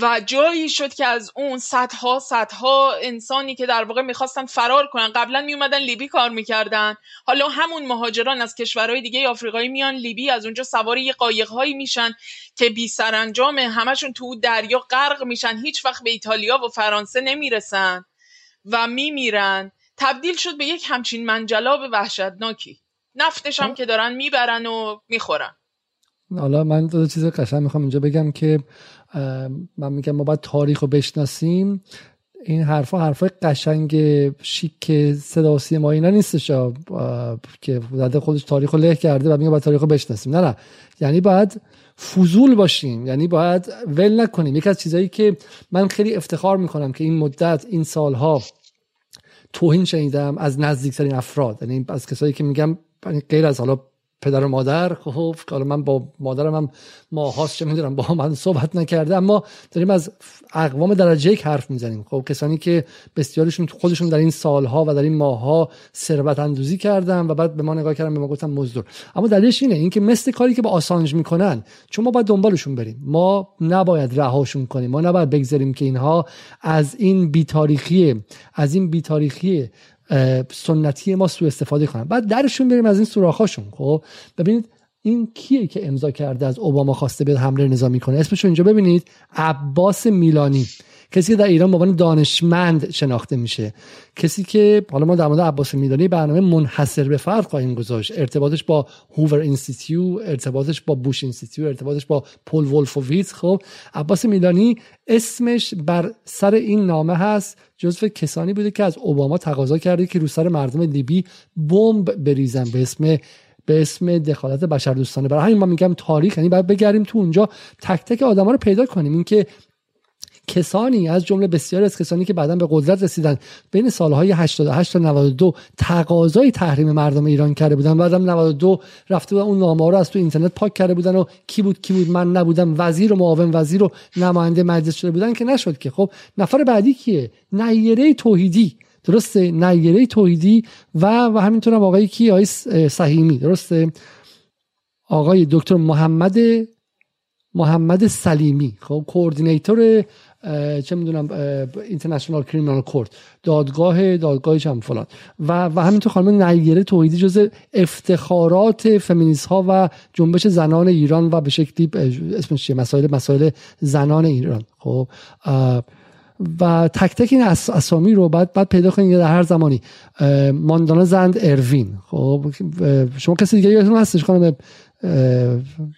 و جایی شد که از اون صدها صدها انسانی که در واقع می‌خواستن فرار کنن قبلا میومدن لیبی کار می‌کردن. حالا همون مهاجران از کشورهای دیگه آفریقایی میان لیبی از اونجا سوار یه قایقهایی میشن که بی سرانجام همشون تو دریا غرق میشن هیچ وقت به ایتالیا و فرانسه نمی‌رسن و میمیرن. تبدیل شد به یک همچین منجلاب وحشتناکی. نفتش هم که دارن می‌برن و می‌خورن. حالا من دو چیز قشنگ می‌خوام اینجا بگم که من میگم ما باید تاریخ رو بشناسیم. این حرفا حرفای قشنگ شیک صدا و سیما اینا نیستش که زده خودش تاریخ رو له کرده و میگه باید تاریخ رو بشناسیم. نه نه. یعنی باید فضول باشیم. یعنی باید ول نکنیم. یکی از چیزایی که من خیلی افتخار می‌کنم که این مدت این سالها توهین شنیدم از نزدیکترین افراد یعنی از کسایی که میگم غیر از حالا پدر و مادر. خب حالا من با مادرم هم ماهاست چه می‌دونم با من صحبت نکرده. اما داریم از اقوام درجه یک حرف می‌زنیم. خب کسانی که بسیارشون خودشون در این سالها و در این ماهها ثروت اندوزی کردن و بعد به ما نگاه کردن به ما گفتن مزدور. اما دلیلش اینه اینکه مثل کاری که با آسانج می‌کنن چون ما باید دنبالشون بریم. ما نباید رهاشون کنیم. ما نباید بگذاریم که اینها از این بیتاریخی از این بیتاریخی سنتی ما سوء استفاده کنن. بعد درشون بیاریم از این سوراخاشون خب؟ ببینید این کیه که امضا کرده از اوباما خواسته به حمله نظامی کنه؟ اسمش اینجا ببینید. عباس میلانی. کسی که در ایران به عنوان دانشمند شناخته میشه. کسی که حالا ما در مورد عباس میلانی برنامه منحصر به فرد خواهیم گذاشت. ارتباطش با Hoover Institute ارتباطش با Bush Institute ارتباطش با پل ولفوویتس خب عباس میلانی اسمش بر سر این نامه هست جزو کسانی بوده که از اوباما تقاضا کرده که رو سر مردم لیبی بمب بریزن به اسم به اسم دخالت بشردوستانه. برای همین ما میگم تاریخ یعنی باید بگردیم تو اونجا تک تک آدما رو پیدا کنیم. اینکه کسانی از جمله بسیاری از کسانی که بعدا به قدرت رسیدن بین سالهای 88 تا 92 تقاضای تحریم مردم ایران کرده بودن. بعدم 92 رفته بودن اون نامه رو از تو اینترنت پاک کرده بودن و کی بود کی بود من نبودم وزیر و معاون وزیر و نماینده مجلس شده بودن که نشد که. خب نفر بعدی کیه؟ نیره توحیدی. درسته نیره توحیدی و و همینطور هم آقای کی آقای صحیمی درسته آقای دکتر محمد محمد سلیمی. خب کوردینیتور چه می‌دونم اینترنشنال کریمینال کورت دادگاه دادگاه هم فلان. و و همینطور خانم نیره توحیدی جز افتخارات فمینیست ها و جنبش زنان ایران و به شکلی اسمش چیه؟ مسائل مسائل زنان ایران. خب و تک تک این اسامی رو بعد بعد پیدا کنید در هر زمانی. ماندانا زند اروین. خب شما کسی دیگه یادتون هستش خانم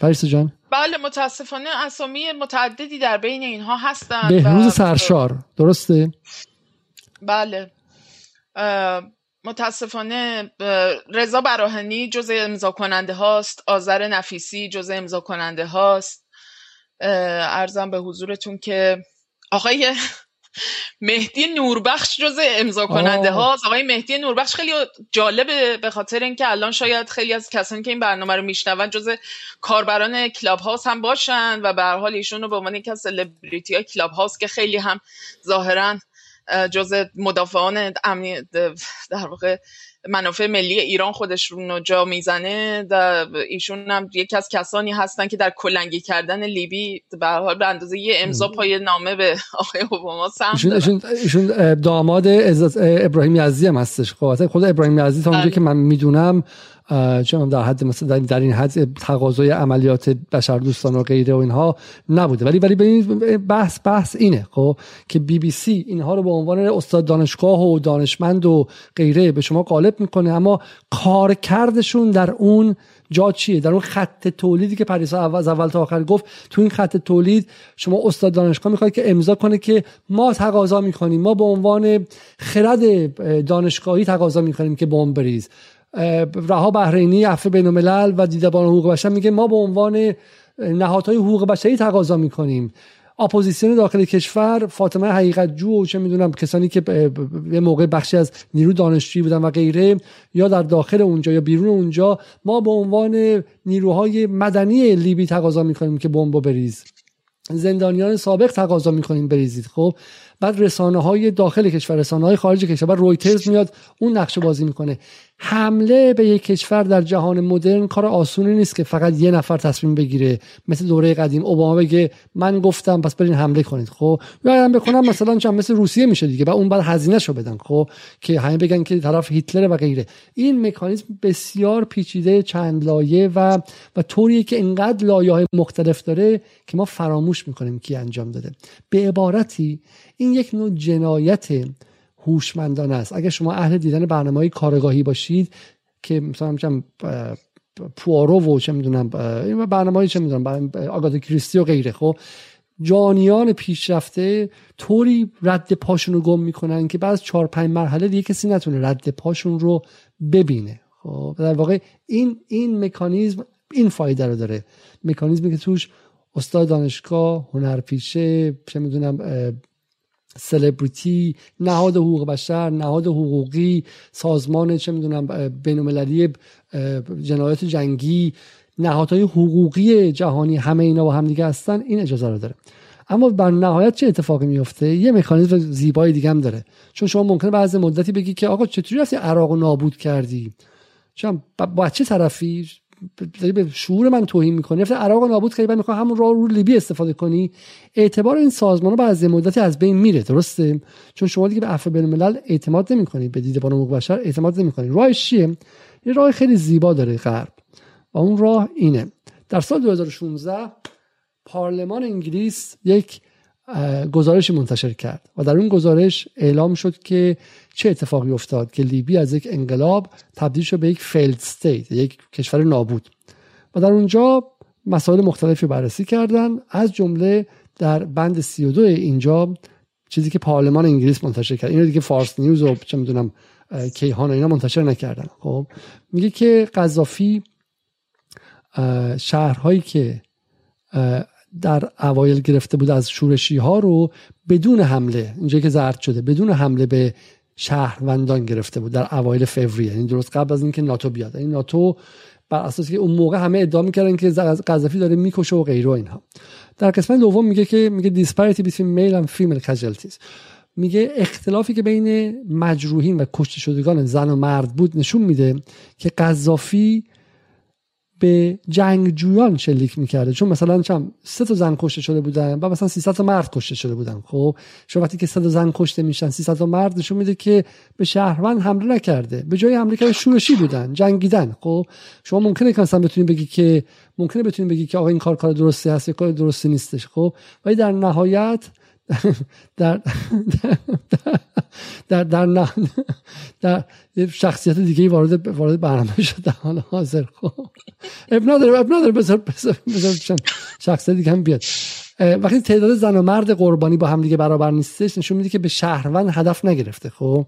پریس جان؟ بله متاسفانه اسامی متعددی در بین اینها هستن بهروز سرشار. درسته؟ بله. متاسفانه رضا براهنی جزء امضا کننده هاست. آذر نفیسی جزء امضا کننده هاست عرضم به حضورتون که آقای مهدی نوربخش جز امضا کننده ها آقای مهدی نوربخش خیلی جالبه به خاطر اینکه الان شاید خیلی از کسانی که این برنامه رو میشنون جز کاربران Clubhouse هم باشن و به هر حال ایشون رو به عنوان یکی از سلبریتی های Clubhouse که خیلی هم ظاهرا جز مدافعان امنی در واقع منافع ملی ایران خودشون رو جا می‌زنه ایشون هم یکی از کسانی هستن که در کلنگی کردن لیبی به حال به اندازه یه امضا پای نامه به آقای اوباما سهم ایشون, ایشون داماد ابراهیم یزدی هم هستش. خب خود ابراهیم یزدی تا اونجایی بله. که من می‌دونم چون در حد مثلا در این حد تقاضای عملیات بشر دوستان و غیره و اینها نبوده. ولی ولی به بحث بحث اینه خب که بی بی سی اینها رو به عنوان استاد دانشگاه و دانشمند و غیره به شما غالب می‌کنه. اما کارکردشون در اون جا چیه؟ در اون خط تولیدی که پریسا اول از اول تا آخر گفت تو این خط تولید شما استاد دانشگاه می‌خواید که امضا کنه که ما تقاضا می‌کنیم. ما به عنوان خرد دانشگاهی تقاضا می‌کنیم که بمب بریز. رها بحرینی عفو بین الملل و دیدبان حقوق بشر میگه ما به عنوان نهادهای حقوق بشری تقاضا می‌کنیم. اپوزیسیون داخل کشور فاطمه حقیقت جو و چه می‌دونم کسانی که یه موقع بخشی از نیرو دانشجویی بودن و غیره یا در داخل اونجا یا بیرون اونجا ما به عنوان نیروهای مدنی لیبی تقاضا می‌کنیم که بمب بریز. زندانیان سابق تقاضا می‌کنیم بریزید. خب بعد رسانه های داخل کشور رسانه های خارج کشور بعد رویترز میاد اون نقشه بازی می‌کنه. حمله به یک کشور در جهان مدرن کار آسونی نیست که فقط یه نفر تصمیم بگیره. مثل دوره قدیم اوباما بگه من گفتم پس برین حمله کنید خب؟ یا بکنم مثلا چند مثل روسیه میشه دیگه و اون بعد هزینه شو بدن خب؟ که همه بگن که طرف هیتلر و غیره. این مکانیزم بسیار پیچیده چند لایه و و طوریه که انقدر لایه های مختلف داره که ما فراموش می‌کنیم کی انجام داده. به عبارتی این یک نوع جنایت هوشمندانه است. اگر شما اهل دیدن برنامه های کارگاهی باشید که مثلا پوارو و چه می‌دونم برنامه چه می‌دونم آگاد کریستی و غیره خب؟ جانیان پیشرفته طوری رد پاشون رو گم می‌کنن که بعد چهار پنج مرحله دیگه کسی نتونه رد پاشون رو ببینه. خب در واقع این این مکانیزم این فایده رو داره. مکانیزمی که توش استاد دانشگاه هنرپیشه چه می‌دونم سلبریتی نهاد حقوق بشر نهاد حقوقی سازمان چه می‌دونم بینالمللی جنایات جنگی نهادهای حقوقی جهانی همه اینا با هم دیگه هستن این اجازه رو داره. اما بر نهایت چه اتفاقی میفته یه مکانیزم زیبایی دیگه هم داره. چون شما ممکنه بعض مدتی بگی که آقا چطوری رفتی عراق نابود کردی؟ چون با چه طرفی؟ داری به شعور من توهین می‌کنی. رفته عراق رو نابود کردی بعد می‌خوای همون راه رو لیبی استفاده کنی. اعتبار این سازمان رو بعد مدتی از بین میره درسته؟ چون شما دیگه به عفو بین الملل اعتماد نمی‌کنی. به دیدبان حقوق بشر اعتماد نمی‌کنی. راهش چیه؟ یه راه خیلی زیبا داره غرب. و اون راه اینه. در سال 2016 پارلمان انگلیس یک گزارش منتشر کرد و در اون گزارش اعلام شد که چه اتفاقی افتاد که لیبی از یک انقلاب تبدیل شد به یک failed state یک کشور نابود. و در اونجا مسائل مختلفی بررسی کردن. از جمله در بند 32 اینجا چیزی که پارلمان انگلیس منتشر کرد. اینو دیگه فارس نیوز و چه می‌دونم کیهان و اینا منتشر نکردن. خب میگه که قذافی شهرهایی که در اوایل گرفته بود از شورشی ها رو بدون حمله اینجا که زرد شده بدون حمله به شهروندان گرفته بود در اوایل فوریه. یعنی درست قبل از اینکه ناتو بیاد. این یعنی ناتو بر اساس که اون موقع همه ادعا می‌کردن که قذافی داره می‌کشه و غیره اینها. در قسمت دوم میگه که میگه disparity between male and female casualties. میگه اختلافی که بین مجروحین و کشته شدگان زن و مرد بود نشون میده که قذافی به جنگجویان شلیک می‌کرده. چون مثلا چم سه تا زن کشته شده بودن و مثلا 300 تا مرد کشته شده بودن. خب شما وقتی که 100 زن کشته میشن 300 تا مرد نشون میده که به شهروند حمله نکرده. به جای حمله کرده شورشی بودن جنگیدن. خب شما ممکنه که مثلا بتونید بگی که ممکنه بتونید بگی که آقا این کار کار درستی هست یا کار درستی نیستش. خب ولی در نهایت در در در در, در شخصیت دیگه وارد وارد برنامه شد در حال حاضر خب. اب نداره اب نداره بذار بذار شخصیت دیگه هم بیاد. وقتی تعداد زن و مرد قربانی با هم دیگه برابر نیستش نشون میده که به شهروند هدف نگرفته خب.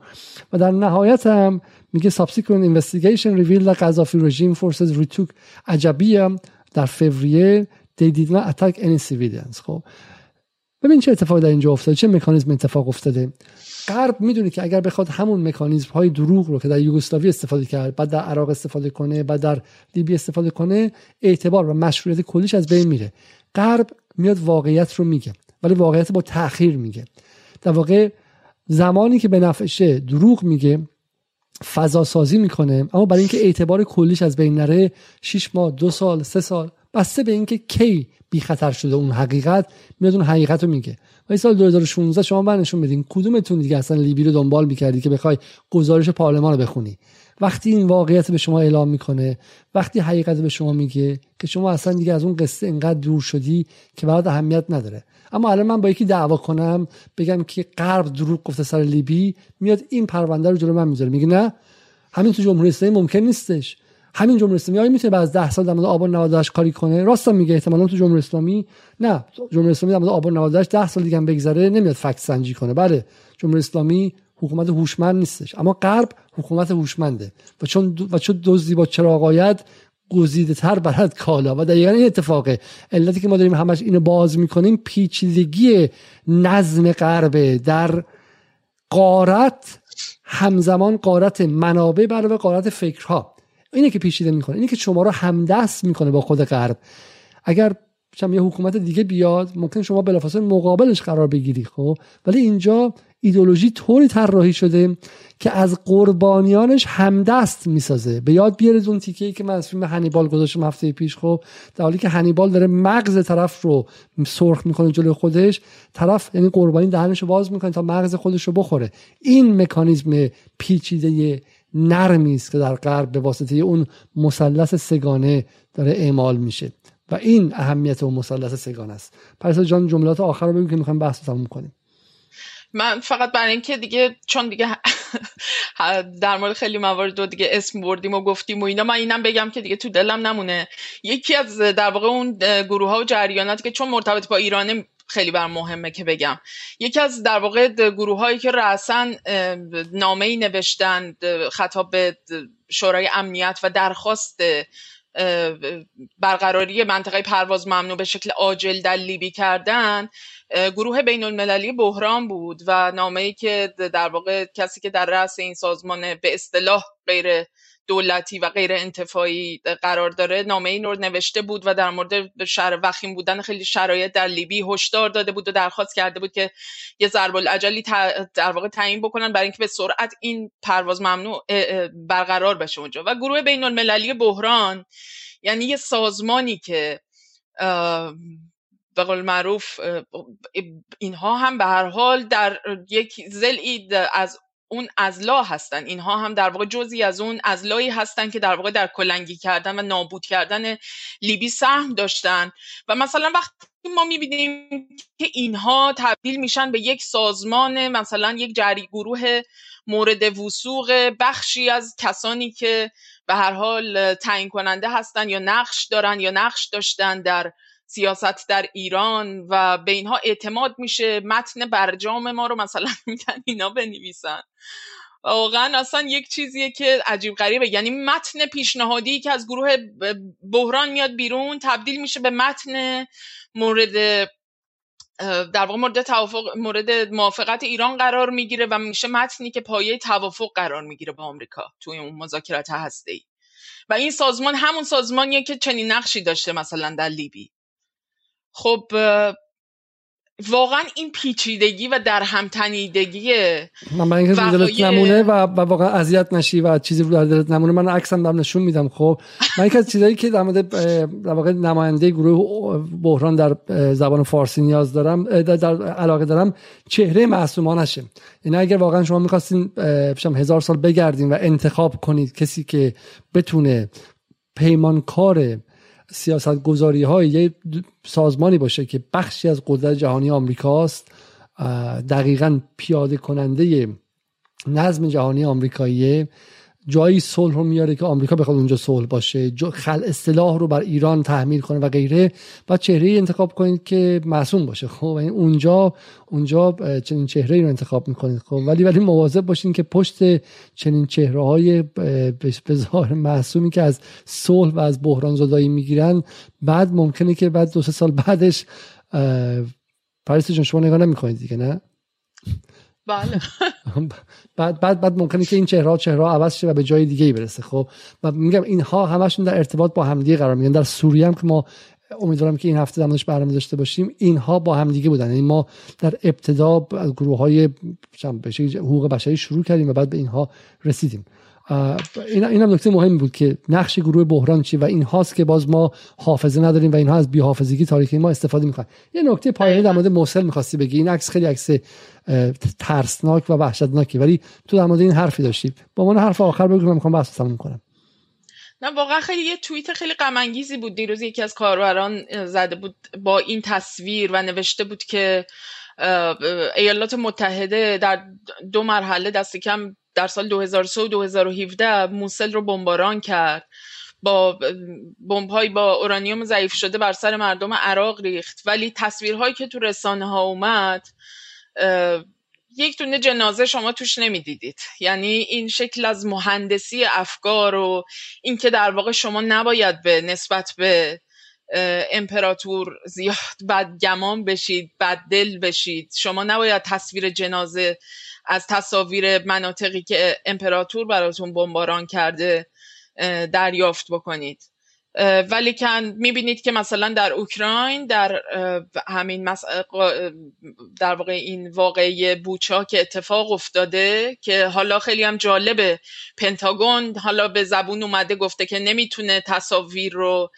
و در نهایت هم میگه subsequent investigation revealed that Gaddafi regime forces retook عجبیه در فوریه. They did not attack any خب. ببین چه اتفاقی در اینجا افتاده چه مکانیزم اتفاق افتاده. غرب می‌دونه که اگر بخواد همون مکانیزم های دروغ رو که در یوگسلاوی استفاده کرد بعد در عراق استفاده کنه بعد در لیبی استفاده کنه اعتبار و مشروعیت کلیش از بین میره. غرب میاد واقعیت رو میگه ولی واقعیت با تاخیر میگه. در واقع زمانی که به نفعشه دروغ میگه فضا سازی می‌کنه اما برای اینکه اعتبار کلیش از بین نره 6 ماه دو سال سه سال بسته به اینکه کی بی خطر شده اون حقیقت میاد اون حقیقت رو میگه. و سال 2016 شما من نشون بدین کدومتون دیگه اصلا لیبی رو دنبال می‌کردی که بخوای گزارش پارلمان رو بخونی. وقتی این واقعیت به شما اعلام می‌کنه وقتی حقیقت به شما میگه که شما اصلا دیگه از اون قصه انقدر دور شدی که برات اهمیت نداره. اما الان من با یکی دعوا کنم بگم که غرب دروغ گفته سر لیبی میاد این پرونده رو جلو من می‌ذاره. میگه نه همین تو جمهوری اسلامی ممکن نیستش. همین جمهوری اسلامی. آیا می‌تونه بعد از 10 سال در مورد آبان 98 کاری کنه؟ راست میگه احتمالاً تو جمهوری اسلامی. نه جمهوری اسلامی در مورد آبان 98 10 سال دیگه هم بگذره نمیاد فکت سنجی کنه. بله جمهوری اسلامی حکومت هوشمند نیستش. اما غرب حکومت هوشمنده و چون و چون دزدی با چراغایت گزیده تر برد کالا. و دقیقا این اتفاقه. علتی که ما داریم همش اینو باز می‌کنیم پیچیدگی نظم غربه در قارت همزمان قارت منابع برای قارت فکرها. اینه که پیچیده می‌کنه اینه که شما رو همدست می‌کنه با خود غرب. اگر یه حکومت دیگه بیاد ممکن شما بلافاصله مقابلش قرار بگیری خب؟ ولی اینجا ایدولوژی طوری طراحی شده که از قربانیانش همدست می‌سازه. به یاد بیارید اون تیکه ای که من از فیلم هنیبال گذاشتم هفته پیش خب؟ در حالی که هنیبال داره مغز طرف رو سرخ می‌کنه جلوی خودش طرف یعنی قربانی دهنش رو باز می‌کنه تا مغز خودش رو بخوره. این مکانیزم پیچیده نرمی است که در غرب به واسطه اون مثلث سگانه داره اعمال میشه و این اهمیت اون مثلث سگانه است. پس جان جملات آخر رو بگیم که می‌خوایم بحث تموم کنیم. من فقط برای اینکه دیگه چون دیگه در مورد خیلی موارد دو دیگه اسم بردیم و گفتیم و اینا من اینم بگم که دیگه تو دلم نمونه. یکی از در واقع اون گروه ها و جریاناتی که چون مرتبط با ایرانه خیلی بر مهمه که بگم. یکی از در واقع گروه هایی که رأسا نامه ای نوشتن خطاب به شورای امنیت و درخواست برقراری منطقه پرواز ممنوع به شکل عاجل در لیبی کردن گروه بین المللی بحران بود و نامه ای که در واقع کسی که در رأس این سازمان به اصطلاح غیر دولتی و غیر انتفاعی قرار داره. نامه این رو نوشته بود و در مورد شر وخیم بودن خیلی شرایط در لیبی هشدار داده بود و درخواست کرده بود که یه ضرب العجلی در واقع تعیین بکنن برای اینکه به سرعت این پرواز ممنوع برقرار بشه اونجا. و گروه بین المللی بحران یعنی یه سازمانی که به قول معروف اینها هم به هر حال در یک زلی از اون ازلا هستن. اینها هم در واقع جزی از اون ازلایی هستن که در واقع در کلنگی کردن و نابود کردن لیبی سهم داشتن. و مثلا وقتی ما می‌بینیم که اینها تبدیل میشن به یک سازمان مثلا یک جری گروه مورد وسوق بخشی از کسانی که به هر حال تعیین کننده هستن یا نقش دارن یا نقش داشتن در سیاست در ایران و به اینها اعتماد میشه متن برجام ما رو مثلا میگن اینا بنویسن. واقعا اصلا یک چیزیه که عجیب غریبه. یعنی متن پیشنهادی که از گروه بحران میاد بیرون تبدیل میشه به متن مورد در واقع مورد توافق مورد موافقت ایران قرار می‌گیره و میشه متنی که پایه توافق قرار می‌گیره با آمریکا توی اون مذاکرات هسته ای و این سازمان همون سازمانیه که چنین نقشی داشته مثلا در لیبی. خب واقعا این پیچیدگی و در همتنیدگی من برای اینکه دلت نمونه و, و واقعا اذیت نشی و چیزی رو در دلت نمونه من عکسم دارم نشون میدم. خب من یک از چیزایی که در مورد در واقع نماینده گروه بحران در زبان فارسی نیاز دارم در علاقه دارم چهره معصومانشه. یعنی اگر واقعا شما می‌خواستین هزار سال بگردین و انتخاب کنید کسی که بتونه پیمانکار سیاست گذاری های یه سازمانی باشه که بخشی از قدرت جهانی آمریکاست دقیقا پیاده کننده نظم جهانی آمریکاییه. جایی صلح رو میاره که آمریکا بخواد اونجا صلح باشه خل اصطلاح رو بر ایران تحمیل کنه و غیره و چهره انتخاب کنید که معصوم باشه. خب اونجا اونجا چنین چهره رو انتخاب می‌کنید. خب ولی ولی مواظب باشین که پشت چنین چهره های به ظاهر معصومی که از صلح و از بحران زدایی می‌گیرن بعد ممکنه که بعد دو سه سال بعدش جان شما نگاه نمی‌کنید دیگه نه؟ بله. بعد بعد بعد ممکنه که این چهره چهره عوض شه و به جای دیگه ای برسه. خب و میگم اینها همشون در ارتباط با همدیگه قرار می‌گیرن. در سوریه هم که ما امیدوارم که این هفته دمش برنامه داشته باشیم اینها با همدیگه بودن. یعنی ما در ابتدا از گروه های حقوق بشری شروع کردیم و بعد به اینها رسیدیم. این این هم نکته مهمی بود که نقش گروه بحران چی و این هاست که باز ما حافظه نداریم و اینها از بی حافظگی تاریخی ما استفاده می‌کنن. یه نکته پایانی در مورد موصل می‌خواستی بگی. این عکس خیلی عکس ترسناک و وحشتناکی ولی تو در مورد این حرفی داشتی. با من حرف آخر بگو من می‌خوام بحث تموم کنم. نه واقعا خیلی یه توییت خیلی غم بود. دیروز یکی از کاربران زده بود با این تصویر و نوشته بود که ایالات متحده در دو مرحله دست کم در سال 2003 و 2017 موسل رو بمباران کرد. با بمب‌های با اورانیوم ضعیف شده بر سر مردم عراق ریخت. ولی تصویرهایی که تو رسانه ها اومد یک دونه جنازه شما توش نمی‌دیدید. یعنی این شکل از مهندسی افکار و اینکه در واقع شما نباید به نسبت به امپراتور زیاد بد گمان بشید بد دل بشید. شما نباید تصویر جنازه از تصاویر مناطقی که امپراتور براتون بمباران کرده دریافت بکنید. ولی کن می‌بینید که مثلا در اوکراین در همین در واقع این واقعی بوچا که اتفاق افتاده که حالا خیلی هم جالبه. پنتاگون حالا به زبون اومده گفته که نمی‌تونه تصاویر رو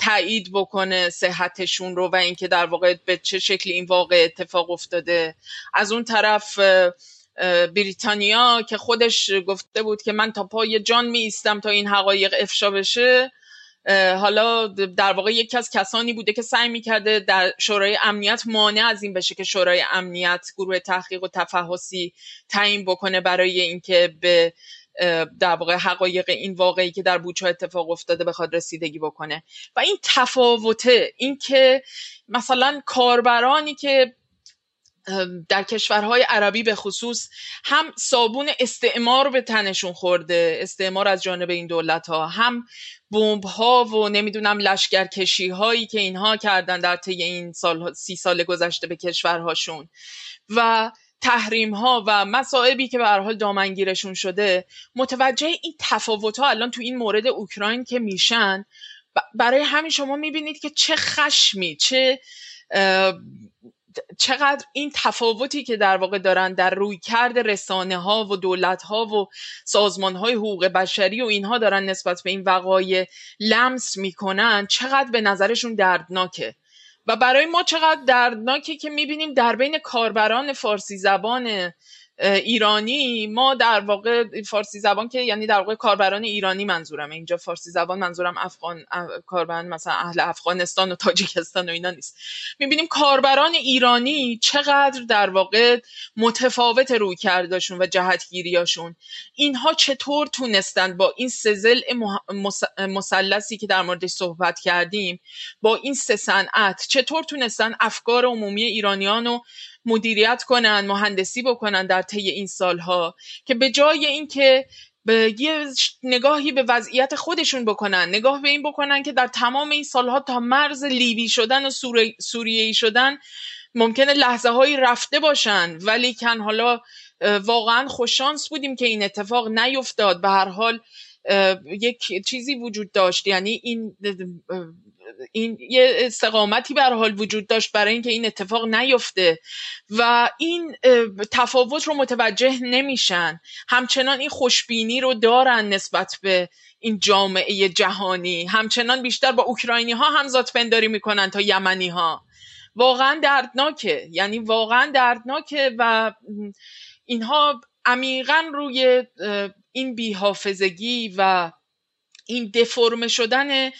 تایید بکنه صحتشون رو و اینکه در واقع به چه شکلی این واقع اتفاق افتاده. از اون طرف بریتانیا که خودش گفته بود که من تا پای جان می ایستم تا این حقایق افشا بشه حالا در واقع یکی از کسانی بوده که سعی می‌کرده در شورای امنیت مانع از این بشه که شورای امنیت گروه تحقیق و تفحصی تعیین بکنه برای اینکه به در واقع حقایق این واقعی که در بوچا اتفاق افتاده بخواد رسیدگی بکنه. و این تفاوته این که مثلا کاربرانی که در کشورهای عربی به خصوص هم صابون استعمار به تنشون خورده استعمار از جانب این دولت ها هم بمب ها و نمی‌دونم لشکرکشی هایی که اینها کردن در طی این سال سی سال گذشته به کشورهاشون. و تحریم ها و مصائبی که به هر حال دامنگیرشون شده متوجه این تفاوت ها الان تو این مورد اوکراین که میشن برای همین شما می‌بینید که چه خشمی چه چقدر این تفاوتی که در واقع دارن در روی کرد رسانه ها و دولت ها و سازمان های حقوق بشری و اینها دارن نسبت به این وقایع لمس می‌کنن چقدر به نظرشون دردناکه. و برای ما چقدر دردناکه که می‌بینیم در بین کاربران فارسی زبان ایرانی ما در واقع فارسی زبان که یعنی در واقع کاربران ایرانی منظورم. اینجا فارسی زبان منظورم افغان کاربران مثلا اهل افغانستان و تاجیکستان و اینا نیست. می‌بینیم کاربران ایرانی چقدر در واقع متفاوت روی کردشون و جهتگیریاشون. اینها چطور تونستند با این سزل مسلسی که در موردش صحبت کردیم با این سه صنعت چطور تونستن افکار عمومی ایرانیان رو مدیریت کنن مهندسی بکنن در طی این سالها که به جای اینکه به یه نگاهی به وضعیت خودشون بکنن نگاه به این بکنن که در تمام این سالها تا مرز لیبی شدن و سوریهی شدن ممکنه لحظه هایی رفته باشن ولی کن حالا واقعا خوششانس بودیم که این اتفاق نیفتاد. به هر حال یک چیزی وجود داشت. یعنی این این یه استقامتی بر حال وجود داشت برای اینکه این اتفاق نیفته. و این تفاوت رو متوجه نمیشن. همچنان این خوشبینی رو دارن نسبت به این جامعه جهانی. همچنان بیشتر با اوکراینی ها همزاد پنداری می‌کنن تا یمنی ها واقعا دردناکه. یعنی واقعا دردناکه و اینها عمیقا روی این بیحافظگی و این دفرم شدن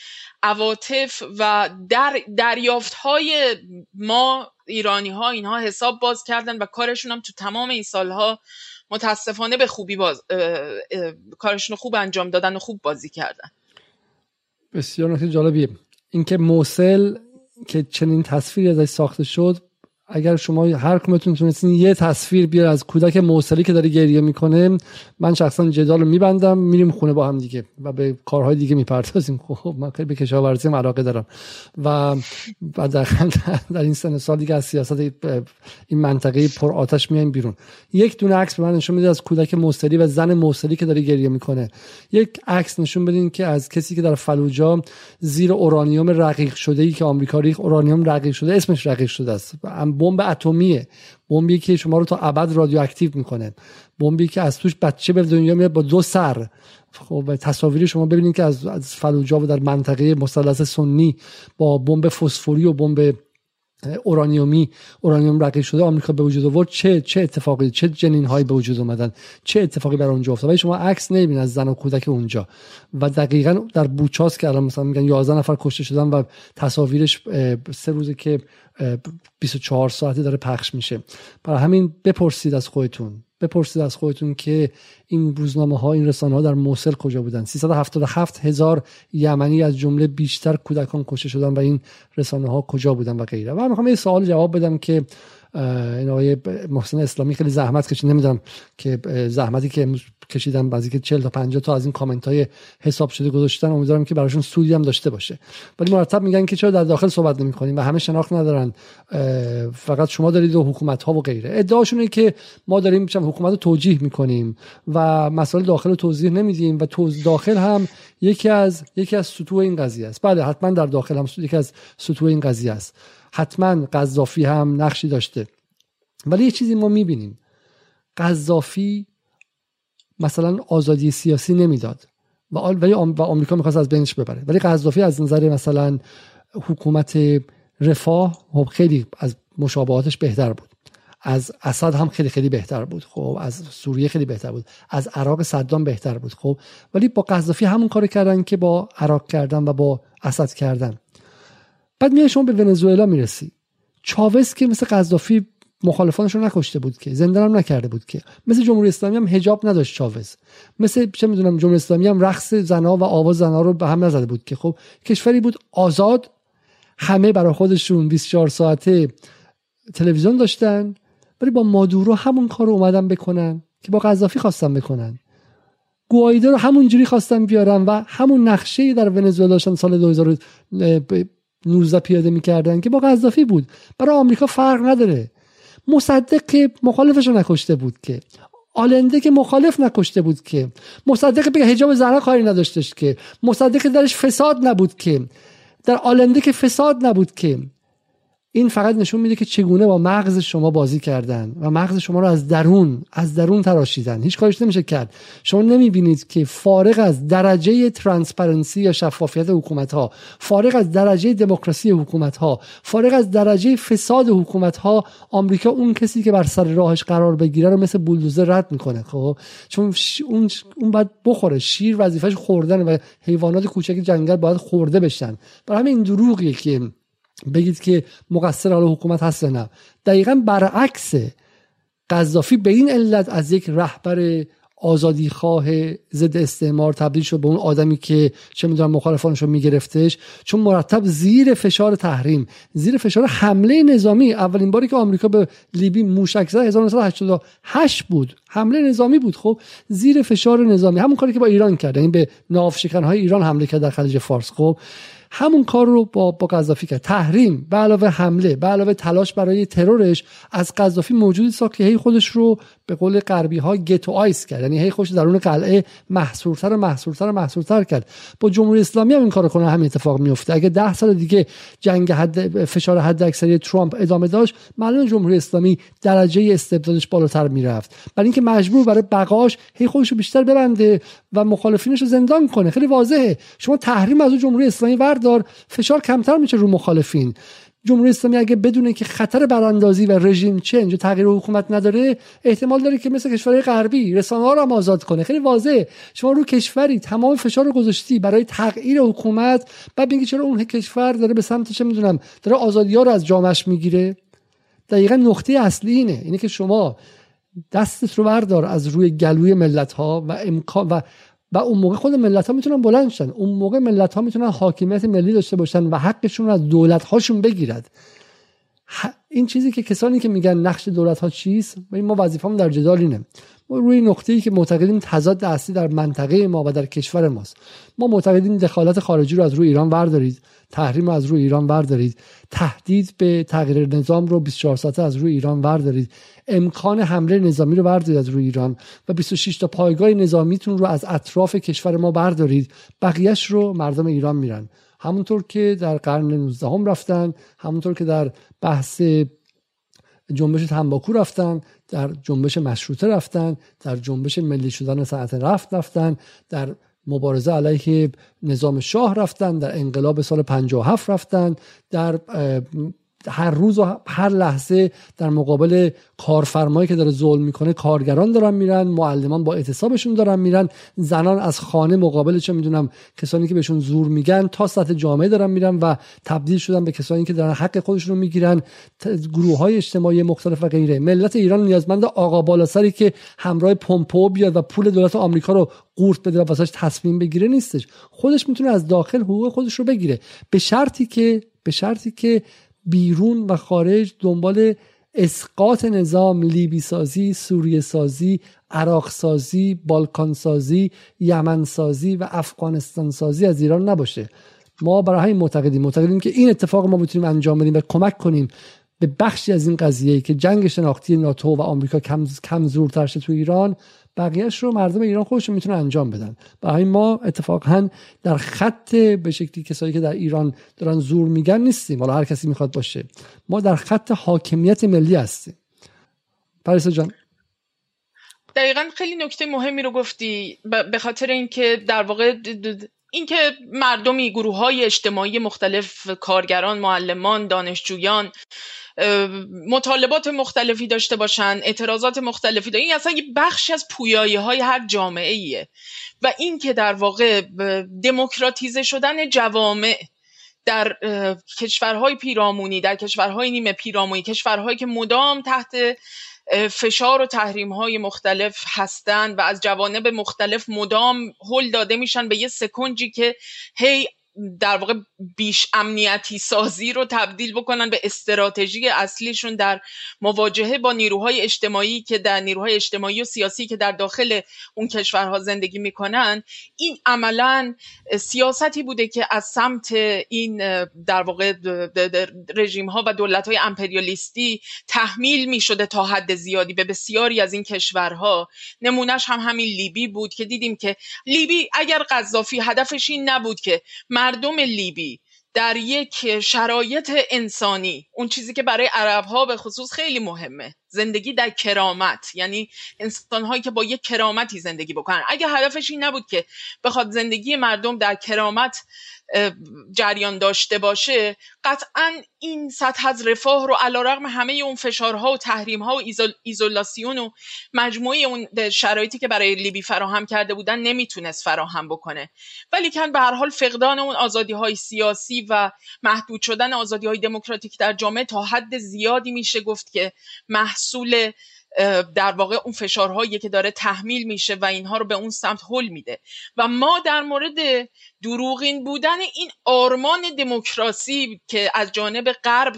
عواطف و در دریافت های ما ایرانی ها اینها حساب باز کردن و کارشون هم تو تمام این سالها متاسفانه به خوبی باز کارشون خوب انجام دادن و خوب بازی کردن. بسیار نکته جالبیه. اینکه موسل که چنین تصویری ازش ساخته شد اگر شما هر کمتون تونستین یه تصویر بیار از کودک موسلی که داره گریه می‌کنه من شخصا جدال رو میبندم میریم خونه با هم دیگه و به کارهای دیگه می‌پردازیم. خب من خیلی به کشاورزی علاقه دارم. و در, در این سن سال دیگه از سیاست این منطقه پر آتش میایم بیرون. یک دونه عکس به من نشون میده از کودک موسلی و زن موسلی که داره گریه می‌کنه. یک عکس نشون بدین که از کسی که در فلوجا زیر اورانیوم رقیق شده ای که آمریکا ریخ اورانیوم رقیق شده اسمش رقیق شده است. بمب اتمیه. بمبی که شما رو تا ابد رادیواکتیو می‌کنه. بمبی که از توش بچه به دنیا میاد با دو سر. خب تصاویر شما ببینید که از فلوجا و در منطقه مثلث سنی با بمب فسفوری و بمب اورانیومی اورانیوم رقیق شده آمریکا به وجود آورد. چه چه اتفاقی چه جنین هایی به وجود اومدن چه اتفاقی بر اونجا افتاد؟ ولی شما عکس نمی‌بینید از زن و کودک اونجا. و دقیقا در بوچاس که الان مثلا میگن 11 نفر کشته شدن و تصاویرش سه روزه که 24 ساعته داره پخش میشه. برای همین بپرسید از خودتون. بپرسید از خودتون که این روزنامه ها این رسانه ها در موصل کجا بودن؟ 377 هزار یمنی از جمله بیشتر کودکان کشته شدن و این رسانه ها کجا بودن و غیره. و می‌خوام یه سوال جواب بدم که این آقای محسن اسلامی خیلی زحمت کشید نمی‌دونم که زحمتی که کشیدن بعضی که 40 تا 50 تا از این کامنت های حساب شده گذاشتن امیدوارم که براشون سودی هم داشته باشه. ولی مرتب میگن که چرا در داخل صحبت نمی کنیم و همه شناخت ندارن فقط شما دارید و حکومت ها و غیره. ادعاشونه که ما داریم حکومت رو توجیه می‌کنیم و مسائل داخل رو توضیح نمیدیم و توز داخل هم یکی از یکی از سطوح این قضیه است. بله حتما در داخل هم یکی از سطوح این قضیه است. حتما قذافی هم نقشی داشته. ولی یه چیزی ما می‌بینیم. قذافی مثلا آزادی سیاسی نمی‌داد و ولی و آمریکا می‌خواست از بینش ببره. ولی قذافی از نظر مثلا حکومت رفاه خب خیلی از مشابهاتش بهتر بود. از اسد هم خیلی خیلی بهتر بود. خب از سوریه خیلی بهتر بود. از عراق صدام بهتر بود. خب ولی با قذافی همون کار کردن که با عراق کردن و با اسد کردن. بعد میای شما به ونزوئلا می‌رسی. چاوز که مثل قذافی مخالفانش رو نکشته بود که زندانم نکرده بود که. مثل جمهوری اسلامی هم حجاب نداشت چاوز مثل چه می‌دونم جمهوری اسلامی هم رقص زنا و آواز زنا رو به هم نزده بود که. خب کشوری بود آزاد همه برای خودشون 24 ساعته تلویزیون داشتن ولی با مادورو همون کارو رو اومدن بکنن که با قذافی خواستن بکنن. گوایده رو همون جوری خواستن بیارن و همون نقشه در ونزوئلا سال 2000 19 پیاده می‌کردن که با قذافی بود. برای آمریکا فرق نداره. مصدق که مخالفش رو نکشته بود که. آلنده که مخالف نکشته بود که. مصدق به حجاب زنها کاری نداشتش که. مصدق درش فساد نبود که. در آلنده که فساد نبود که. این فقط نشون میده که چگونه با مغز شما بازی کردن و مغز شما رو از درون از درون تراشیدن. هیچ کارش نمیشه کرد. شما نمی‌بینید که فارغ از درجه transparency یا شفافیت حکومت ها فارغ از درجه دموکراسی حکومت ها فارغ از درجه فساد حکومت ها آمریکا اون کسی که بر سر راهش قرار بگیره رو مثل بولدوزر رد می‌کنه خب؟ چون اون اون باید بخوره. شیر وظیفش خوردن و حیوانات کوچک جنگل باید خورده بشن. برای همین دروغیه که بگید که مقصر حالا حکومت هست نه. دقیقا برعکس قذافی به این علت از یک رهبر آزادی خواه ضد استعمار تبدیل شد به اون آدمی که چه می‌دونم مخالفانش رو میگرفتش چون مرتب زیر فشار تحریم زیر فشار حمله نظامی. اولین باری که آمریکا به لیبی موشک زد 1988 بود. حمله نظامی بود. خب زیر فشار نظامی همون کاری که با ایران کرد این یعنی به ناوشکنهای ایران حمله کرد در خلیج فارس. خب همون کار رو با با قذافی کرد. تحریم به علاوه حمله به علاوه تلاش برای ترورش از قذافی موجودی ساخت که هی خودش رو به قول غربی ها گتو آیس کرد. یعنی هی خوش درون قلعه محصورتر و محصورتر و محصورتر کرد. با جمهوری اسلامی هم این کار کنه همین اتفاق میفته اگه ده سال دیگه جنگ حد فشار حد اکثری ترامپ ادامه داشت معلومه جمهوری اسلامی درجه استبدادش بالاتر می‌رفت. برای اینکه مجبور برای بقاش هی خودش رو بیشتر ببنده و مخالفینش رو زندان کنه. خیلی واضحه. شما تحریم از جمهوری اسلامی وردار فشار کمتر میشه رو مخالفین. جمهوری اسلامی اگه بدونه که خطر براندازی و رژیم چنج و تغییر حکومت نداره احتمال داره که مثل کشورهای غربی رسانه ها رو آزاد کنه. خیلی واضحه. شما رو کشوری تمام فشار رو گذاشتی برای تغییر حکومت بعد میگی چرا اون کشور داره به سمت چه می‌دونم داره آزادی ها رو از جامعش می‌گیره؟ دقیقا نقطه اصلی اینه. اینه که شما دستت رو بردار از روی گلوی ملت ها و امکان و و اون موقع خود ملت ها می‌تونن بلند شن. اون موقع ملت ها می‌تونن حاکمیت ملی داشته باشن و حقشون رو از دولت هاشون بگیرد این چیزی که کسانی که میگن نقش دولت ها چیست ما وظیفه‌مون در جدال اینه. ما روی نقطه ای که معتقدیم تضاد اصلی در منطقه ما و در کشور ماست. ما معتقدیم دخالت خارجی رو از روی ایران بردارید. تحریم از روی ایران بردارید. تهدید به تغییر نظام رو 24 ساعته از روی ایران بردارید. امکان حمله نظامی رو بردارید از روی ایران و 26 تا پایگاه نظامیتون رو از اطراف کشور ما بردارید. بقیهش رو مردم ایران میرن. همونطور که در قرن 19 هم رفتن همونطور که در بحث جنبش تنباکو رفتن در جنبش مشروطه رفتن در جنبش ملی شدن صنعت رفت رفتن در مبارزه علیه نظام شاه رفتن در انقلاب سال 57 رفتن در هر روز و هر لحظه در مقابل کارفرمایی که داره ظلم می‌کنه کارگران دارن میرن معلمان با اعتصابشون دارن میرن زنان از خانه مقابل چه می‌دونم کسانی که بهشون زور میگن تا سطح جامعه دارن میرن و تبدیل شدن به کسانی که دارن حق خودشون رو می‌گیرن. گروه های اجتماعی مختلف و غیره. ملت ایران نیازمند آقا بالاسری که همراه پمپو بیاد و پول دولت آمریکا رو قورت بده و واسش تصمیم بگیره نیستش. خودش می‌تونه از داخل حقوق خودش رو بگیره. به شرطی که به شرطی که بیرون و خارج دنبال اسقاط نظام لیبی سازی سوریه سازی عراق سازی بالکان سازی یمن سازی و افغانستان سازی از ایران نباشه. ما برای همین معتقدیم معتقدیم که این اتفاق ما بتونیم انجام بدیم و کمک کنیم به بخشی از این قضیه که جنگ شناختی ناتو و آمریکا کم, کم زورتر تو ایران بقیهش رو مردم ایران خودشون می‌تونن انجام بدن. برای ما اتفاقا در خط به شکلی کسایی که در ایران دارن زور میگن نیستیم. حالا هر کسی می‌خواد باشه. ما در خط حاکمیت ملی هستیم. پریسا جان. دقیقا خیلی نکته مهمی رو گفتی به خاطر اینکه در واقع اینکه مردمی گروه های اجتماعی مختلف کارگران معلمان دانشجویان مطالبات مختلفی داشته باشن اعتراضات مختلفی داشته این اصلا یه بخشی از پویایی های هر جامعه ایه و این که در واقع دموکراتیزه شدن جوامع در کشورهای پیرامونی در کشورهای نیمه پیرامونی کشورهایی که مدام تحت فشار و تحریم های مختلف هستند و از جوانب مختلف مدام هل داده میشن به یه سکنجی که هی در واقع بیش امنیتی سازی رو تبدیل بکنن به استراتژی اصلیشون در مواجهه با نیروهای اجتماعی که در نیروهای اجتماعی و سیاسی که در داخل اون کشورها زندگی می‌کنن. این عملا سیاستی بوده که از سمت این در واقع رژیم ها و دولت های امپریالیستی تحمیل می شده تا حد زیادی به بسیاری از این کشورها. نمونهش هم همین لیبی بود که دیدیم که لیبی اگر قذافی هدفش این نبود که مردم لیبی در یک شرایط انسانی. اون چیزی که برای عرب ها به خصوص خیلی مهمه. زندگی در کرامت. یعنی انسان هایی که با یک کرامتی زندگی بکنن. اگه هدفش این نبود که بخواد زندگی مردم در کرامت جریان داشته باشه قطعا این سطح از رفاه رو علا رقم همه اون فشارها و تحریمها و ایزولاسیون و مجموعه اون شرایطی که برای لیبی فراهم کرده بودن نمی‌تونست فراهم بکنه. ولی کن به هر حال فقدان اون آزادی های سیاسی و محدود شدن آزادی های دموکراتیک در جامعه تا حد زیادی میشه گفت که محصول در واقع اون فشارهایی که داره تحمیل میشه و اینها رو به اون سمت حل میده. و ما در مورد دروغین بودن این آرمان دموکراسی که از جانب غرب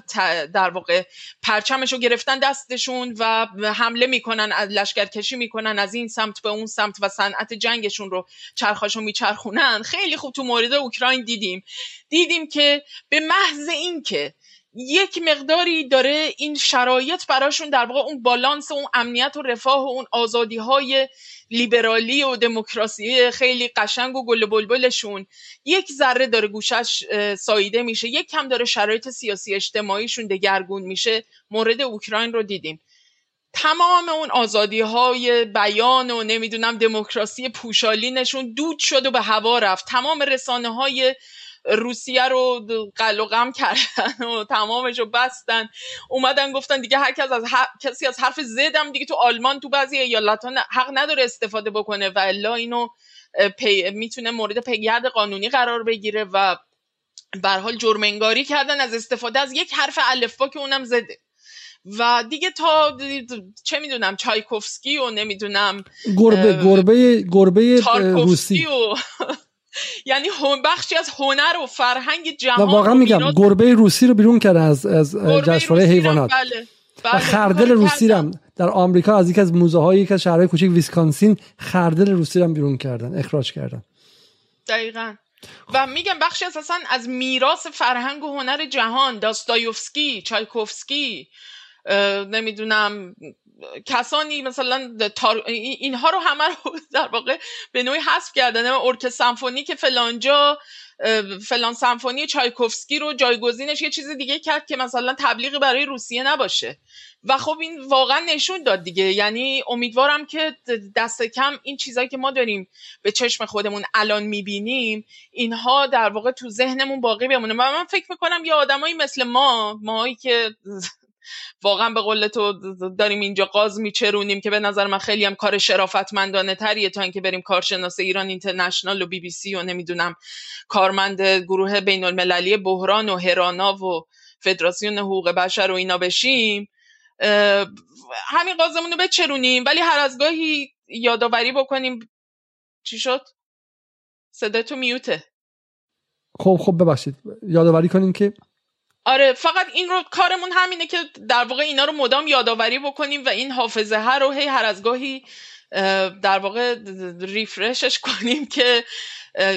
در واقع پرچمش رو گرفتن دستشون و حمله می‌کنن از لشکرکشی می‌کنن از این سمت به اون سمت و صنعت جنگشون رو چرخاشو میچرخونن. خیلی خوب تو مورد اوکراین دیدیم. دیدیم که به محض اینکه یک مقداری داره این شرایط براشون در واقع اون بالانس اون امنیت و رفاه و اون آزادی های لیبرالی و دموکراسی خیلی قشنگ و گل بلبلشون یک ذره داره گوشش ساییده میشه. یک کم داره شرایط سیاسی اجتماعیشون دگرگون میشه. مورد اوکراین رو دیدیم. تمام اون آزادی های بیان و نمی‌دونم دموکراسی پوشالینشون دود شد و به هوا رفت. تمام رسانه های روسیه رو قل و غم کردن و تمامش رو بستن. اومدن گفتن دیگه هر کس از کسی از حرف زدم دیگه تو آلمان تو بعضی ایالت ها حق نداره استفاده بکنه و الا اینو پی... می‌تونه مورد پیگرد قانونی قرار بگیره و به حال جرمنگاری کردن از استفاده از یک حرف الفبا که اونم زده. و دیگه تا چه می‌دونم چایکوفسکی و نمی‌دونم گربه گربه گربه روسی. و یعنی بخشی از هنر و فرهنگ جهان واقعا میگم گربه روسی رو بیرون کرده از از جشنواره حیوانات بله. بله. و خردل روسی هم در آمریکا از یک از موزه هایی یک از شهرهای کوچیک ویسکانسین خردل روسی هم بیرون کردن اخراج کردن دقیقا و میگم بخشی اساسا از میراث فرهنگ و هنر جهان داستایوفسکی چایکوفسکی نمی‌دونم کسانی مثلا اینها رو همه رو در واقع به نوعی حذف کردن. ارکستر سمفونی که فلانجا فلان سمفونی چایکوفسکی رو جایگزینش یه چیز دیگه کرد که مثلا تبلیغی برای روسیه نباشه. و خب این واقعا نشون داد دیگه. یعنی امیدوارم که دست کم این چیزایی که ما داریم به چشم خودمون الان می‌بینیم اینها در واقع تو ذهنمون باقی بمونه. و من فکر می‌کنم یه آدمایی مثل ما ماهایی که واقعا به قول تو داریم اینجا قاز میچرونیم که به نظر من خیلی هم کار شرافتمندانه تریه تا اینکه بریم کارشناس ایران اینترنشنال و بی بی سی و نمی‌دونم کارمند گروه بین المللی بحران و هرانا و فدراسیون حقوق بشر و اینا بشیم. همین قازمون رو بچرونیم. ولی هر از گاهی یادآوری بکنیم. چی شد؟ صدای تو میوته. خب خب ببخشید. یادآوری کنیم که آره فقط این رو کارمون همینه که در واقع اینا رو مدام یادآوری بکنیم و این حافظه هر رو هی هر از گاهی در واقع ریفرشش کنیم که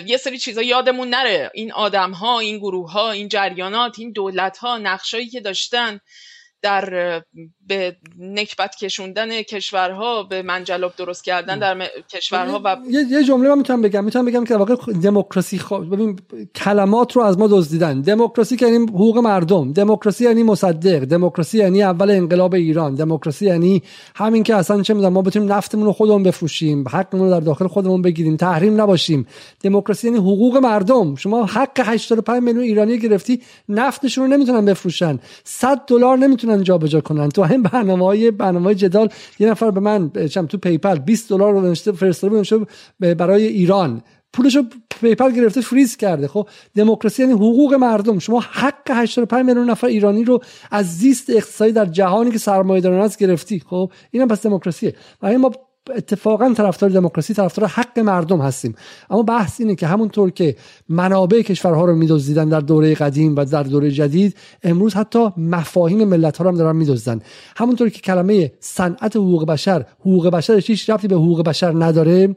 یه سری چیزا یادمون نره. این آدم ها این گروه ها این جریانات این دولت ها نقشایی که داشتن در به نکبت کشوندن کشورها به منجلاب درست کردن در کشورها و یه, یه جمله من می‌تونم بگم. می‌تونم بگم که واقع دموکراسی خوا... ببین کلمات رو از ما دزدیدن. دموکراسی که یعنی حقوق مردم. دموکراسی یعنی مصدق. دموکراسی یعنی اول انقلاب ایران. دموکراسی یعنی همین که اصلا چه می‌دونم ما بتونیم نفتمون رو خودمون بفروشیم حقمون رو در داخل خودمون بگیریم تحریم نباشیم. دموکراسی یعنی حقوق مردم. شما حق 85 میلیون ایرانی گرفتی نفتشون رو نمی‌تونن بفروشن. 100 دلار نمی‌تونن جابجا کنن. تو همین برنامه های برنامه جدال. یه نفر به من چم تو PayPal 20 دلار رو فرستاده برای ایران. پولشو PayPal گرفته فریز کرده. خب دموکراسی یعنی حقوق مردم. شما حق 85 میلیون نفر ایرانی رو از زیست اقتصادی در جهانی که سرمایه‌داران است گرفتی. خب اینم پس دموکراسیه. و ما اتفاقا طرفدار دموکراسی طرفدار حق مردم هستیم. اما بحث اینه که همونطور که منابع کشورها رو میدزدیدن در دوره قدیم و در دوره جدید امروز حتی مفاهیم ملت ها رو هم دارن میدزدن. همونطور که کلمه صنعت حقوق بشر حقوق بشر هیچ ربطی به حقوق بشر نداره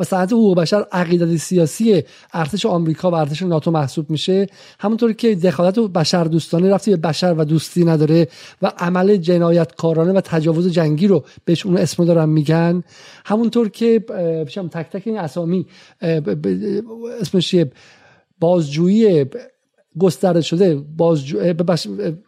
و صنعت حقوق بشر عقیدت سیاسی ارتش آمریکا و ارتش ناتو محسوب میشه. همونطور که دخالت بشر دوستانه رفتی به بشر و دوستی نداره و عمل جنایتکارانه و تجاوز جنگی رو بهش اون اسم دارن میگن. همونطور که تک تک این اسامی اسمش بازجویی گسترده شده بازجو...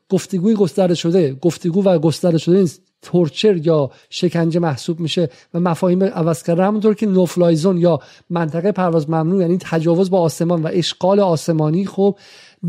گفتگوی گسترده شده. گفتگو و گسترده شده تورچر یا شکنجه محسوب میشه و مفاهیم عوض کرده همونطور که نوفلایزون یا منطقه پرواز ممنوع یعنی تجاوز به آسمان و اشغال آسمانی خب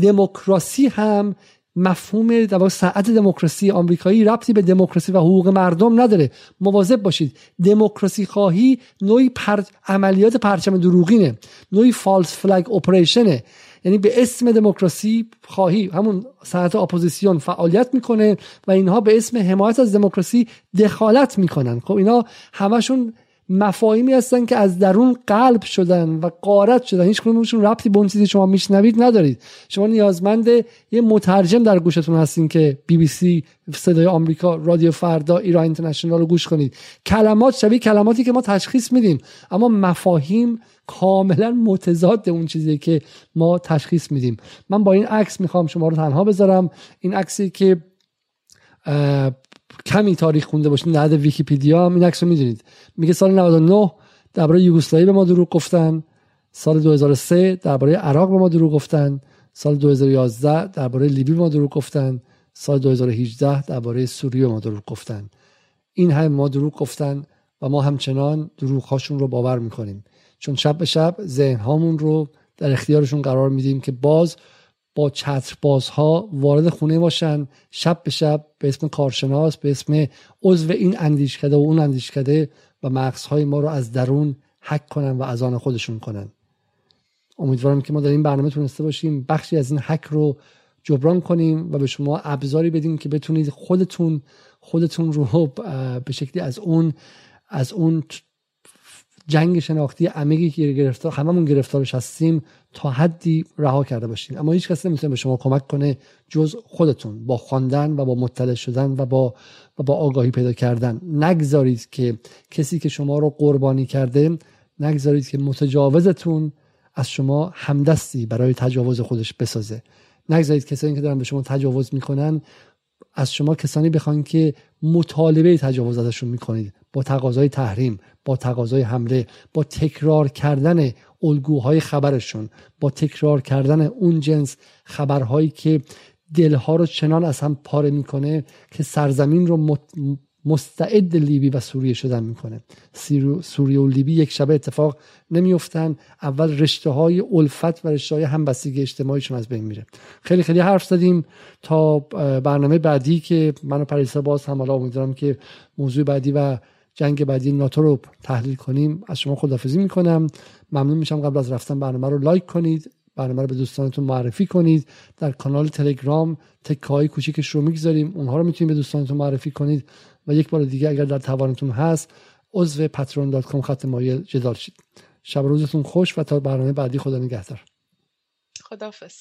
دموکراسی هم مفهوم در ساعت دموکراسی آمریکایی ربطی به دموکراسی و حقوق مردم نداره. مواظب باشید. دموکراسی خواهی نوعی پر... عملیات پرچم دروغینه. نوعی false flag operation ه یعنی به اسم دموکراسی خواهی همون ساعت اپوزیسیون فعالیت می‌کنه و اینها به اسم حمایت از دموکراسی دخالت می‌کنن. خب اینا همشون مفاهیمی هستن که از درون قلب شدن و قارت شدن. هیچ کدومشون ربطی به اون چیزی شما میشنوید ندارید. شما نیازمند یه مترجم در گوشتون هستین که بی بی سی صدای آمریکا رادیو فردا ایران اینترنشنال رو گوش کنید. کلمات شبیه کلماتی که ما تشخیص میدیم. اما مفاهیم کاملا متضاد اون چیزی که ما تشخیص میدیم. من با این عکس می‌خوام شما رو تنها بذارم. این عکسی که کمی تاریخ خونده باشین در ویکیپیدیا هم این عکس رو می‌دونید. میگه سال 99 درباره یوگسلاوی به ما دروغ گفتن. سال 2003 درباره عراق به ما دروغ گفتن. سال 2011 درباره لیبی به ما دروغ گفتن. سال 2018 درباره سوریه ما دروغ گفتن. این هم ما دروغ گفتن و ما همچنان دروغ هاشون رو باور می‌کنیم. چون شب به شب ذهن هامون رو در اختیارشون قرار میدیم که باز با چتر بازها وارد خونه باشن شب به شب به اسم کارشناس به اسم عضو این اندیشکده و اون اندیشکده و مغزهای ما رو از درون حک کنن و از آن خودشون کنن. امیدوارم که ما در این برنامه تونسته باشیم بخشی از این حک رو جبران کنیم و به شما ابزاری بدیم که بتونید خودتون خودتون رو به شکلی از اون از اون جنگ شناختی عمیقی که گرفتار هممون گرفتارش هستیم تا حدی رها کرده باشین. اما هیچ کسی نمی‌تونه به شما کمک کنه جز خودتون با خواندن و با مطلع شدن و با و با آگاهی پیدا کردن. نگذارید که کسی که شما رو قربانی کرده نگذارید که متجاوزتون از شما همدستی برای تجاوز خودش بسازه. نگذارید کسانی که دارن به شما تجاوز می‌کنن از شما کسانی بخوان که مطالبه تجاوز ازشون می‌کنید. با تقاضای تحریم با تقاضای حمله با تکرار کردن الگوهای خبرشون با تکرار کردن اون جنس خبرهایی که دلها رو چنان از هم پاره می‌کنه که سرزمین رو مستعد لیبی و سوریه شدن می‌کنه. سوریه و لیبی یک شبه اتفاق نمیفتن اول رشته های الفت و رشته های همبستگی اجتماعیشون از بین میره. خیلی خیلی حرف زدیم تا برنامه بعدی که من و پریسا باز هم حالا امیدوارم که موضوع بعدی و جنگ بعدی ناتو رو تحلیل کنیم. از شما خدافزی می‌کنم. ممنون میشم قبل از رفتن برنامه رو لایک کنید. برنامه رو به دوستانتون معرفی کنید. در کانال تلگرام تکه های کوچیکش رو می‌گذاریم. اونها رو می‌تونید به دوستانتون معرفی کنید. و یک بار دیگه اگر در توانتون هست عضو پترون خط مایل جدال شید. شب روزتون خوش و تا برنامه بعدی خدا نگهدار. خدافظ